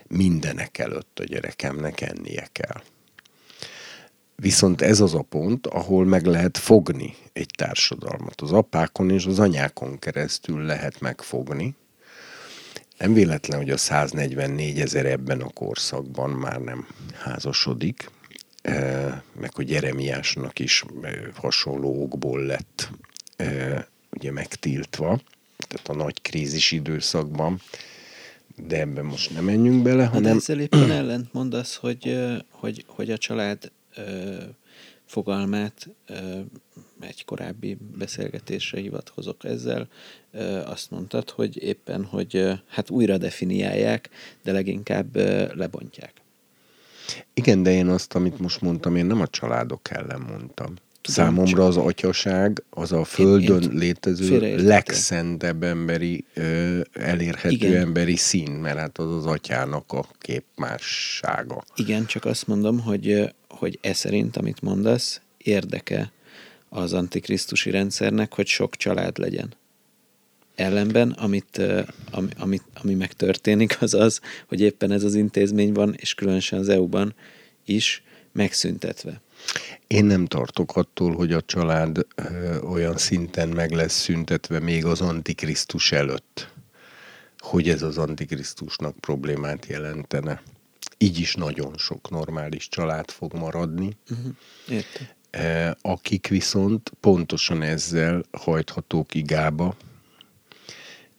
Mindenek előtt a gyerekemnek ennie kell. Viszont ez az a pont, ahol meg lehet fogni egy társadalmat. Az apákon és az anyákon keresztül lehet megfogni. Nem véletlen, hogy a 144 ezer ebben a korszakban már nem házasodik, eh, meg hogy Jeremiásnak is eh, hasonló okból lett eh, ugye megtiltva, tehát a nagy krízis időszakban, de ebben most nem menjünk bele, hát hanem... ezzel éppen ellent mondasz, hogy, hogy, hogy a család fogalmát egy korábbi beszélgetésre hivatkozok ezzel, azt mondtad, hogy éppen, hogy hát újra definiálják, de leginkább lebontják. Igen, de én azt, amit most mondtam, én nem a családok ellen mondtam. Tudom, Számomra az atyaság az a földön én, én létező legszentebb emberi, ö, elérhető Igen. emberi szín, mert hát az az atyának a képmássága. Igen, csak azt mondom, hogy, hogy e szerint, amit mondasz, érdeke az antikrisztusi rendszernek, hogy sok család legyen. Ellenben, amit, ami, ami, ami megtörténik, az az, hogy éppen ez az intézmény van, és különösen az EU-ban is megszüntetve. Én nem tartok attól, hogy a család ö, olyan szinten meg lesz szüntetve még az Antikrisztus előtt, hogy ez az Antikrisztusnak problémát jelentene. Így is nagyon sok normális család fog maradni. Uh-huh. Értem. Akik viszont pontosan ezzel hajthatók igába,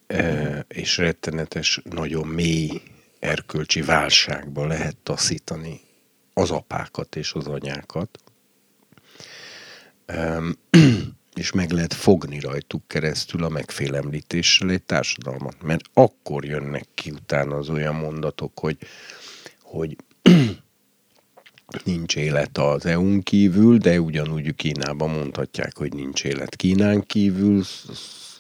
uh-huh. és rettenetes, nagyon mély erkölcsi válságba lehet taszítani az apákat és az anyákat, [clears throat] és meg lehet fogni rajtuk keresztül a megfélemlítéssel egy társadalmat. Mert akkor jönnek ki utána az olyan mondatok, hogy, hogy [clears throat] nincs élet az EU-n kívül, de ugyanúgy Kínában mondhatják, hogy nincs élet Kínán kívül,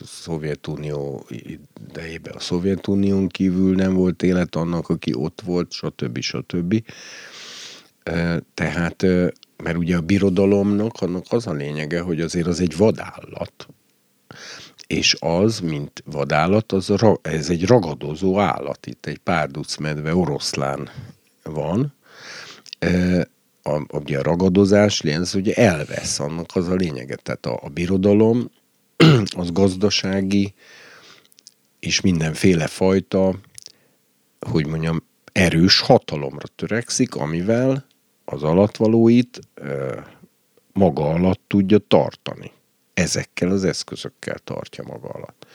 Szovjetunió idejében a Szovjetunión kívül nem volt élet annak, aki ott volt, stb. stb. Tehát, mert ugye a birodalomnak annak az a lényege, hogy azért az egy vadállat, és az, mint vadállat, az, ez egy ragadozó állat. Itt egy medve oroszlán van. A, ugye a ragadozás, ez ugye elvesz, annak az a lényege. Tehát a, a birodalom [clears throat] az gazdasági és mindenféle fajta, hogy mondjam, erős hatalomra törekszik, amivel az alatvalóit maga alatt tudja tartani. Ezekkel az eszközökkel tartja maga alatt.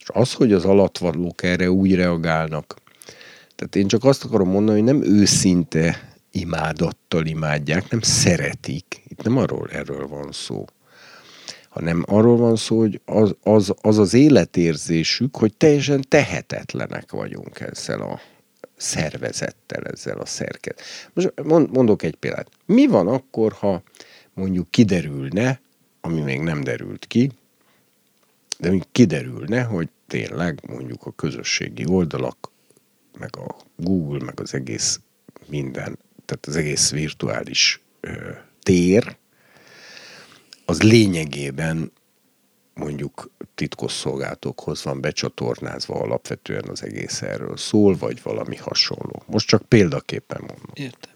És az, hogy az alatvalók erre úgy reagálnak, tehát én csak azt akarom mondani, hogy nem őszinte imádattal imádják, nem szeretik. Itt nem arról erről van szó hanem arról van szó, hogy az az, az, az életérzésük, hogy teljesen tehetetlenek vagyunk ezzel a szervezettel, ezzel a szerket. Most mondok egy példát. Mi van akkor, ha mondjuk kiderülne, ami még nem derült ki, de még kiderülne, hogy tényleg mondjuk a közösségi oldalak, meg a Google, meg az egész minden, tehát az egész virtuális ö, tér, az lényegében mondjuk titkosszolgálatokhoz van becsatornázva alapvetően az egész erről szól, vagy valami hasonló. Most csak példaképpen mondom. Értem.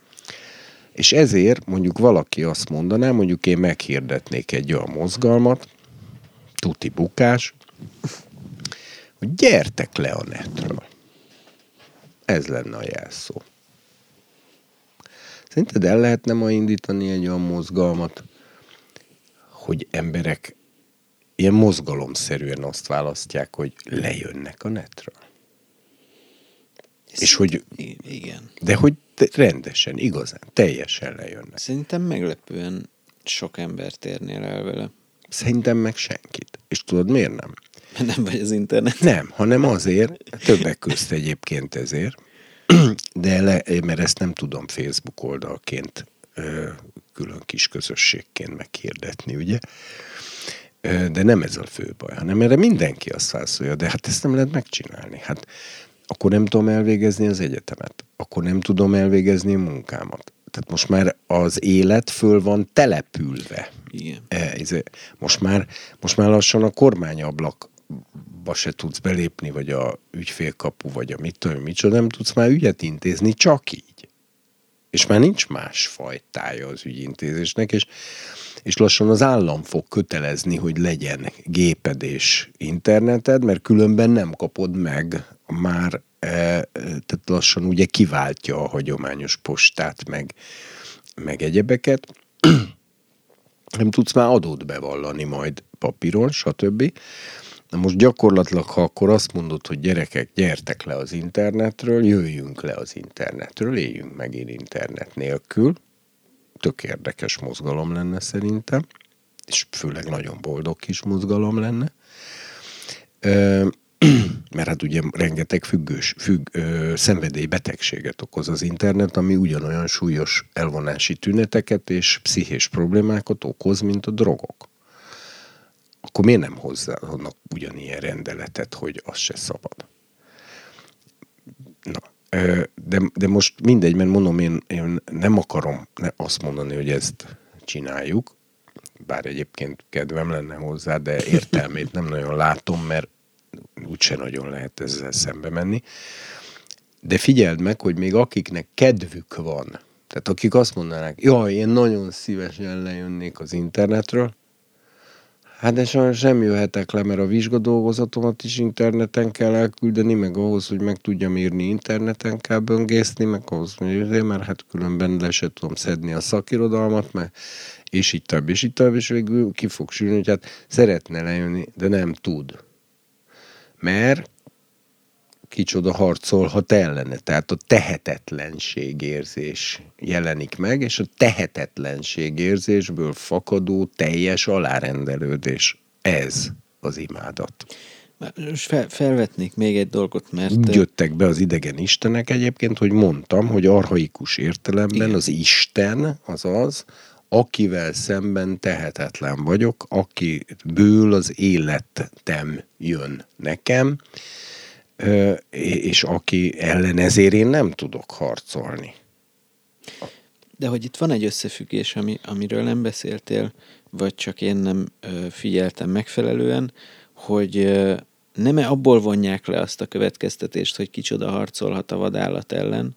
És ezért mondjuk valaki azt mondaná, mondjuk én meghirdetnék egy olyan mozgalmat, tuti bukás, hogy gyertek le a netről. Ez lenne a jelszó. Szerinted el lehetne ma indítani egy olyan mozgalmat, hogy emberek ilyen mozgalomszerűen azt választják, hogy lejönnek a netről? És hogy, Igen. de hogy rendesen, igazán, teljesen lejönnek. Szerintem meglepően sok embert érnél el vele. Szerintem meg senkit. És tudod miért nem? [laughs] Nem vagy az internet. Nem, hanem azért, többek közt egyébként ezért, [clears throat] de le, mert ezt nem tudom Facebook oldalként külön kis közösségként meghirdetni, ugye? De nem ez a fő baj, hanem erre mindenki azt válaszolja, de hát ezt nem lehet megcsinálni. Hát akkor nem tudom elvégezni az egyetemet, akkor nem tudom elvégezni a munkámat. Tehát most már az élet föl van települve. Igen. E, ez, most, már, most már lassan a kormányablakba se tudsz belépni, vagy a ügyfélkapu, vagy a mit tudom, micsoda, nem tudsz már ügyet intézni, csak így. És már nincs más fajtája az ügyintézésnek, és, és lassan az állam fog kötelezni, hogy legyen géped és interneted, mert különben nem kapod meg már, e, e, tehát lassan ugye kiváltja a hagyományos postát, meg, meg egyebeket nem tudsz már adót bevallani majd papíron, stb. Na most gyakorlatilag, ha akkor azt mondod, hogy gyerekek, gyertek le az internetről, jöjjünk le az internetről, éljünk megint internet nélkül, tök érdekes mozgalom lenne szerintem, és főleg nagyon boldog kis mozgalom lenne. Ö, [clears throat] mert hát ugye rengeteg függős, függ, ö, szenvedélybetegséget okoz az internet, ami ugyanolyan súlyos elvonási tüneteket és pszichés problémákat okoz, mint a drogok. Akkor miért nem hozzáadnak ugyanilyen rendeletet, hogy az se szabad? Na, de, de most mindegy, mert mondom, én, én nem akarom azt mondani, hogy ezt csináljuk, bár egyébként kedvem lenne hozzá, de értelmét nem nagyon látom, mert úgyse nagyon lehet ezzel szembe menni. De figyeld meg, hogy még akiknek kedvük van, tehát akik azt mondanák, jaj, én nagyon szívesen lejönnék az internetről, hát de sajnos nem jöhetek le, mert a vizsgadolgozatomat is interneten kell elküldeni, meg ahhoz, hogy meg tudjam írni interneten kell böngészni, meg ahhoz, hogy mert hát különben le se tudom szedni a szakirodalmat, mert és így tovább, és így tovább, és végül ki fog sülni, hogy hát szeretne lejönni, de nem tud. Mert kicsoda harcolhat ellene. Tehát a tehetetlenség érzés jelenik meg, és a tehetetlenség érzésből fakadó teljes alárendelődés. Ez az imádat. Most fel, felvetnék még egy dolgot, mert... Úgy jöttek be az idegen istenek egyébként, hogy mondtam, hogy arhaikus értelemben Igen. az Isten az az, akivel szemben tehetetlen vagyok, akiből az életem jön nekem, és aki ellen ezért én nem tudok harcolni. De hogy itt van egy összefüggés, ami, amiről nem beszéltél, vagy csak én nem ö, figyeltem megfelelően, hogy nem-e abból vonják le azt a következtetést, hogy kicsoda harcolhat a vadállat ellen,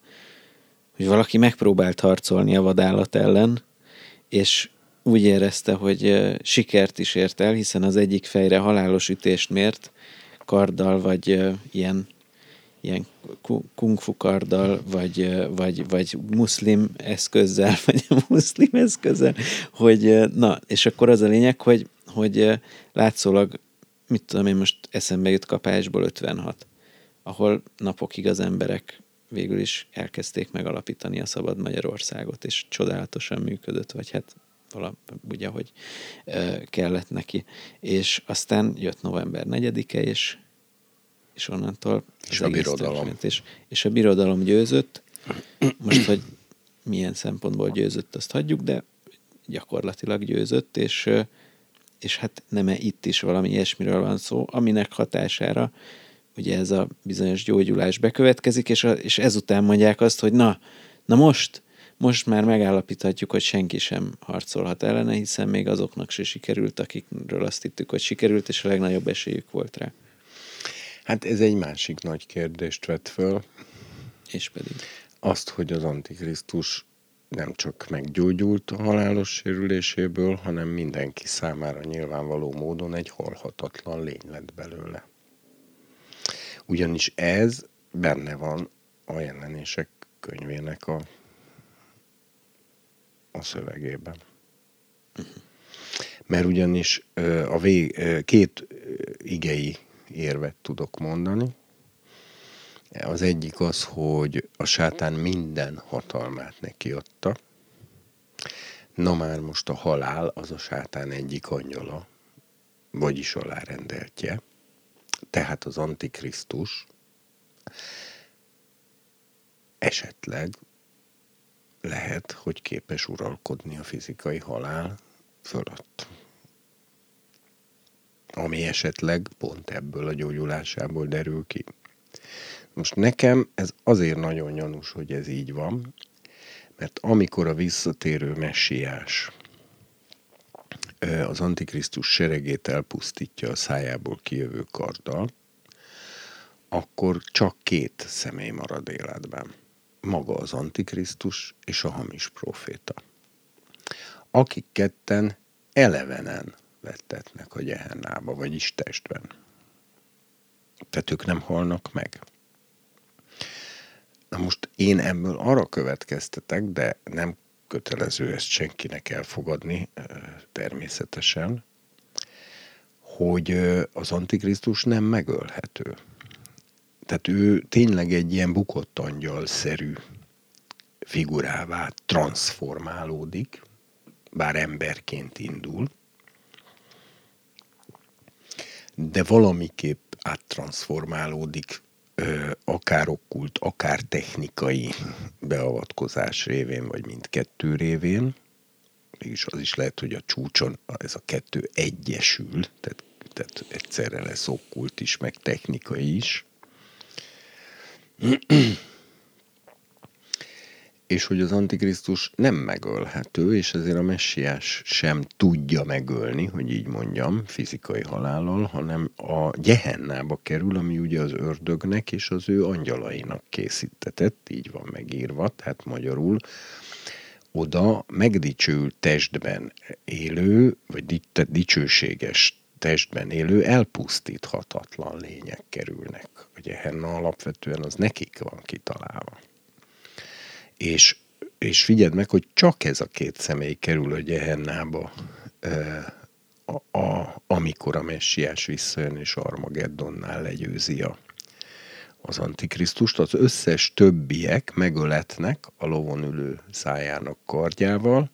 hogy valaki megpróbált harcolni a vadállat ellen, és úgy érezte, hogy ö, sikert is ért el, hiszen az egyik fejre halálos ütést mért, karddal, vagy ö, ilyen ilyen ku- kungfu karddal, vagy, vagy, vagy muszlim eszközzel, [laughs] vagy muszlim eszközzel, hogy na, és akkor az a lényeg, hogy, hogy látszólag, mit tudom én, most eszembe jut kapásból 56, ahol napokig az emberek végül is elkezdték megalapítani a Szabad Magyarországot, és csodálatosan működött, vagy hát valami, ugye, hogy kellett neki. És aztán jött november 4-e, és és onnantól És a birodalom. És, és a birodalom győzött. Most, hogy milyen szempontból győzött, azt hagyjuk, de gyakorlatilag győzött, és, és hát nem -e itt is valami ilyesmiről van szó, aminek hatására ugye ez a bizonyos gyógyulás bekövetkezik, és, a, és ezután mondják azt, hogy na, na most, most már megállapíthatjuk, hogy senki sem harcolhat ellene, hiszen még azoknak se sikerült, akikről azt hittük, hogy sikerült, és a legnagyobb esélyük volt rá. Hát ez egy másik nagy kérdést vet föl, És pedig. azt, hogy az Antikrisztus nem csak meggyógyult a halálos sérüléséből, hanem mindenki számára nyilvánvaló módon egy halhatatlan lény lett belőle. Ugyanis ez benne van a jelenések könyvének a, a szövegében. Mert ugyanis a vég, két igei érvet tudok mondani. Az egyik az, hogy a sátán minden hatalmát neki adta. Na már most a halál az a sátán egyik angyala, vagyis alárendeltje. Tehát az Antikrisztus esetleg lehet, hogy képes uralkodni a fizikai halál fölött. Ami esetleg pont ebből a gyógyulásából derül ki. Most nekem ez azért nagyon gyanús, hogy ez így van, mert amikor a visszatérő messiás az Antikrisztus seregét elpusztítja a szájából kijövő karddal, akkor csak két személy marad életben. Maga az Antikrisztus és a hamis proféta. Akik ketten elevenen vettetnek a gyehennába, vagyis testben. Tehát ők nem halnak meg. Na most én ebből arra következtetek, de nem kötelező ezt senkinek elfogadni, természetesen, hogy az Antikrisztus nem megölhető. Tehát ő tényleg egy ilyen bukott angyal-szerű figurává transformálódik, bár emberként indul, de valamiképp áttransformálódik akár okkult, akár technikai beavatkozás révén, vagy mindkettő révén. Mégis az is lehet, hogy a csúcson ez a kettő egyesül, tehát, tehát egyszerre lesz okkult is, meg technikai is és hogy az Antikrisztus nem megölhető, és ezért a messiás sem tudja megölni, hogy így mondjam, fizikai halállal, hanem a gyehennába kerül, ami ugye az ördögnek és az ő angyalainak készítetett, így van megírva, tehát magyarul, oda megdicsőült testben élő, vagy dicsőséges testben élő, elpusztíthatatlan lények kerülnek. A gyehenna alapvetően az nekik van kitalálva. És, és figyeld meg, hogy csak ez a két személy kerül a gyehennába, a, a, amikor a messiás visszajön és Armageddonnál legyőzi a, az Antikrisztust, az összes többiek megöletnek a lovon ülő szájának kardjával,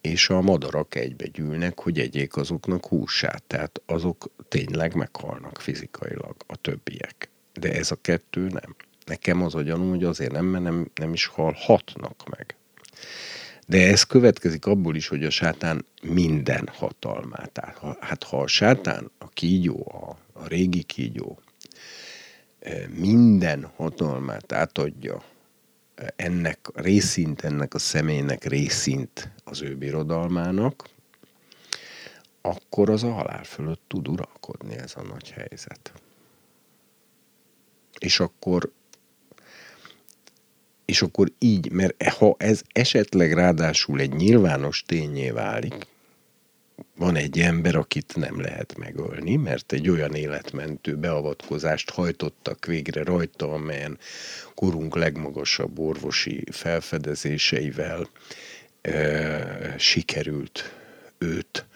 és a madarak egybegyűlnek, hogy egyék azoknak húsát, tehát azok tényleg meghalnak fizikailag, a többiek. De ez a kettő nem. Nekem az a gyanú, hogy azért nem, mert nem, nem is halhatnak meg. De ez következik abból is, hogy a sátán minden hatalmát át. Hát ha a sátán, a kígyó, a, a régi kígyó eh, minden hatalmát átadja ennek részint, ennek a személynek részint az ő birodalmának, akkor az a halál fölött tud uralkodni ez a nagy helyzet. És akkor és akkor így, mert ha ez esetleg ráadásul egy nyilvános tényé válik, van egy ember, akit nem lehet megölni, mert egy olyan életmentő beavatkozást hajtottak végre rajta, amelyen korunk legmagasabb orvosi felfedezéseivel e, sikerült őt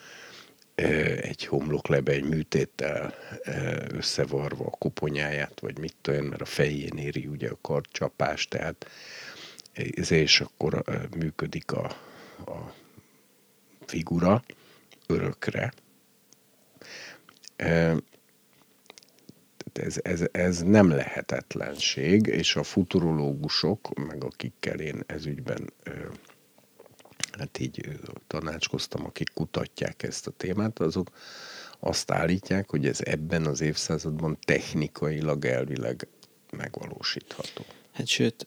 egy homloklebeny műtéttel e, összevarva a koponyáját, vagy mit tudom, mert a fején éri ugye a karcsapás, tehát ez és akkor működik a, a figura örökre. Ez, ez, ez nem lehetetlenség, és a futurológusok, meg akikkel én ezügyben hát így tanácskoztam, akik kutatják ezt a témát, azok azt állítják, hogy ez ebben az évszázadban technikailag elvileg megvalósítható. Hát sőt,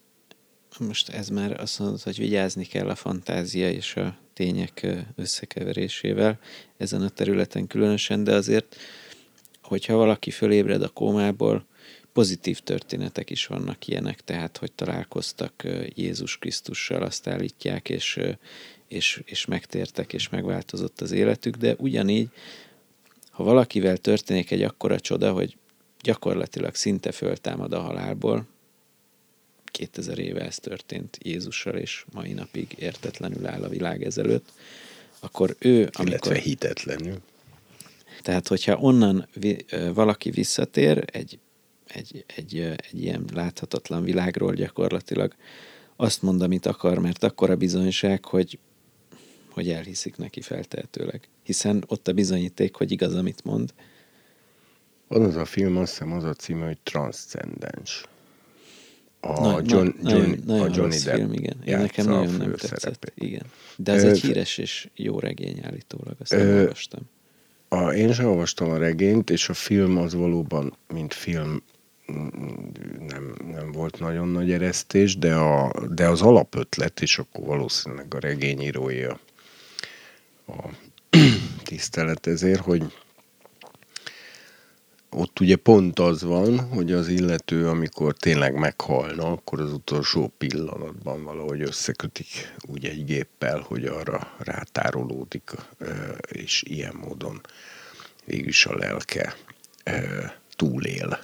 most ez már azt mondod, hogy vigyázni kell a fantázia és a tények összekeverésével ezen a területen különösen, de azért, hogyha valaki fölébred a kómából, pozitív történetek is vannak ilyenek, tehát hogy találkoztak Jézus Krisztussal, azt állítják, és, és, és megtértek, és megváltozott az életük, de ugyanígy, ha valakivel történik egy akkora csoda, hogy gyakorlatilag szinte föltámad a halálból, 2000 éve ez történt Jézussal, és mai napig értetlenül áll a világ ezelőtt, akkor ő, amikor... Illetve hitetlenül. Tehát, hogyha onnan vi, valaki visszatér egy, egy, egy, egy ilyen láthatatlan világról gyakorlatilag, azt mond, amit akar, mert akkor a bizonyság, hogy, hogy elhiszik neki feltehetőleg. Hiszen ott a bizonyíték, hogy igaz, amit mond. Van az a film, azt hiszem az a címe, hogy Transcendens. A na, John, na, John, nagyon, nagyon a Johnny Depp film, igen. Én nekem nagyon nem tetszett. Igen. De az egy híres és jó regény állítólag, azt nem olvastam. A, én sem olvastam a regényt, és a film az valóban, mint film nem, nem volt nagyon nagy eresztés, de, a, de az alapötlet, és akkor valószínűleg a regényírója a tisztelet ezért, hogy ott ugye pont az van, hogy az illető, amikor tényleg meghalna, akkor az utolsó pillanatban valahogy összekötik úgy egy géppel, hogy arra rátárolódik, és ilyen módon végülis a lelke túlél.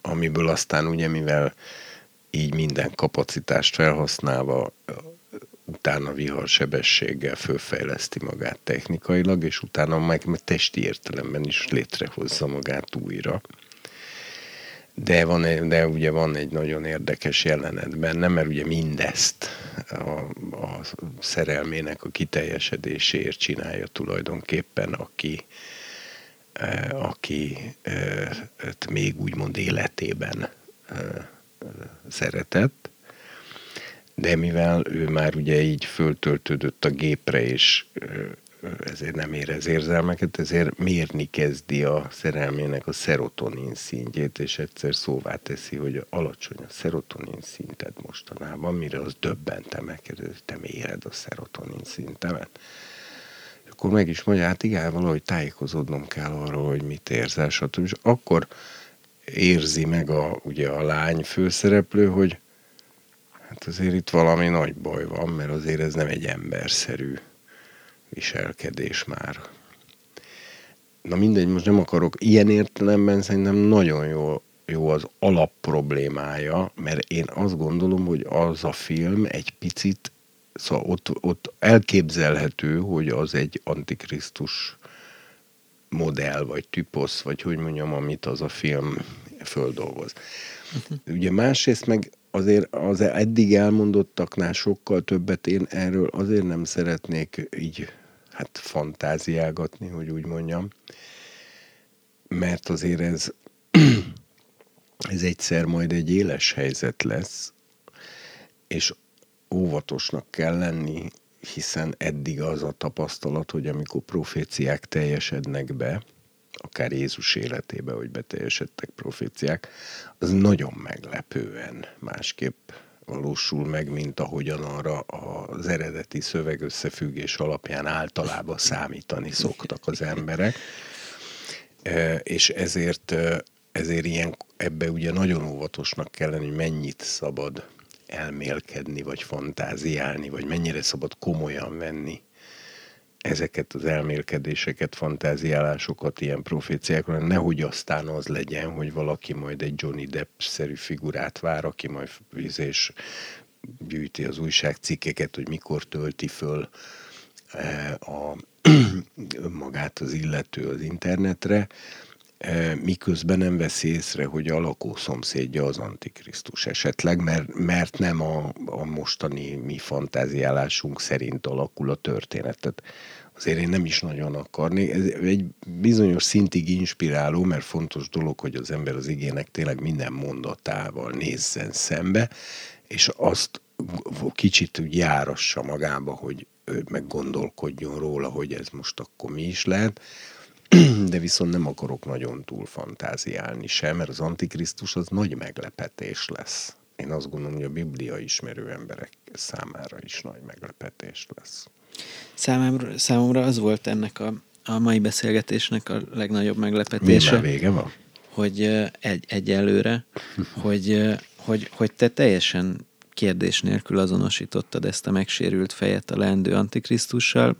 Amiből aztán ugye, mivel így minden kapacitást felhasználva utána vihar sebességgel fölfejleszti magát technikailag, és utána meg testi értelemben is létrehozza magát újra. De, van, de ugye van egy nagyon érdekes jelenet benne, mert ugye mindezt a, a szerelmének a kiteljesedéséért csinálja tulajdonképpen, aki, e, aki e, még úgymond életében e, szeretett, de mivel ő már ugye így föltöltődött a gépre, és ezért nem érez érzelmeket, ezért mérni kezdi a szerelmének a szerotonin szintjét, és egyszer szóvá teszi, hogy alacsony a szerotonin szinted mostanában, mire az döbbentem, hogy te méred a szerotonin szintemet. És akkor meg is mondja, hát igen, valahogy tájékozódnom kell arról, hogy mit érzel, stb. És akkor érzi meg a, ugye a lány főszereplő, hogy Hát azért itt valami nagy baj van, mert azért ez nem egy emberszerű viselkedés már. Na mindegy, most nem akarok ilyen értelemben szerintem nagyon jó, jó az alapproblémája, mert én azt gondolom, hogy az a film egy picit, szóval ott, ott elképzelhető, hogy az egy antikrisztus modell, vagy typosz, vagy hogy mondjam, amit az a film földolgoz. Uh-huh. Ugye másrészt meg azért az eddig elmondottaknál sokkal többet én erről azért nem szeretnék így hát fantáziálgatni, hogy úgy mondjam, mert azért ez, [clears throat] ez egyszer majd egy éles helyzet lesz, és óvatosnak kell lenni, hiszen eddig az a tapasztalat, hogy amikor proféciák teljesednek be, akár Jézus életébe, hogy beteljesedtek proféciák, az nagyon meglepően másképp valósul meg, mint ahogyan arra az eredeti szöveg összefüggés alapján általában számítani szoktak az emberek. E, és ezért, e, ezért ilyen, ebbe ugye nagyon óvatosnak kell lenni, hogy mennyit szabad elmélkedni, vagy fantáziálni, vagy mennyire szabad komolyan venni ezeket az elmélkedéseket, fantáziálásokat, ilyen proféciákra, nehogy aztán az legyen, hogy valaki majd egy Johnny Depp-szerű figurát vár, aki majd és gyűjti az újságcikkeket, hogy mikor tölti föl eh, a, [clears throat] magát az illető az internetre, miközben nem veszi észre, hogy a lakószomszédja az Antikrisztus esetleg, mert, mert nem a, a mostani mi fantáziálásunk szerint alakul a történetet azért én nem is nagyon akarni. Ez egy bizonyos szintig inspiráló, mert fontos dolog, hogy az ember az igének tényleg minden mondatával nézzen szembe, és azt kicsit úgy járassa magába, hogy ő meggondolkodjon róla, hogy ez most akkor mi is lehet, [clears throat] de viszont nem akarok nagyon túl fantáziálni sem, mert az Antikrisztus az nagy meglepetés lesz. Én azt gondolom, hogy a Biblia ismerő emberek számára is nagy meglepetés lesz. Számomra, számomra az volt ennek a, a mai beszélgetésnek a legnagyobb meglepetése. Mi vége van? Hogy egy, egyelőre, [laughs] hogy, hogy, hogy te teljesen kérdés nélkül azonosítottad ezt a megsérült fejet a leendő antikrisztussal.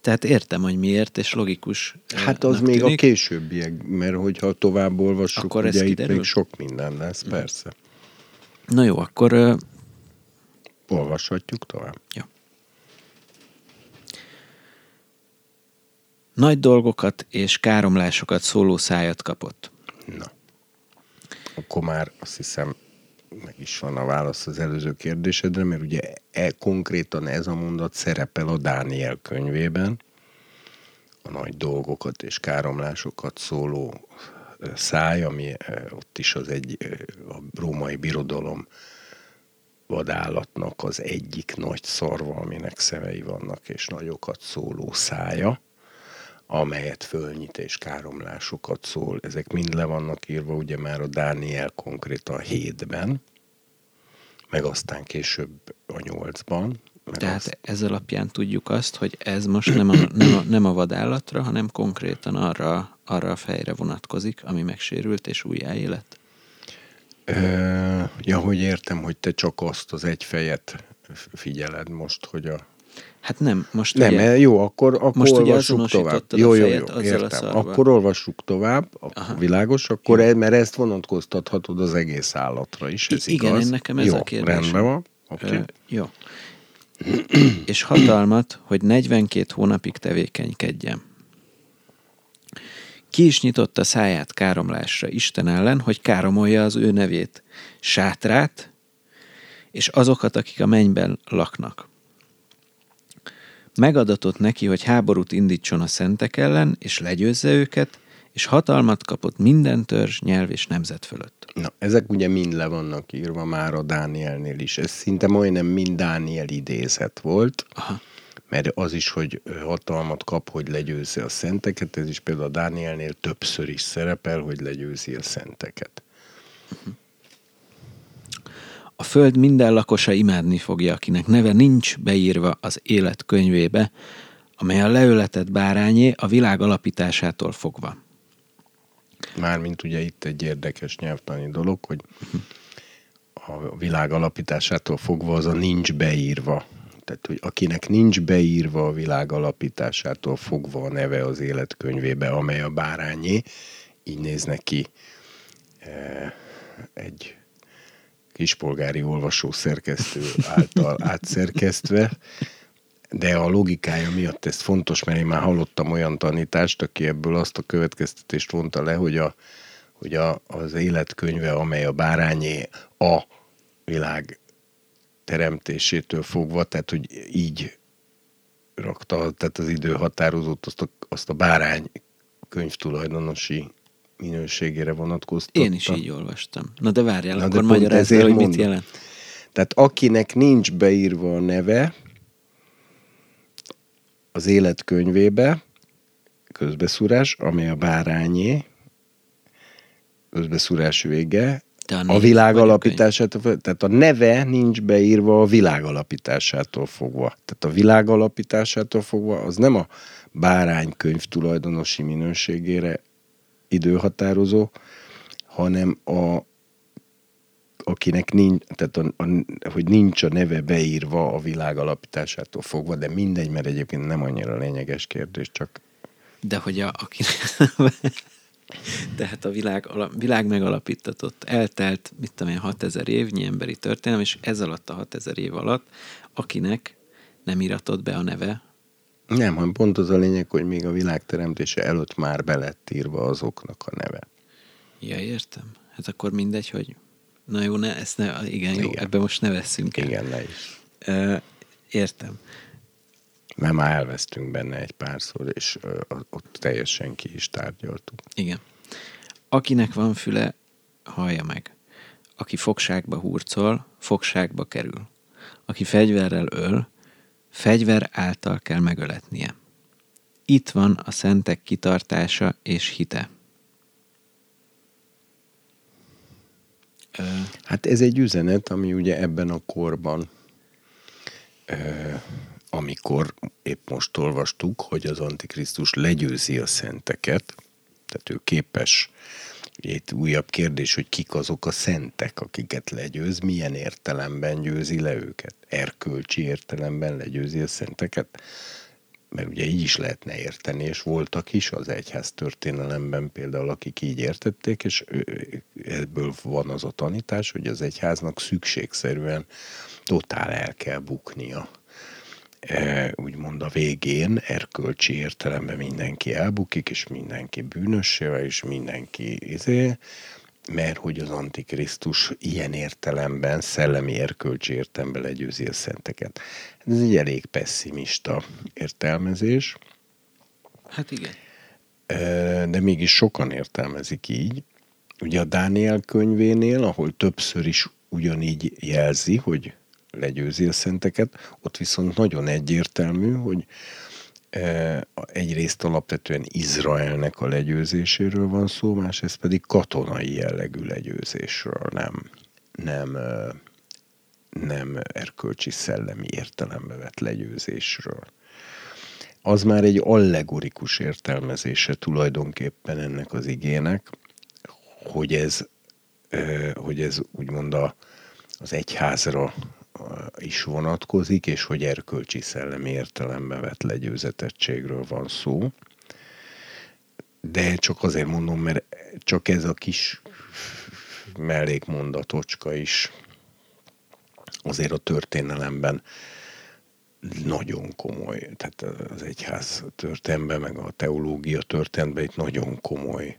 Tehát értem, hogy miért, és logikus. Hát az még tűnik. a későbbiek, mert hogyha tovább olvassuk, Akkor ugye itt még sok minden lesz, persze. Na jó, akkor ö, Olvashatjuk tovább. Ja. Nagy dolgokat és káromlásokat szóló szájat kapott. Na. Akkor már azt hiszem meg is van a válasz az előző kérdésedre, mert ugye e, konkrétan ez a mondat szerepel a Dániel könyvében, a nagy dolgokat és káromlásokat szóló száj, ami ott is az egy a római birodalom vadállatnak az egyik nagy szarva, aminek szemei vannak, és nagyokat szóló szája, amelyet fölnyit és káromlásokat szól. Ezek mind le vannak írva ugye már a Dániel konkrétan hétben, meg aztán később a nyolcban. Tehát azt, ez alapján tudjuk azt, hogy ez most nem a, nem a, nem a vadállatra, hanem konkrétan arra, arra a fejre vonatkozik, ami megsérült és újjáélet. ja, hogy értem, hogy te csak azt az egy fejet figyeled most, hogy a... Hát nem, most Nem, ugye, ugye, jó, akkor, akkor Most ugye olvassuk tovább. azonosítottad a Jó, jó, jó, a értem. szarval. Akkor olvassuk tovább, Aha. akkor világos, akkor e, mert ezt vonatkoztathatod az egész állatra is, ez I- igen, igaz? nekem ez jó, a kérdésem. rendben van. Oké. Ö, jó. [clears throat] és hatalmat, hogy 42 hónapig tevékenykedjen. Ki is nyitotta száját káromlásra Isten ellen, hogy káromolja az ő nevét, sátrát, és azokat, akik a mennyben laknak. Megadatott neki, hogy háborút indítson a szentek ellen, és legyőzze őket, és hatalmat kapott minden törzs, nyelv és nemzet fölött. Na, ezek ugye mind le vannak írva már a Dánielnél is. Ez szinte majdnem mind Dániel idézet volt, Aha. mert az is, hogy hatalmat kap, hogy legyőzze a szenteket, ez is például a Dánielnél többször is szerepel, hogy legyőzi a szenteket. A föld minden lakosa imádni fogja, akinek neve nincs beírva az élet könyvébe, amely a leöletett bárányé a világ alapításától fogva. Mármint ugye itt egy érdekes nyelvtani dolog, hogy a világ alapításától fogva az a nincs beírva. Tehát, hogy akinek nincs beírva a világ alapításától fogva a neve az életkönyvébe, amely a bárányé, így néz neki eh, egy kispolgári olvasó szerkesztő által [laughs] átszerkesztve, de a logikája miatt ez fontos, mert én már hallottam olyan tanítást, aki ebből azt a következtetést vonta le, hogy, a, hogy a, az életkönyve, amely a bárányé a világ teremtésétől fogva, tehát hogy így rakta, tehát az időhatározót azt a, azt a bárány könyvtulajdonosi minőségére vonatkoztatta. Én is így olvastam. Na de várjál, Na, akkor el, hogy mit mondom. jelent. Tehát akinek nincs beírva a neve az életkönyvébe, közbeszúrás, ami a bárányé, közbeszúrás vége, a a világ alapításától, tehát a neve nincs beírva a világ alapításától fogva. Tehát a világ alapításától fogva az nem a bárány könyv tulajdonosi minőségére időhatározó, hanem a akinek nincs, tehát a, a, hogy nincs a neve beírva a világ alapításától fogva, de mindegy, mert egyébként nem annyira lényeges kérdés, csak De hogy a, aki... [laughs] Tehát a világ, ala, világ megalapítatott, eltelt, mit tudom én, 6000 évnyi emberi történelem, és ez alatt a 6000 év alatt, akinek nem iratott be a neve, nem, hanem pont az a lényeg, hogy még a világ teremtése előtt már be lett írva azoknak a neve. Ja, értem. Hát akkor mindegy, hogy... Na jó, ne, ezt ne, igen, jó, Igen. ebbe most ne vesszünk el. Igen, ne is. Ö, értem. Mert már elvesztünk benne egy párszor, és ö, ott teljesen ki is tárgyaltuk. Igen. Akinek van füle, hallja meg. Aki fogságba hurcol, fogságba kerül. Aki fegyverrel öl, fegyver által kell megöletnie. Itt van a szentek kitartása és hite. Hát ez egy üzenet, ami ugye ebben a korban, amikor épp most olvastuk, hogy az Antikrisztus legyőzi a szenteket, tehát ő képes, ugye itt újabb kérdés, hogy kik azok a szentek, akiket legyőz, milyen értelemben győzi le őket. Erkölcsi értelemben legyőzi a szenteket. mert ugye így is lehetne érteni, és voltak is az egyház történelemben például, akik így értették, és ebből van az a tanítás, hogy az egyháznak szükségszerűen totál el kell buknia. E, úgymond a végén erkölcsi értelemben mindenki elbukik, és mindenki bűnössé, és mindenki izé, mert hogy az Antikrisztus ilyen értelemben, szellemi erkölcsi értelemben legyőzi a szenteket. Ez egy elég pessimista értelmezés. Hát igen. De mégis sokan értelmezik így. Ugye a Dániel könyvénél, ahol többször is ugyanígy jelzi, hogy legyőzi a szenteket, ott viszont nagyon egyértelmű, hogy egyrészt alapvetően Izraelnek a legyőzéséről van szó, másrészt pedig katonai jellegű legyőzésről, nem, nem, nem erkölcsi szellemi értelembe vett legyőzésről. Az már egy allegorikus értelmezése tulajdonképpen ennek az igének, hogy ez, hogy ez úgymond a, az egyházra is vonatkozik, és hogy erkölcsi szellemi értelembe vett legyőzetettségről van szó. De csak azért mondom, mert csak ez a kis mellékmondatocska is azért a történelemben nagyon komoly, tehát az egyház történetben, meg a teológia történetben itt nagyon komoly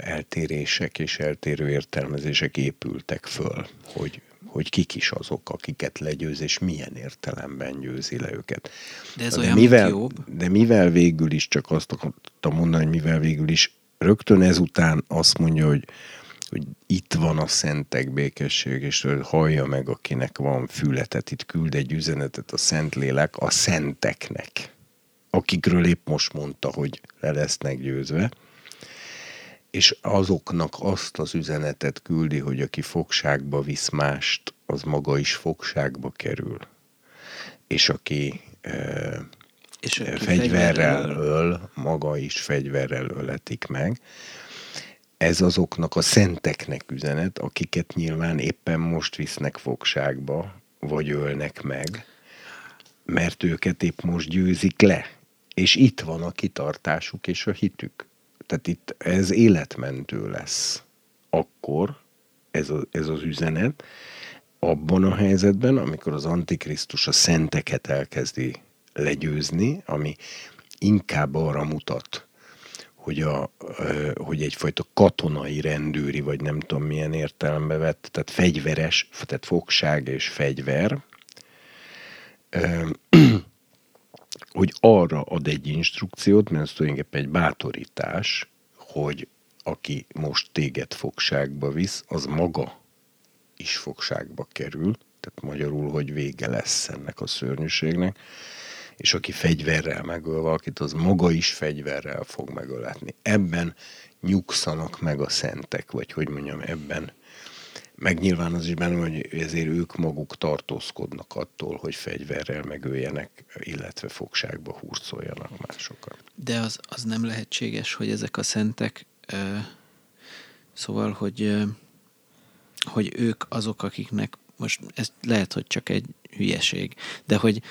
eltérések és eltérő értelmezések épültek föl, hogy hogy kik is azok, akiket legyőz, és milyen értelemben győzi le őket. De ez de olyan, mivel, jobb. De mivel végül is, csak azt akartam mondani, hogy mivel végül is rögtön ezután azt mondja, hogy, hogy itt van a szentek békesség, és hallja meg, akinek van fületet, itt küld egy üzenetet a Szentlélek a szenteknek, akikről épp most mondta, hogy le lesznek győzve és azoknak azt az üzenetet küldi, hogy aki fogságba visz mást, az maga is fogságba kerül. És aki, e, és aki fegyverrel öl, maga is fegyverrel öletik meg. Ez azoknak a szenteknek üzenet, akiket nyilván éppen most visznek fogságba, vagy ölnek meg, mert őket épp most győzik le. És itt van a kitartásuk és a hitük. Tehát itt ez életmentő lesz. Akkor ez, a, ez az üzenet, abban a helyzetben, amikor az Antikrisztus a szenteket elkezdi legyőzni, ami inkább arra mutat, hogy, a, hogy egyfajta katonai rendőri, vagy nem tudom milyen értelembe vett, tehát fegyveres, tehát fogság és fegyver, hogy arra ad egy instrukciót, mert ez tulajdonképpen egy bátorítás, hogy aki most téged fogságba visz, az maga is fogságba kerül, tehát magyarul, hogy vége lesz ennek a szörnyűségnek, és aki fegyverrel megöl valakit, az maga is fegyverrel fog megöletni. Ebben nyugszanak meg a szentek, vagy hogy mondjam, ebben meg nyilván az is benne, hogy ezért ők maguk tartózkodnak attól, hogy fegyverrel megöljenek, illetve fogságba hurcoljanak másokat. De az, az nem lehetséges, hogy ezek a szentek, ö, szóval, hogy, ö, hogy ők azok, akiknek most ez lehet, hogy csak egy hülyeség, de hogy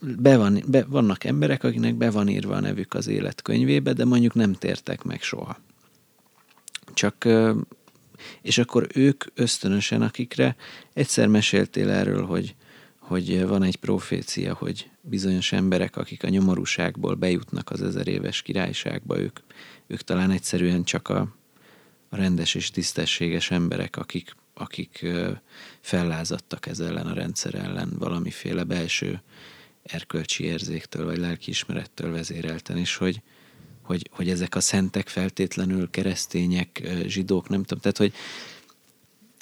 be van, be, vannak emberek, akiknek be van írva a nevük az életkönyvébe, de mondjuk nem tértek meg soha. Csak és akkor ők ösztönösen, akikre egyszer meséltél erről, hogy, hogy van egy profécia, hogy bizonyos emberek, akik a nyomorúságból bejutnak az ezer éves királyságba, ők, ők talán egyszerűen csak a, a rendes és tisztességes emberek, akik, akik fellázadtak ez ellen a rendszer ellen valamiféle belső erkölcsi érzéktől vagy lelkiismerettől vezérelten, és hogy, hogy, hogy ezek a szentek feltétlenül keresztények, zsidók, nem tudom, tehát hogy...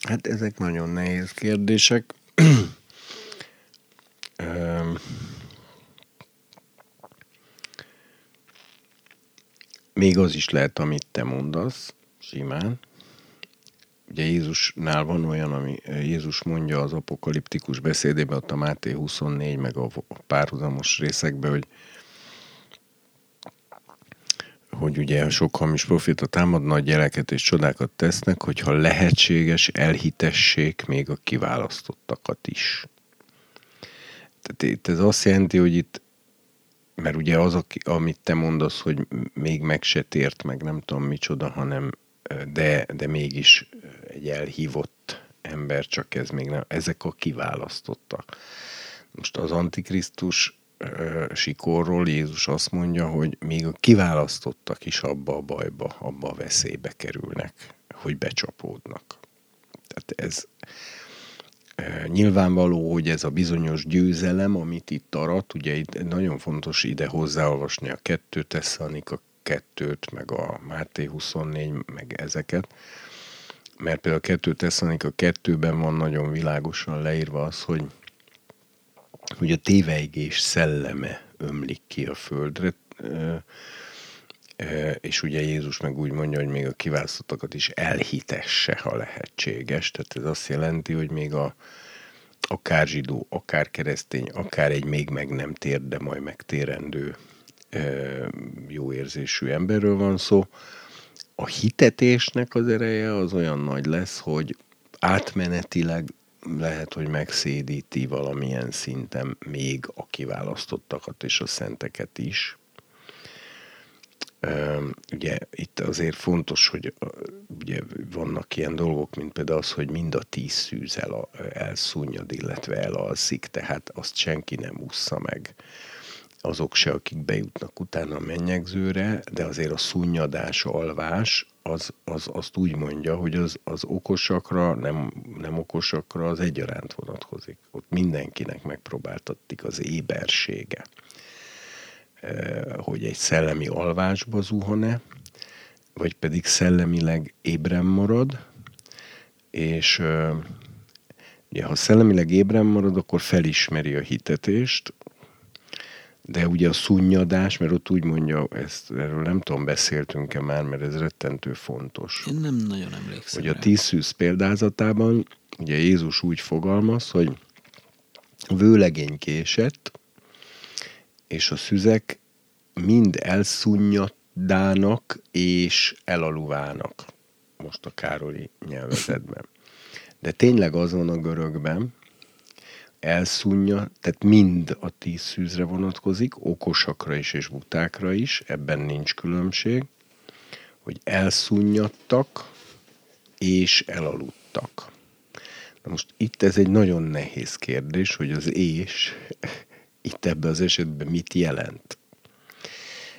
Hát ezek nagyon nehéz kérdések. [clears throat] Még az is lehet, amit te mondasz, simán. Ugye Jézusnál van olyan, ami Jézus mondja az apokaliptikus beszédében, ott a Máté 24, meg a párhuzamos részekben, hogy hogy ugye sok hamis profita támad, nagy gyereket és csodákat tesznek, hogyha lehetséges, elhitessék még a kiválasztottakat is. Tehát itt ez azt jelenti, hogy itt mert ugye az, amit te mondasz, hogy még meg se tért, meg nem tudom micsoda, hanem de, de mégis egy elhívott ember, csak ez még nem, ezek a kiválasztottak. Most az Antikrisztus sikorról Jézus azt mondja, hogy még a kiválasztottak is abba a bajba, abba a veszélybe kerülnek, hogy becsapódnak. Tehát ez nyilvánvaló, hogy ez a bizonyos győzelem, amit itt arat, ugye itt nagyon fontos ide hozzáolvasni a kettő Tesszanik, a kettőt, meg a Máté 24, meg ezeket, mert például a kettő Tesszanik a kettőben van nagyon világosan leírva az, hogy hogy a téveigés szelleme ömlik ki a földre, és ugye Jézus meg úgy mondja, hogy még a kiválasztottakat is elhitesse, ha lehetséges. Tehát ez azt jelenti, hogy még a, akár zsidó, akár keresztény, akár egy még meg nem tér, de majd megtérendő jó érzésű emberről van szó. A hitetésnek az ereje az olyan nagy lesz, hogy átmenetileg lehet, hogy megszédíti valamilyen szinten még a kiválasztottakat és a szenteket is. Ugye itt azért fontos, hogy ugye vannak ilyen dolgok, mint például az, hogy mind a tíz szűz el, elszúnyad, illetve elalszik, tehát azt senki nem ússza meg azok se, akik bejutnak utána a mennyegzőre, de azért a szunnyadás, alvás, az, az, azt úgy mondja, hogy az, az okosakra, nem, nem okosakra, az egyaránt vonatkozik. Ott mindenkinek megpróbáltattik az ébersége, hogy egy szellemi alvásba zuhane, vagy pedig szellemileg ébren marad, és ugye, ha szellemileg ébren marad, akkor felismeri a hitetést, de ugye a szunnyadás, mert ott úgy mondja, ezt, erről nem tudom, beszéltünk-e már, mert ez rettentő fontos. Én nem nagyon emlékszem. Hogy a tíz szűz példázatában, ugye Jézus úgy fogalmaz, hogy vőlegény késett, és a szüzek mind elszunnyaddának és elaluvának. Most a Károli nyelvezetben. De tényleg az van a görögben, elszunja, tehát mind a tíz szűzre vonatkozik, okosakra is és butákra is, ebben nincs különbség, hogy elszunnyadtak és elaludtak. Na most itt ez egy nagyon nehéz kérdés, hogy az és [laughs] itt ebben az esetben mit jelent.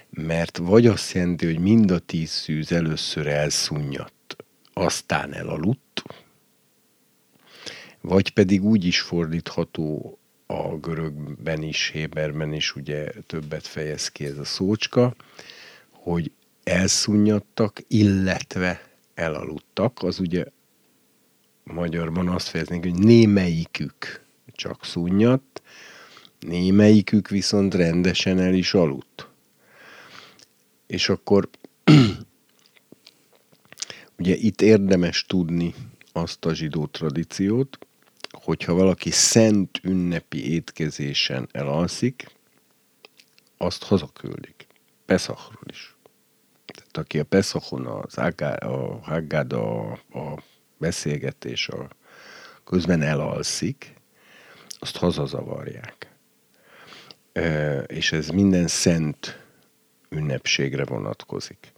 Mert vagy azt jelenti, hogy mind a tíz szűz először elszúnyadt, aztán elaludt, vagy pedig úgy is fordítható a görögben is, Héberben is ugye többet fejez ki ez a szócska, hogy elszunnyadtak, illetve elaludtak, az ugye magyarban azt fejeznénk, hogy némelyikük csak szunnyadt, némelyikük viszont rendesen el is aludt. És akkor [clears throat] ugye itt érdemes tudni azt a zsidó tradíciót, hogyha valaki szent ünnepi étkezésen elalszik, azt hazaküldik. Peszachról is. Tehát aki a Peszachon az Ágá, a Haggáda, a, a beszélgetés a, közben elalszik, azt hazazavarják. E, és ez minden szent ünnepségre vonatkozik.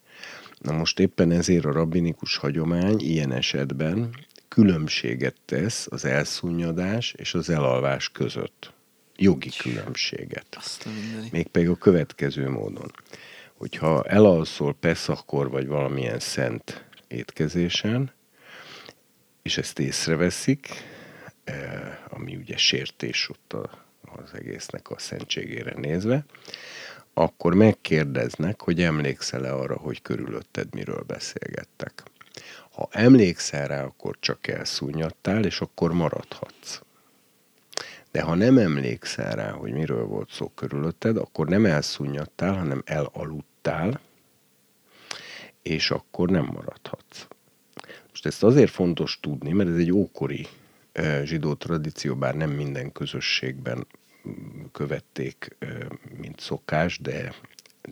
Na most éppen ezért a rabbinikus hagyomány ilyen esetben különbséget tesz az elszúnyadás és az elalvás között. Jogi különbséget. Mégpedig a következő módon. Hogyha elalszol Peszakor vagy valamilyen szent étkezésen, és ezt észreveszik, eh, ami ugye sértés ott az egésznek a szentségére nézve, akkor megkérdeznek, hogy emlékszel-e arra, hogy körülötted miről beszélgettek. Ha emlékszel rá, akkor csak elszúnyadtál, és akkor maradhatsz. De ha nem emlékszel rá, hogy miről volt szó körülötted, akkor nem elszúnyadtál, hanem elaludtál, és akkor nem maradhatsz. Most ezt azért fontos tudni, mert ez egy ókori zsidó tradíció, bár nem minden közösségben követték, mint szokás, de,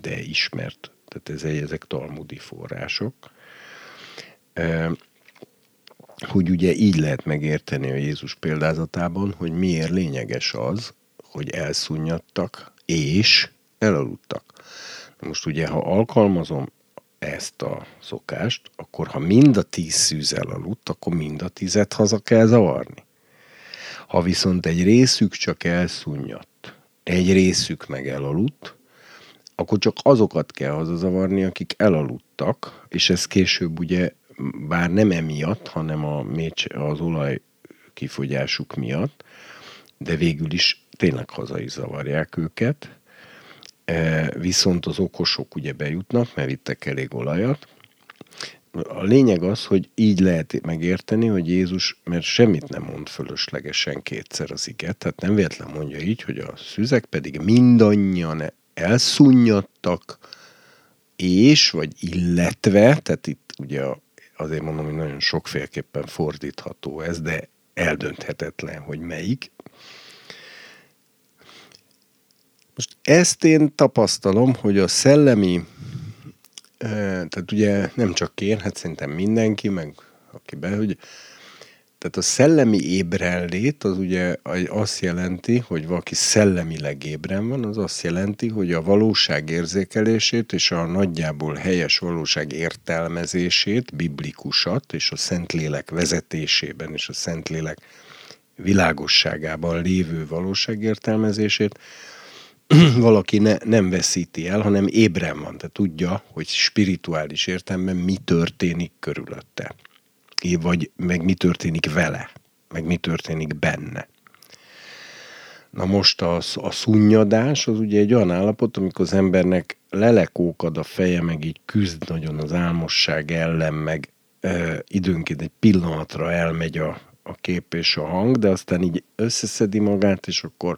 de ismert. Tehát ez, ezek talmudi források hogy ugye így lehet megérteni a Jézus példázatában, hogy miért lényeges az, hogy elszunnyadtak és elaludtak. Most ugye, ha alkalmazom ezt a szokást, akkor ha mind a tíz szűz elaludt, akkor mind a tizet haza kell zavarni. Ha viszont egy részük csak elszúnyadt, egy részük meg elaludt, akkor csak azokat kell hazazavarni, akik elaludtak, és ez később ugye bár nem emiatt, hanem a mécs, az olaj kifogyásuk miatt, de végül is tényleg haza is zavarják őket, e, viszont az okosok ugye bejutnak, mert vittek elég olajat. A lényeg az, hogy így lehet megérteni, hogy Jézus, mert semmit nem mond fölöslegesen kétszer az iget, tehát nem véletlen mondja így, hogy a szüzek pedig mindannyian elszunnyadtak, és, vagy illetve, tehát itt ugye azért mondom, hogy nagyon sokféleképpen fordítható ez, de eldönthetetlen, hogy melyik. Most ezt én tapasztalom, hogy a szellemi, tehát ugye nem csak én, hát szerintem mindenki, meg akiben, hogy tehát a szellemi ébrenlét az ugye azt jelenti, hogy valaki szellemileg ébren van, az azt jelenti, hogy a valóság érzékelését és a nagyjából helyes valóság értelmezését, biblikusat és a Szentlélek vezetésében és a Szentlélek világosságában lévő valóság értelmezését [clears throat] valaki ne, nem veszíti el, hanem ébren van, tehát tudja, hogy spirituális értelemben mi történik körülötte vagy meg mi történik vele, meg mi történik benne. Na most a, a szunnyadás az ugye egy olyan állapot, amikor az embernek lelekókad a feje, meg így küzd nagyon az álmosság ellen, meg e, időnként egy pillanatra elmegy a, a kép és a hang, de aztán így összeszedi magát, és akkor,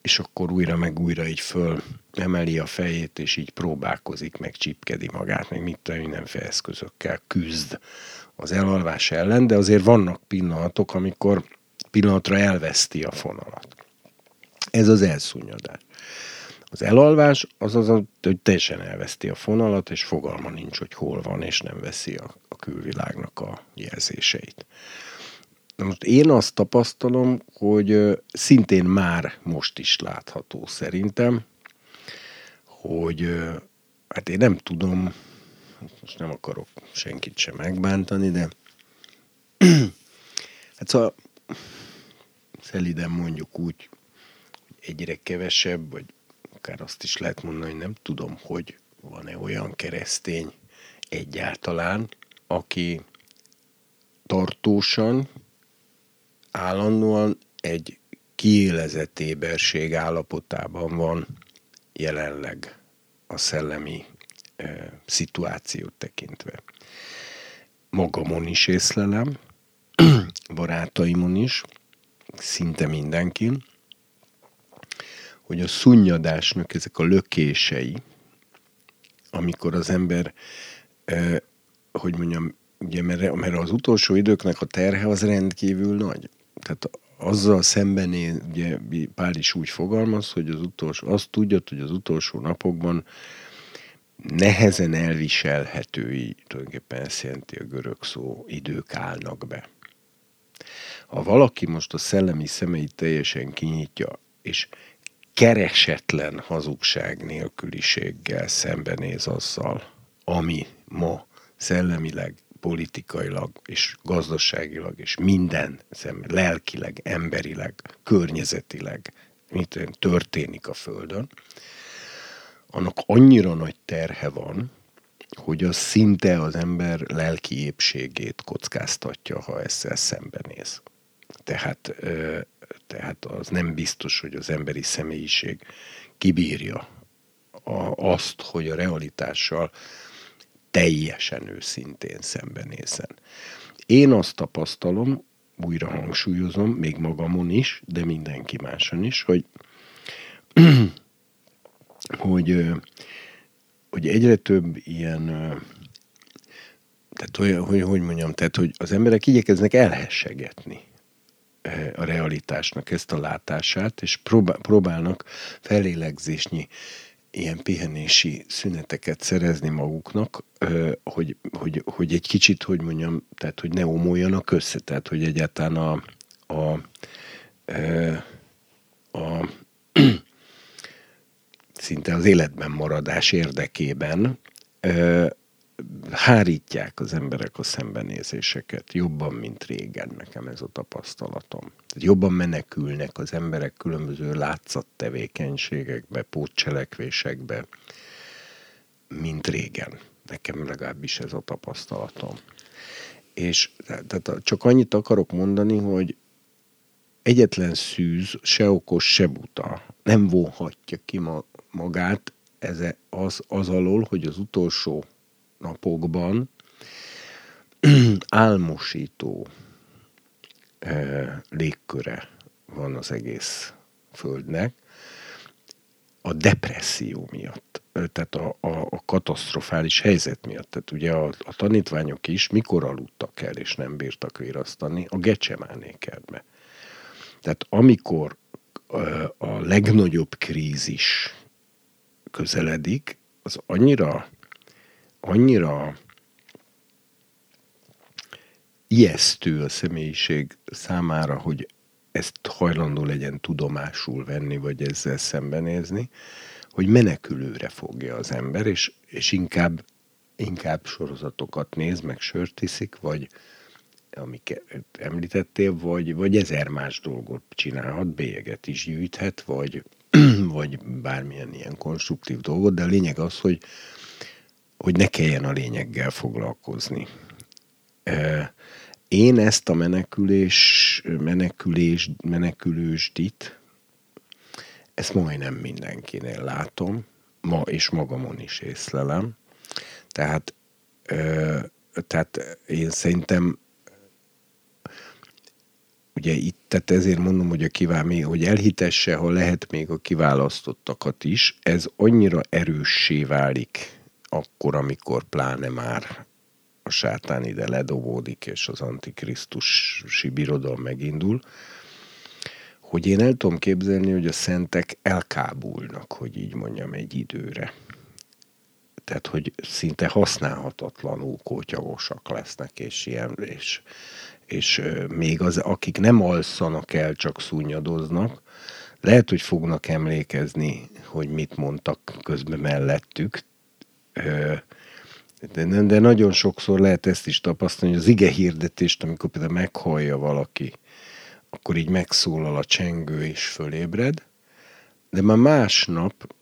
és akkor újra meg újra így föl emeli a fejét, és így próbálkozik, meg csipkedi magát, meg mit tudom, mindenféle eszközökkel küzd az elalvás ellen, de azért vannak pillanatok, amikor pillanatra elveszti a fonalat. Ez az elszúnyadás. Az elalvás az az, hogy teljesen elveszti a fonalat, és fogalma nincs, hogy hol van, és nem veszi a, a külvilágnak a jelzéseit. Na most én azt tapasztalom, hogy szintén már most is látható szerintem, hogy hát én nem tudom, most nem akarok senkit sem megbántani, de [clears throat] hát szóval szeliden mondjuk úgy, hogy egyre kevesebb, vagy akár azt is lehet mondani, hogy nem tudom, hogy van-e olyan keresztény egyáltalán, aki tartósan, állandóan egy kiélezett éberség állapotában van jelenleg a szellemi szituációt tekintve. Magamon is észlelem, [clears throat] barátaimon is, szinte mindenkin, hogy a szunnyadásnak ezek a lökései, amikor az ember, hogy mondjam, ugye, mert az utolsó időknek a terhe az rendkívül nagy. Tehát azzal szemben én, ugye Pál is úgy fogalmaz, hogy az utolsó, azt tudja, hogy az utolsó napokban nehezen elviselhetői, tulajdonképpen ezt jelenti a görög szó, idők állnak be. Ha valaki most a szellemi szemeit teljesen kinyitja, és keresetlen hazugság nélküliséggel szembenéz azzal, ami ma szellemileg, politikailag és gazdaságilag és minden szem, lelkileg, emberileg, környezetileg mit történik a Földön, annak annyira nagy terhe van, hogy az szinte az ember lelki épségét kockáztatja, ha ezzel szembenéz. Tehát, tehát az nem biztos, hogy az emberi személyiség kibírja azt, hogy a realitással teljesen őszintén szembenézzen. Én azt tapasztalom, újra hangsúlyozom, még magamon is, de mindenki máson is, hogy [clears throat] hogy, hogy egyre több ilyen, tehát hogy, hogy, hogy mondjam, tehát hogy az emberek igyekeznek elhessegetni a realitásnak ezt a látását, és próbálnak felélegzésnyi ilyen pihenési szüneteket szerezni maguknak, hogy, hogy, hogy egy kicsit, hogy mondjam, tehát hogy ne omoljanak össze, tehát hogy egyáltalán a, a, a, a szinte az életben maradás érdekében hárítják az emberek a szembenézéseket jobban, mint régen, nekem ez a tapasztalatom. Jobban menekülnek az emberek különböző látszattevékenységekbe, pótcselekvésekbe, mint régen. Nekem legalábbis ez a tapasztalatom. És tehát csak annyit akarok mondani, hogy egyetlen szűz, se okos, se buta nem vonhatja ki magát ez az, az alól, hogy az utolsó napokban [clears throat] álmosító eh, légköre van az egész Földnek, a depresszió miatt, tehát a, a, a katasztrofális helyzet miatt. Tehát ugye a, a tanítványok is mikor aludtak el, és nem bírtak virasztani? A Gecsemáné kertbe. Tehát amikor a legnagyobb krízis közeledik, az annyira, annyira ijesztő a személyiség számára, hogy ezt hajlandó legyen tudomásul venni, vagy ezzel szembenézni, hogy menekülőre fogja az ember, és, és inkább, inkább sorozatokat néz, meg sört iszik, vagy amiket említettél, vagy, vagy ezer más dolgot csinálhat, bélyeget is gyűjthet, vagy, [clears throat] vagy bármilyen ilyen konstruktív dolgot, de a lényeg az, hogy, hogy ne kelljen a lényeggel foglalkozni. Én ezt a menekülés, menekülés, menekülősdit, ezt majdnem mindenkinél látom, ma és magamon is észlelem. Tehát, tehát én szerintem ugye itt, tehát ezért mondom, hogy a kivál, hogy elhitesse, ha lehet még a kiválasztottakat is, ez annyira erőssé válik akkor, amikor pláne már a sátán ide ledobódik, és az antikrisztusi birodalom megindul, hogy én el tudom képzelni, hogy a szentek elkábulnak, hogy így mondjam, egy időre. Tehát, hogy szinte használhatatlanul kótyagosak lesznek, és ilyen, és, és még az, akik nem alszanak el, csak szúnyadoznak, lehet, hogy fognak emlékezni, hogy mit mondtak közben mellettük, de, de nagyon sokszor lehet ezt is tapasztalni, hogy az ige hirdetést, amikor például meghallja valaki, akkor így megszólal a csengő és fölébred, de már másnap,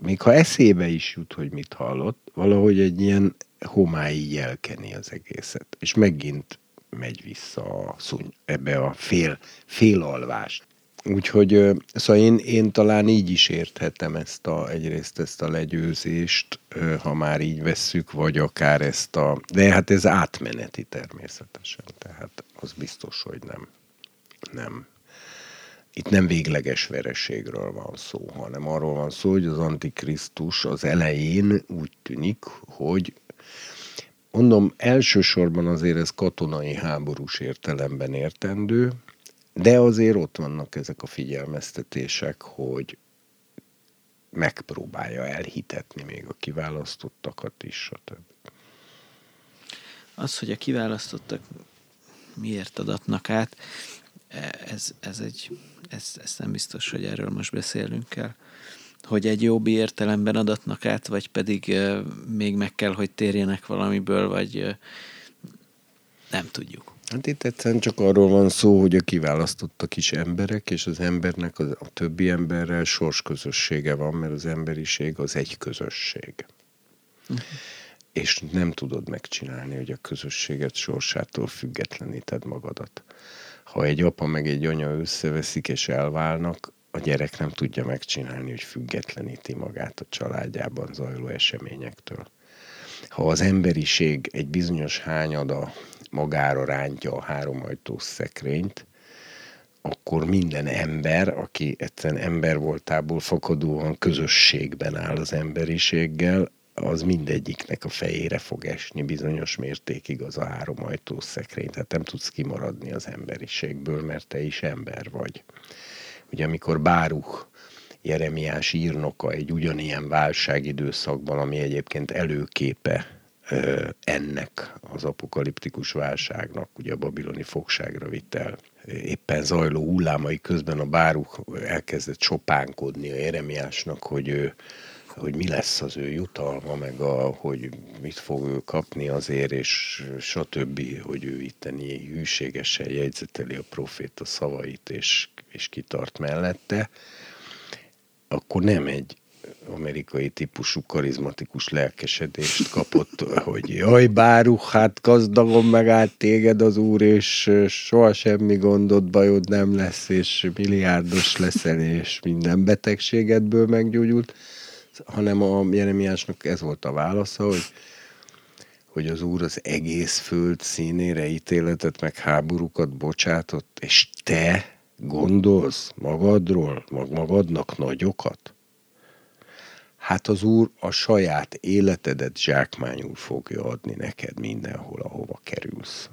még ha eszébe is jut, hogy mit hallott, valahogy egy ilyen homályi jelkeni az egészet, és megint megy vissza a szúny, ebbe a fél, félalvást. Úgyhogy szóval én, én talán így is érthetem ezt a, egyrészt ezt a legyőzést, ha már így vesszük, vagy akár ezt a... De hát ez átmeneti természetesen, tehát az biztos, hogy nem. Nem. Itt nem végleges vereségről van szó, hanem arról van szó, hogy az Antikrisztus az elején úgy tűnik, hogy mondom, elsősorban azért ez katonai háborús értelemben értendő, de azért ott vannak ezek a figyelmeztetések, hogy megpróbálja elhitetni még a kiválasztottakat is, stb. Az, hogy a kiválasztottak miért adatnak át, ez, ez egy, ez, ez nem biztos, hogy erről most beszélünk kell. Hogy egy jobb értelemben adatnak át, vagy pedig még meg kell, hogy térjenek valamiből, vagy nem tudjuk. Hát itt egyszerűen csak arról van szó, hogy a kiválasztottak is emberek, és az embernek a, a többi emberrel sorsközössége van, mert az emberiség az egy közösség. Uh-huh. És nem tudod megcsinálni, hogy a közösséget sorsától függetleníted magadat. Ha egy apa meg egy anya összeveszik és elválnak, a gyerek nem tudja megcsinálni, hogy függetleníti magát a családjában zajló eseményektől. Ha az emberiség egy bizonyos hányada magára rántja a háromajtós szekrényt, akkor minden ember, aki egyszerűen ember voltából fakadóan közösségben áll az emberiséggel, az mindegyiknek a fejére fog esni bizonyos mértékig az a háromajtós szekrény. Tehát nem tudsz kimaradni az emberiségből, mert te is ember vagy. Ugye amikor Báruch Jeremiás írnoka egy ugyanilyen válságidőszakban, ami egyébként előképe ennek az apokaliptikus válságnak, ugye a babiloni fogságra vitel éppen zajló hullámai közben a báruk elkezdett sopánkodni a Jeremiásnak, hogy ő hogy mi lesz az ő jutalma, meg a, hogy mit fog ő kapni azért, és stb., hogy ő itteni hűségesen jegyzeteli a proféta szavait, és, és kitart mellette, akkor nem egy amerikai típusú karizmatikus lelkesedést kapott, hogy jaj, Báruch, hát gazdagon megállt téged az úr, és soha semmi gondod, bajod nem lesz, és milliárdos leszel, és minden betegségedből meggyógyult, hanem a Jeremiásnak ez volt a válasza, hogy, hogy az úr az egész föld színére ítéletet, meg háborúkat bocsátott, és te gondolsz magadról, mag magadnak nagyokat? hát az Úr a saját életedet zsákmányul fogja adni neked mindenhol, ahova kerülsz.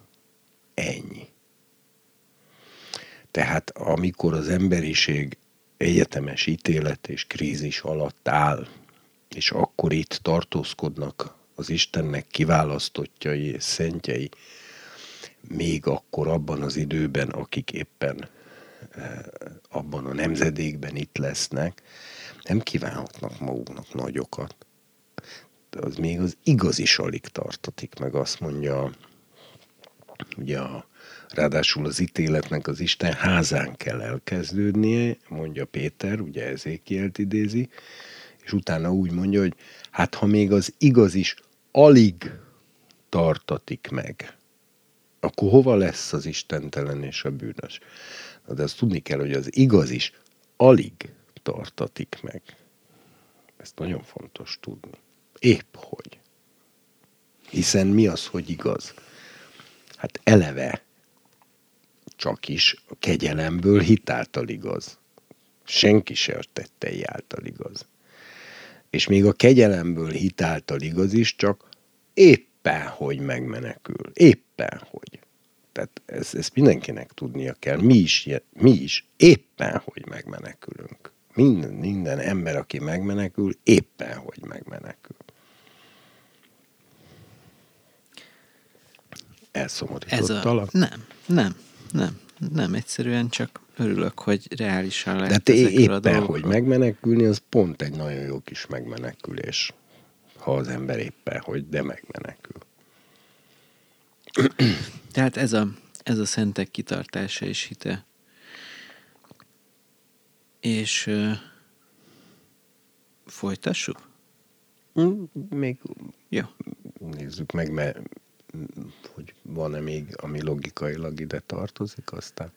Ennyi. Tehát amikor az emberiség egyetemes ítélet és krízis alatt áll, és akkor itt tartózkodnak az Istennek kiválasztottjai és szentjei, még akkor abban az időben, akik éppen eh, abban a nemzedékben itt lesznek, nem kívánhatnak maguknak nagyokat. De az még az igazi alig tartatik meg, azt mondja, ugye a, ráadásul az ítéletnek az Isten házán kell elkezdődnie, mondja Péter, ugye Ezékielt idézi, és utána úgy mondja, hogy hát ha még az igaz is alig tartatik meg, akkor hova lesz az istentelen és a bűnös? De azt tudni kell, hogy az igaz is alig tartatik meg. Ezt nagyon fontos tudni. Épp hogy. Hiszen mi az, hogy igaz? Hát eleve csak is a kegyelemből hitáltal igaz. Senki se tettei által igaz. És még a kegyelemből hitáltal igaz is, csak éppen hogy megmenekül. Éppen hogy. Tehát ezt, ezt mindenkinek tudnia kell. Mi is, mi is éppen hogy megmenekülünk. Minden, minden ember, aki megmenekül, éppen, hogy megmenekül. Elszomorítottalak? Ez a... Nem, nem, nem, nem. Egyszerűen csak örülök, hogy reálisan lehet De éppen, a hogy megmenekülni, az pont egy nagyon jó kis megmenekülés. Ha az ember éppen, hogy de megmenekül. Tehát ez a, ez a szentek kitartása és hite és uh, folytassuk? Mm, még Jó. nézzük meg, mert hogy van-e még, ami logikailag ide tartozik, aztán.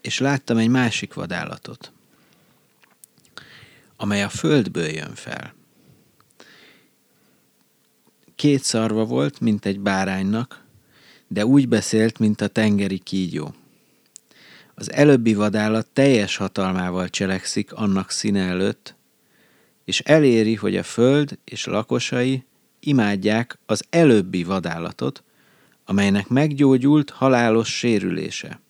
És láttam egy másik vadállatot, amely a földből jön fel. Két szarva volt, mint egy báránynak, de úgy beszélt, mint a tengeri kígyó. Az előbbi vadállat teljes hatalmával cselekszik annak színe előtt, és eléri, hogy a föld és lakosai imádják az előbbi vadállatot, amelynek meggyógyult halálos sérülése.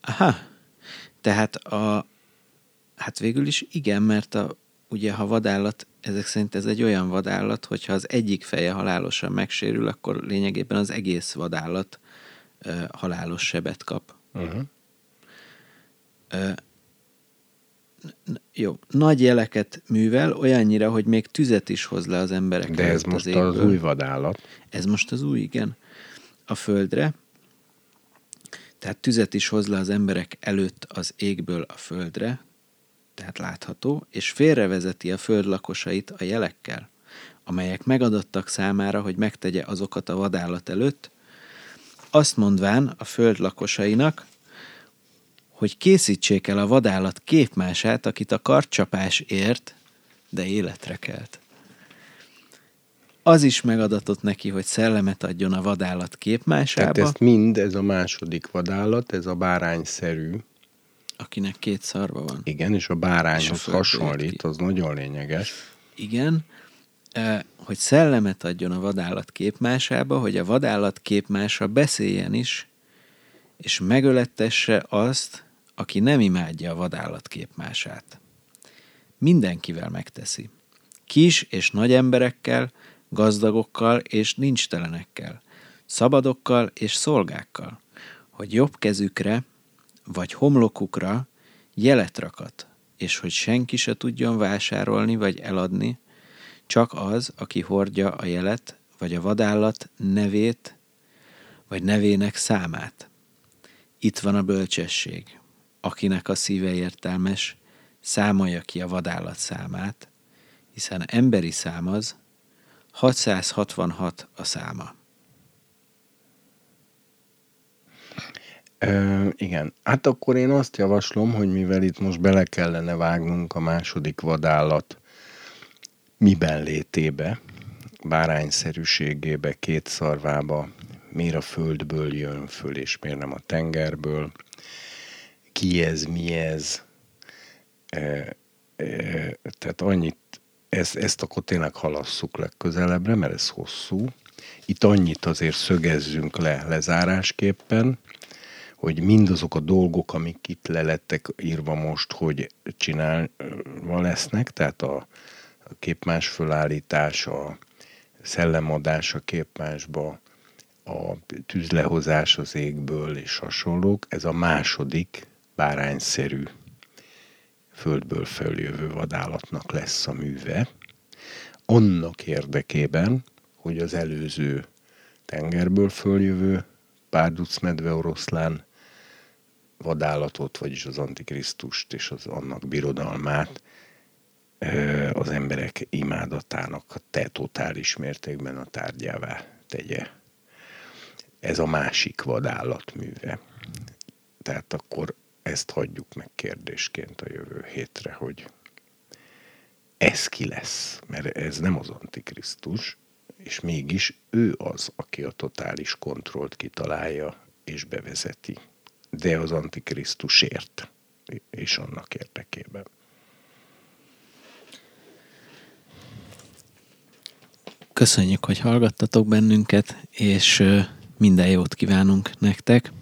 Aha, tehát a, hát végül is igen, mert a, ugye ha vadállat, ezek szerint ez egy olyan vadállat, hogyha az egyik feje halálosan megsérül, akkor lényegében az egész vadállat halálos sebet kap. Uh-huh. Jó, nagy jeleket művel, olyannyira, hogy még tüzet is hoz le az emberek. De ez most az, az új vadállat. Ez most az új, igen. A földre. Tehát tüzet is hoz le az emberek előtt az égből a földre, tehát látható, és félrevezeti a föld lakosait a jelekkel, amelyek megadottak számára, hogy megtegye azokat a vadállat előtt, azt mondván a föld lakosainak, hogy készítsék el a vadállat képmását, akit a karcsapás ért, de életre kelt. Az is megadatott neki, hogy szellemet adjon a vadállat képmásába. Tehát ezt mind, ez a második vadállat, ez a bárányszerű. Akinek két szarva van. Igen, és a bárányhoz hasonlít, az nagyon lényeges. Igen, hogy szellemet adjon a vadállat képmásába, hogy a vadállat képmása beszéljen is, és megölettesse azt, aki nem imádja a vadállat képmását. Mindenkivel megteszi. Kis és nagy emberekkel, gazdagokkal és nincs telenekkel, szabadokkal és szolgákkal, hogy jobb kezükre vagy homlokukra jelet rakat, és hogy senki se tudjon vásárolni vagy eladni, csak az, aki hordja a jelet, vagy a vadállat nevét, vagy nevének számát. Itt van a bölcsesség. Akinek a szíve értelmes, számolja ki a vadállat számát, hiszen emberi szám az, 666 a száma. Ö, igen, hát akkor én azt javaslom, hogy mivel itt most bele kellene vágnunk a második vadállat miben létébe, bárányszerűségébe, két szarvába, miért a földből jön föl, és miért nem a tengerből, ki ez, mi ez, e, e, tehát annyit, ezt, ezt akkor tényleg halasszuk legközelebbre, mert ez hosszú. Itt annyit azért szögezzünk le lezárásképpen, hogy mindazok a dolgok, amik itt lelettek írva most, hogy csinálva lesznek, tehát a, a képmás fölállítás, a szellemadás a képmásba, a tűzlehozás az égből és hasonlók, ez a második bárányszerű földből följövő vadállatnak lesz a műve, annak érdekében, hogy az előző tengerből följövő párducmedve oroszlán vadállatot, vagyis az Antikrisztust és az annak birodalmát az emberek imádatának a te totális mértékben a tárgyává tegye. Ez a másik vadállat műve. Tehát akkor ezt hagyjuk meg kérdésként a jövő hétre, hogy ez ki lesz, mert ez nem az Antikrisztus, és mégis ő az, aki a totális kontrollt kitalálja és bevezeti de az Antikrisztusért és annak érdekében. Köszönjük, hogy hallgattatok bennünket, és minden jót kívánunk nektek.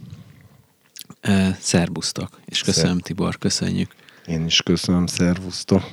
Szerbusztok, és köszönöm Tibor, köszönjük. Én is köszönöm, szervusztok.